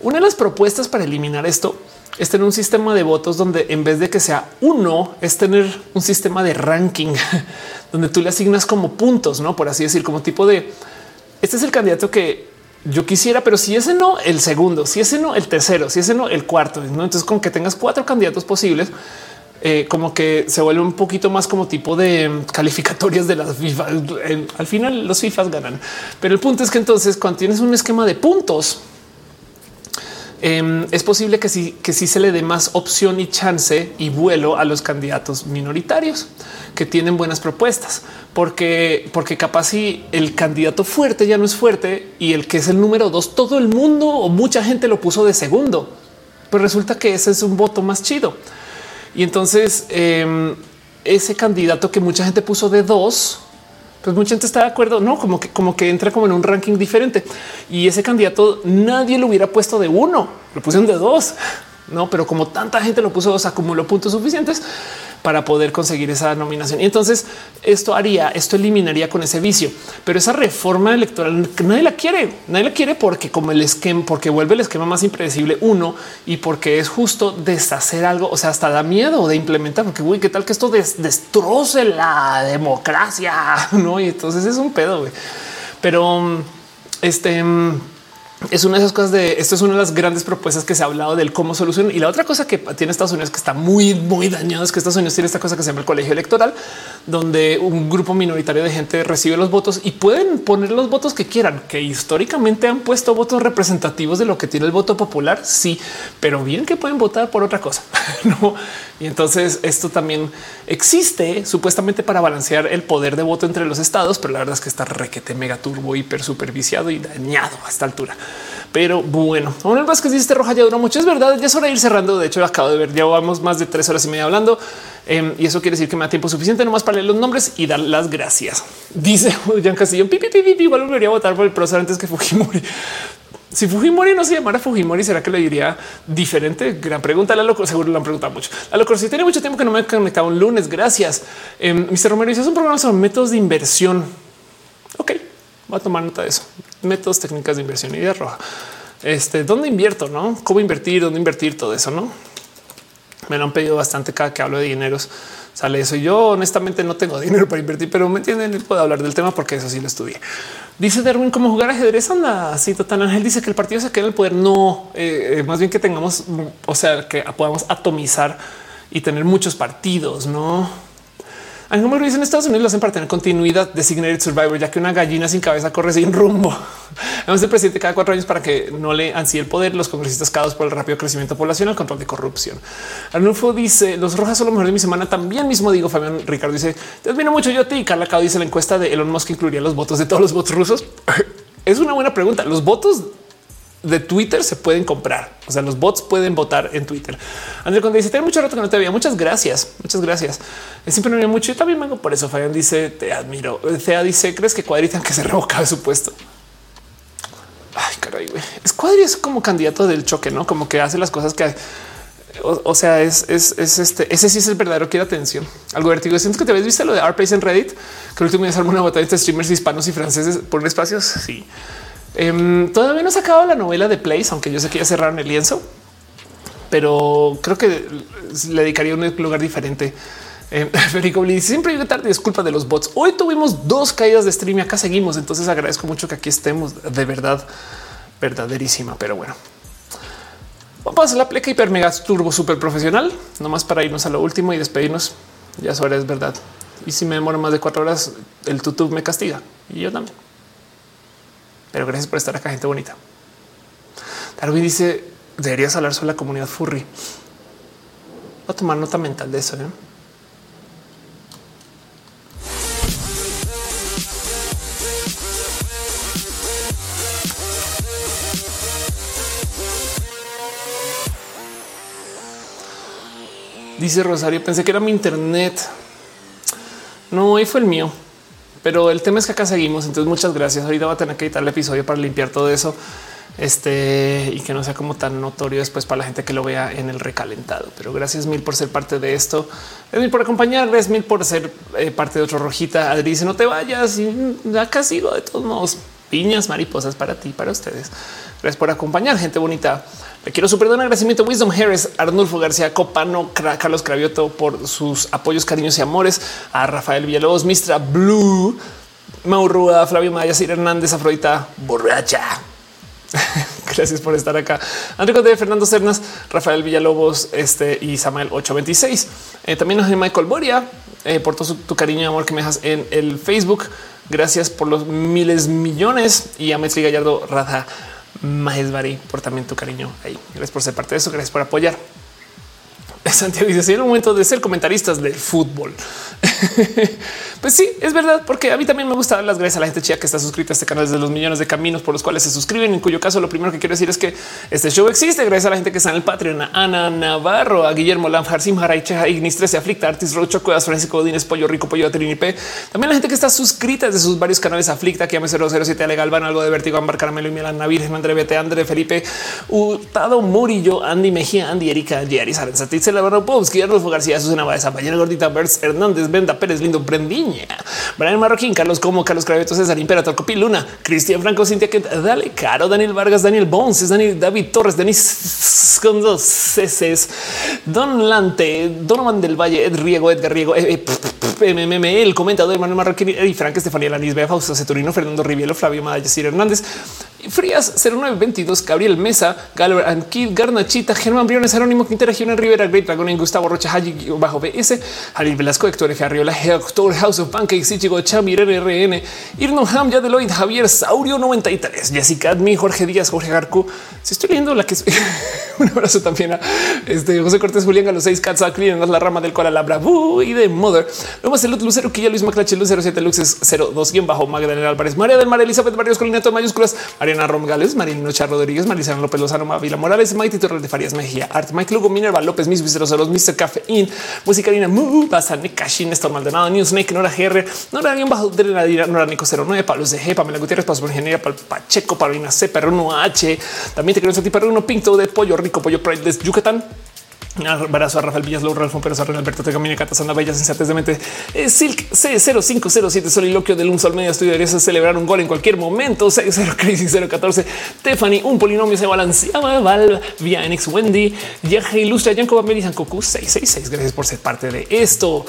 Una de las propuestas para eliminar esto es tener un sistema de votos donde en vez de que sea uno, es tener un sistema de ranking donde tú le asignas como puntos, no por así decir, como tipo de este es el candidato que yo quisiera, pero si ese no, el segundo, si ese no, el tercero, si ese no, el cuarto. Entonces, con que tengas cuatro candidatos posibles, eh, como que se vuelve un poquito más como tipo de calificatorias de las FIFA. al final los FIFAs ganan, pero el punto es que entonces cuando tienes un esquema de puntos, em, es posible que sí, que sí se le dé más opción y chance y vuelo a los candidatos minoritarios que tienen buenas propuestas, porque, porque capaz si el candidato fuerte ya no es fuerte y el que es el número dos, todo el mundo o mucha gente lo puso de segundo, pues resulta que ese es un voto más chido. Y entonces em, ese candidato que mucha gente puso de dos, pues mucha gente está de acuerdo, no como que como que entra como en un ranking diferente. Y ese candidato nadie lo hubiera puesto de uno, lo pusieron de dos, no, pero como tanta gente lo puso dos, acumuló puntos suficientes para poder conseguir esa nominación. Y entonces esto haría, esto eliminaría con ese vicio. Pero esa reforma electoral nadie la quiere, nadie la quiere porque como el esquema, porque vuelve el esquema más impredecible uno y porque es justo deshacer algo. O sea, hasta da miedo de implementar, porque uy, qué tal que esto destroce la democracia, no? Y entonces es un pedo. Pero este es una de esas cosas de esto es una de las grandes propuestas que se ha hablado del cómo solucionar. Y la otra cosa que tiene Estados Unidos que está muy, muy dañado es que Estados Unidos tiene esta cosa que se llama el colegio electoral, donde un grupo minoritario de gente recibe los votos y pueden poner los votos que quieran, que históricamente han puesto votos representativos de lo que tiene el voto popular. Sí, pero bien que pueden votar por otra cosa. no. Y entonces esto también existe supuestamente para balancear el poder de voto entre los estados, pero la verdad es que está requete mega turbo, hiper superviciado y dañado a esta altura. Pero bueno, Manuel Vázquez dice este roja ya duró mucho. Es verdad, ya es hora de ir cerrando. De hecho, acabo de ver, ya vamos más de tres horas y media hablando. Em, y eso quiere decir que me da tiempo suficiente nomás para leer los nombres y dar las gracias. Dice Jan Castillo, pipi, pipi, igual volvería a votar por el prócer antes que Fujimori. Si Fujimori no se llamara Fujimori, será que le diría diferente? Gran pregunta. La loco seguro lo han preguntado mucho. La loco si tiene mucho tiempo que no me he un lunes. Gracias. Eh, Mr. Romero dice es un programa sobre métodos de inversión. Ok, voy a tomar nota de eso. Métodos técnicas de inversión y de roja. Este, dónde invierto, no? Cómo invertir, dónde invertir, todo eso, no? Me lo han pedido bastante cada que hablo de dineros. Sale eso. Yo honestamente no tengo dinero para invertir, pero me entienden. Puedo hablar del tema porque eso sí lo estudié. Dice Darwin cómo jugar ajedrez. Anda así total. Ángel dice que el partido se queda en el poder. No, eh, eh, más bien que tengamos, o sea, que podamos atomizar y tener muchos partidos, no? Ángel dice en Estados Unidos lo hacen para tener continuidad Designated Survivor, ya que una gallina sin cabeza corre sin rumbo. Además, el presidente cada cuatro años para que no le ansíe el poder. Los congresistas caudos por el rápido crecimiento poblacional, control de corrupción. Arnulfo dice los rojas son lo mejor de mi semana. También mismo digo Fabián Ricardo dice te admiro mucho yo a ti. Carla Cao dice la encuesta de Elon Musk incluiría los votos de todos los votos rusos. Es una buena pregunta. Los votos de Twitter se pueden comprar. O sea, los bots pueden votar en Twitter. André cuando dice, tengo mucho rato que no te veía. Muchas gracias. Muchas gracias. Siempre me mucho. Yo también vengo por eso. Fabián dice, te admiro. Thea dice, ¿crees que cuadritan que se revoca su puesto? caray. Es Squadri es como candidato del choque, no como que hace las cosas que o, sea, es, este. Ese sí es el verdadero quiere atención. Algo vertigo. Siento que te habéis visto lo de Arpace en Reddit, que el último día se una batalla de streamers hispanos y franceses por espacios. Sí, em, todavía no se acabado la novela de Place, aunque yo sé que ya cerraron el lienzo, pero creo que le dedicaría un lugar diferente. Eh, Federico siempre llega tarde, disculpa de los bots. Hoy tuvimos dos caídas de stream y acá seguimos. Entonces agradezco mucho que aquí estemos de verdad, verdaderísima. Pero bueno, vamos a la pleca hiper mega turbo super profesional, nomás para irnos a lo último y despedirnos. Ya es hora, es verdad. Y si me demoro más de cuatro horas, el YouTube me castiga y yo también. Pero gracias por estar acá, gente bonita. Darwin dice: Deberías hablar sobre la comunidad furry. Voy a tomar nota mental de eso. ¿eh? Dice Rosario, pensé que era mi internet. No, hoy fue el mío. Pero el tema es que acá seguimos. Entonces, muchas gracias. Ahorita va a tener que editar el episodio para limpiar todo eso. Este y que no sea como tan notorio después para la gente que lo vea en el recalentado. Pero gracias mil por ser parte de esto. Es mil por acompañar. Gracias mil por ser eh, parte de otro rojita. Adri dice no te vayas y acá sigo de todos modos. Piñas, mariposas para ti, para ustedes. Gracias por acompañar, gente bonita. Quiero super un agradecimiento a Wisdom Harris, Arnulfo García Copano, Carlos Cravioto por sus apoyos, cariños y amores, a Rafael Villalobos, Mistra Blue, Maurrua, Flavio Maya, Sir Hernández, Afrodita Borracha. Gracias por estar acá. Enrico de Fernando Cernas, Rafael Villalobos este, y Samuel 826. Eh, también a Michael Boria eh, por todo tu cariño y amor que me dejas en el Facebook. Gracias por los miles millones y a Metri Gallardo Radha Majesbari por también tu cariño ahí. Gracias por ser parte de eso. Gracias por apoyar. Santiago dice: el momento de ser comentaristas del fútbol. Pues sí, es verdad, porque a mí también me gusta dar las gracias a la gente chica que está suscrita a este canal desde los millones de caminos por los cuales se suscriben. En cuyo caso, lo primero que quiero decir es que este show existe gracias a la gente que está en el Patreon, a Ana Navarro, a Guillermo Lamjar, Sim Haraicha, Ignis 13, Aflicta, Artis Rocho, Cuevas, Francisco Godínez, Pollo Rico, Pollo P. También la gente que está suscrita desde sus varios canales Aflicta, que 007, Ale Galván, algo de Vertigo, Ambar Caramelo y Milan, Virgen, André Bete, André Felipe, Utado Murillo, Andy Mejía, Andy Erika, Jerry Sarenza, Titzel, Povsky, Arnulfo García, Susana Baeza, Mañana Gordita, Bertz, Hernández, Venda Pérez, Lindo, Brendiña, Brian Marroquín, Carlos Como, Carlos Craveto, César Imperator, Copi Luna, Cristian Franco, Cintia Kent, Dale Caro, Daniel Vargas, Daniel Bones, Daniel David Torres, Denis con dos ceses, Don Lante, Donovan del Valle, Ed Riego, Edgar Riego, eh, eh, el comentador Manuel Marroquín, y Frank, Estefanía Lanis, Bea, Fausto Ceturino, Fernando Rivielo, Flavio Madalles, Hernández, Frías 0922, Gabriel Mesa, Galver Ankid, Garnachita, Germán Briones, Anónimo Quintera, Giona Rivera, Great Dragon, Gustavo Rocha, Haji bajo BS, Jalil Velasco, Héctor F. Arriola, House of Pancakes, Ichigo Chamir, RRN, Irno Ham, Yadeloid, Javier Saurio 93, Jessica Admi, Jorge Díaz, Jorge Garcu. Si estoy leyendo la que es un abrazo también a este José Cortés, Julián, a los seis Cats, la rama del cual la Bravo y de Mother. Luego el Lucero, Quilla, Luis Maclache, Luz 07, Luxes 02, guion bajo Magdalena Álvarez, María del Mar, Elizabeth Barrios, Colinato, mayúsculas, Mariana Romgales, Marilino Char Rodríguez, Marisana López Lozano, Mavila Morales, Maite Torres de Farías Mejía, Art, Mike Lugo, Minerva López, Mis Viceros, Mr. Cafeín, Musicarina, Mu, Basane, Cashin, Néstor Maldonado, Newsnake, Nora GR, Nora Guión Bajo, Drenadira, Nora Nico 09, Pablo CG, Pamela Gutiérrez, Paso por Ingeniería, Pacheco, Paulina C, Perro 1H, también te quiero sentir Perro 1 Pinto de Pollo Rico, Pollo Pride de Yucatán. Un abrazo a Rafael Villas, Laura Ralfón Pérez, René Alberto Tegamini, Catasana Bella, Sensatez de Mente, eh, Silk C0507, Soliloquio del Un Sol Media Estudio, deberías celebrar un gol en cualquier momento, 60 Crisis 014, Stephanie, un polinomio se balanceaba, Val, Via NX Wendy, Yaja Ilustra, Yanko Bameli, Cocu 666, gracias por ser parte de esto.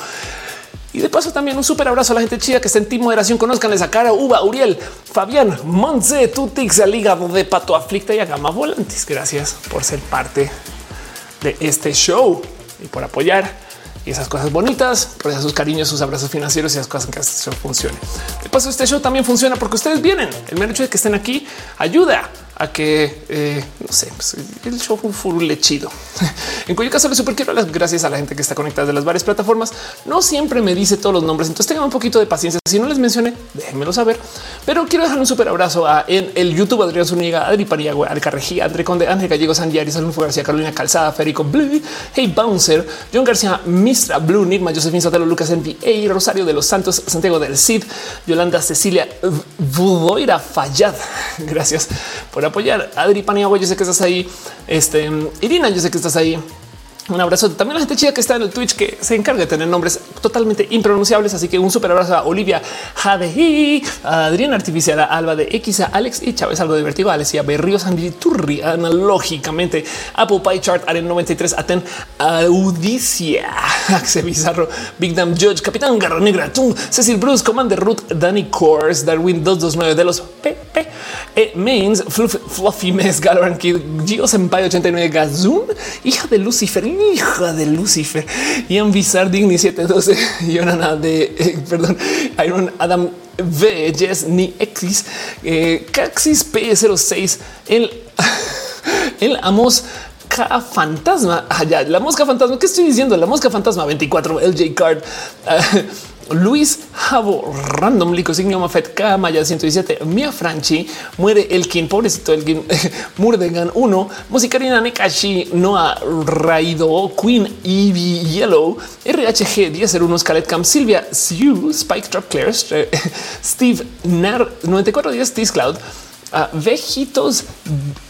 Y de paso también un súper abrazo a la gente chida que está en Team Moderación. Conozcan esa cara, Uva, Uriel, Fabián, Montse, Tutix, el hígado de Pato Aflicta y a Gama Volantis. Gracias por ser parte de este show y por apoyar y esas cosas bonitas, por sus cariños, sus abrazos financieros y esas cosas que show funcione. De paso, este show también funciona porque ustedes vienen. El mero hecho de que estén aquí ayuda a que eh, no sé, pues, el show fue chido. en cuyo caso le super quiero las gracias a la gente que está conectada de las varias plataformas. No siempre me dice todos los nombres, entonces tengan un poquito de paciencia. Si no les mencioné, déjenmelo saber. Pero quiero dejar un súper abrazo a en el YouTube Adrián Zuniga, Adri Pariagua, Alca Regía, André Conde, Ángel Gallegos, Sandiari, Salud García, Carolina Calzada, Férico Blue, Hey Bouncer, John García, Mistra Blue, Nigma, Josefín Sotelo, Lucas NBA, Rosario de los Santos, Santiago del Cid, Yolanda Cecilia Budoira Fallad. Gracias por apoyar. Adri Paniagua, yo sé que estás ahí. Este Irina, yo sé que estás ahí. Un abrazo también a la gente chida que está en el Twitch que se encarga de tener nombres totalmente impronunciables. Así que un super abrazo a Olivia Jade, a Adriana Artificial, a Alba de X, a Alex y Chávez, algo divertido, a Alessia Berríos, Turri, analógicamente, Apple Pie Chart, Aren 93, Aten, Audicia, Axe Bizarro, Big Damn Judge, Capitán Garra Negra, Tum, Cecil Bruce, Commander Root, Danny Course, Darwin 229 de los PP, e Mains, Fluffy Mess, Galoran Kid, Gio Senpai 89, Gazun, hija de Lucifer hija de Lucifer, Ian Bizarre, Digny 712, y una de, eh, perdón, Iron Adam V, Jess, Ni X, eh, Caxis P06, el, el Amos K fantasma. allá ah, la mosca fantasma. ¿Qué estoy diciendo? La mosca fantasma 24, LJ Card. Luis Javo, Random Lico, Signo Mafet, K, Maya 117, Mia Franchi, Muere Elkin, pobrecito Elkin, Murdegan 1, Musicarina Nekashi, Noah Raido, Queen Evie Yellow, RHG 1001, Scarlet Cam, Silvia Siu, Spike Trap Claire, Steve Nar 9410, Tis Cloud, uh, Vejitos,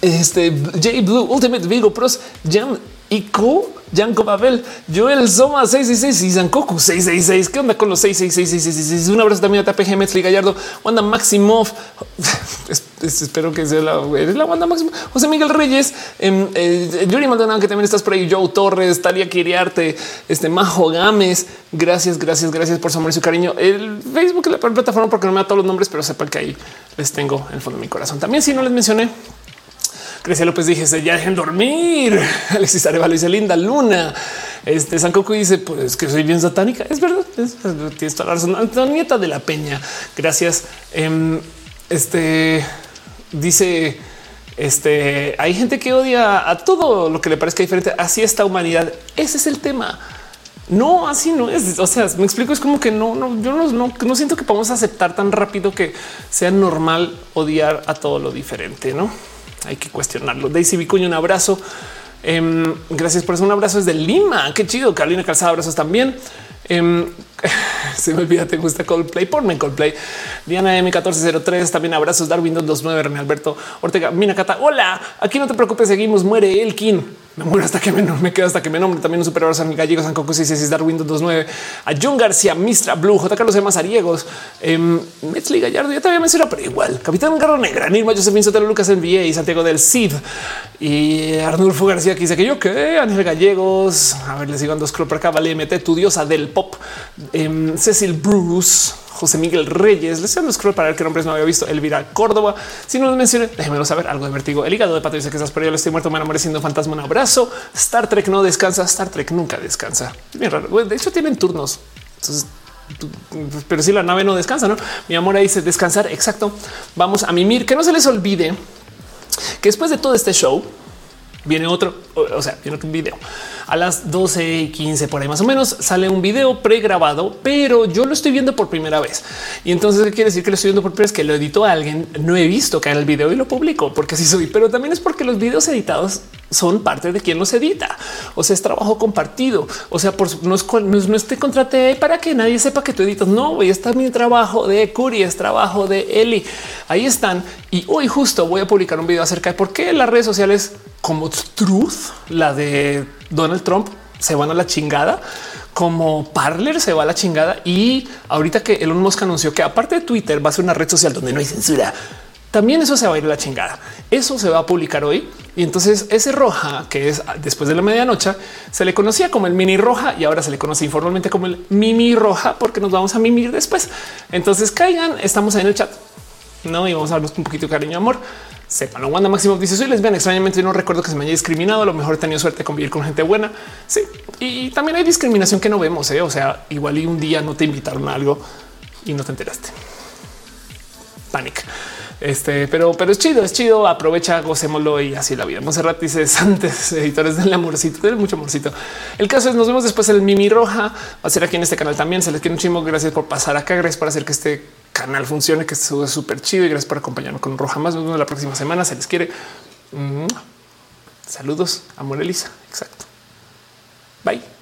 este J Blue, Ultimate Vigo Pros, Jam Co Janko Babel, Joel Soma 666 y Zankoku 666. ¿Qué onda con los 666? Un abrazo también a TPG Metzli Gallardo, Wanda Maximov. Espero que sea la, la Wanda Maximov. José Miguel Reyes, eh, eh, Yuri Maldonado, que también estás por ahí. Joe Torres, Talia Quiriarte, este Majo Gámez. Gracias, gracias, gracias por su amor y su cariño. El Facebook es la plataforma porque no me da todos los nombres, pero sepan que ahí les tengo en el fondo de mi corazón. También, si no les mencioné, Grecia López dije, ya dejen dormir. Alexis Arevalo dice linda luna. Este Sankoku dice, pues que soy bien satánica. Es verdad, tienes toda la razón. nieta de la Peña. Gracias. Em, este dice, este hay gente que odia a todo lo que le parezca diferente. Así esta humanidad. Ese es el tema. No, así no es. O sea, me explico. Es como que no, no, yo no, no, no siento que podamos aceptar tan rápido que sea normal odiar a todo lo diferente, no? Hay que cuestionarlo. Daisy Vicuña, un abrazo. Em, gracias por eso. Un abrazo desde Lima. Qué chido. Carolina Calzada, abrazos también. Em, se me olvida, te gusta Coldplay, ponme Coldplay. Diana M1403, también abrazos. Darwin 229, René Alberto Ortega, Mina Cata. Hola, aquí no te preocupes, seguimos. Muere Elkin me muero hasta que me, me quedo hasta que me nombre. También un super a mi gallego San Coco 66 Dar Windows 29 a John García, Mistra Blue, J. Carlos M. Ariegos, eh, Metzli Gallardo. Ya te había mencionado, pero igual Capitán Garro Negra, Nirma, Josefín Sotelo, Lucas NBA y Santiago del Cid y Arnulfo García que dice que yo que Ángel Gallegos. A ver, les sigo dos por acá. Vale, mete tu diosa del pop. Eh, Cecil Bruce. José Miguel Reyes. Les un scroll para ver qué nombres no había visto. Elvira Córdoba. Si no los mencioné, déjenmelo saber. Algo de vertigo. El hígado de pato que estás perdido. Estoy muerto. Me enamoré siendo fantasma. Un abrazo. Star Trek no descansa. Star Trek nunca descansa. bien raro. De hecho, tienen turnos. pero si la nave no descansa, no? Mi amor ahí dice descansar. Exacto. Vamos a mimir. Que no se les olvide que después de todo este show viene otro, o sea, viene otro video a las 12 y 15 por ahí más o menos sale un video pregrabado, pero yo lo estoy viendo por primera vez. Y entonces ¿qué quiere decir que lo estoy viendo por primera vez? Que lo editó alguien. No he visto que haga el video y lo publico porque así soy, pero también es porque los videos editados son parte de quien los edita. O sea, es trabajo compartido. O sea, por no es, no es te contraté para que nadie sepa que tú editas. No, voy está mi trabajo de Curi, es trabajo de Eli. Ahí están. Y hoy justo voy a publicar un video acerca de por qué las redes sociales como Truth, la de Donald Trump se van a la chingada, como Parler se va a la chingada. Y ahorita que Elon Musk anunció que aparte de Twitter va a ser una red social donde no hay censura, también eso se va a ir a la chingada. Eso se va a publicar hoy. Y entonces ese roja, que es después de la medianoche, se le conocía como el mini roja y ahora se le conoce informalmente como el mimi roja porque nos vamos a mimir después. Entonces caigan, estamos ahí en el chat. No, y vamos a darnos un poquito de cariño, amor lo Wanda Máximo dice soy lesbiana. Extrañamente no recuerdo que se me haya discriminado. A lo mejor he tenido suerte de convivir con gente buena. Sí, y también hay discriminación que no vemos. ¿eh? O sea, igual y un día no te invitaron a algo y no te enteraste. Panic. Este, pero, pero es chido, es chido. Aprovecha, gocémoslo y así la vida. Monserrat dice antes editores del amorcito, tiene mucho amorcito. El caso es nos vemos después el Mimi Roja. Va a ser aquí en este canal también. Se les quiere un chingo. Gracias por pasar acá. Gracias por hacer que este canal funcione, que esto es súper chido y gracias por acompañarnos con Roja más. Nos vemos la próxima semana. Se les quiere. Saludos a Elisa. Exacto. Bye.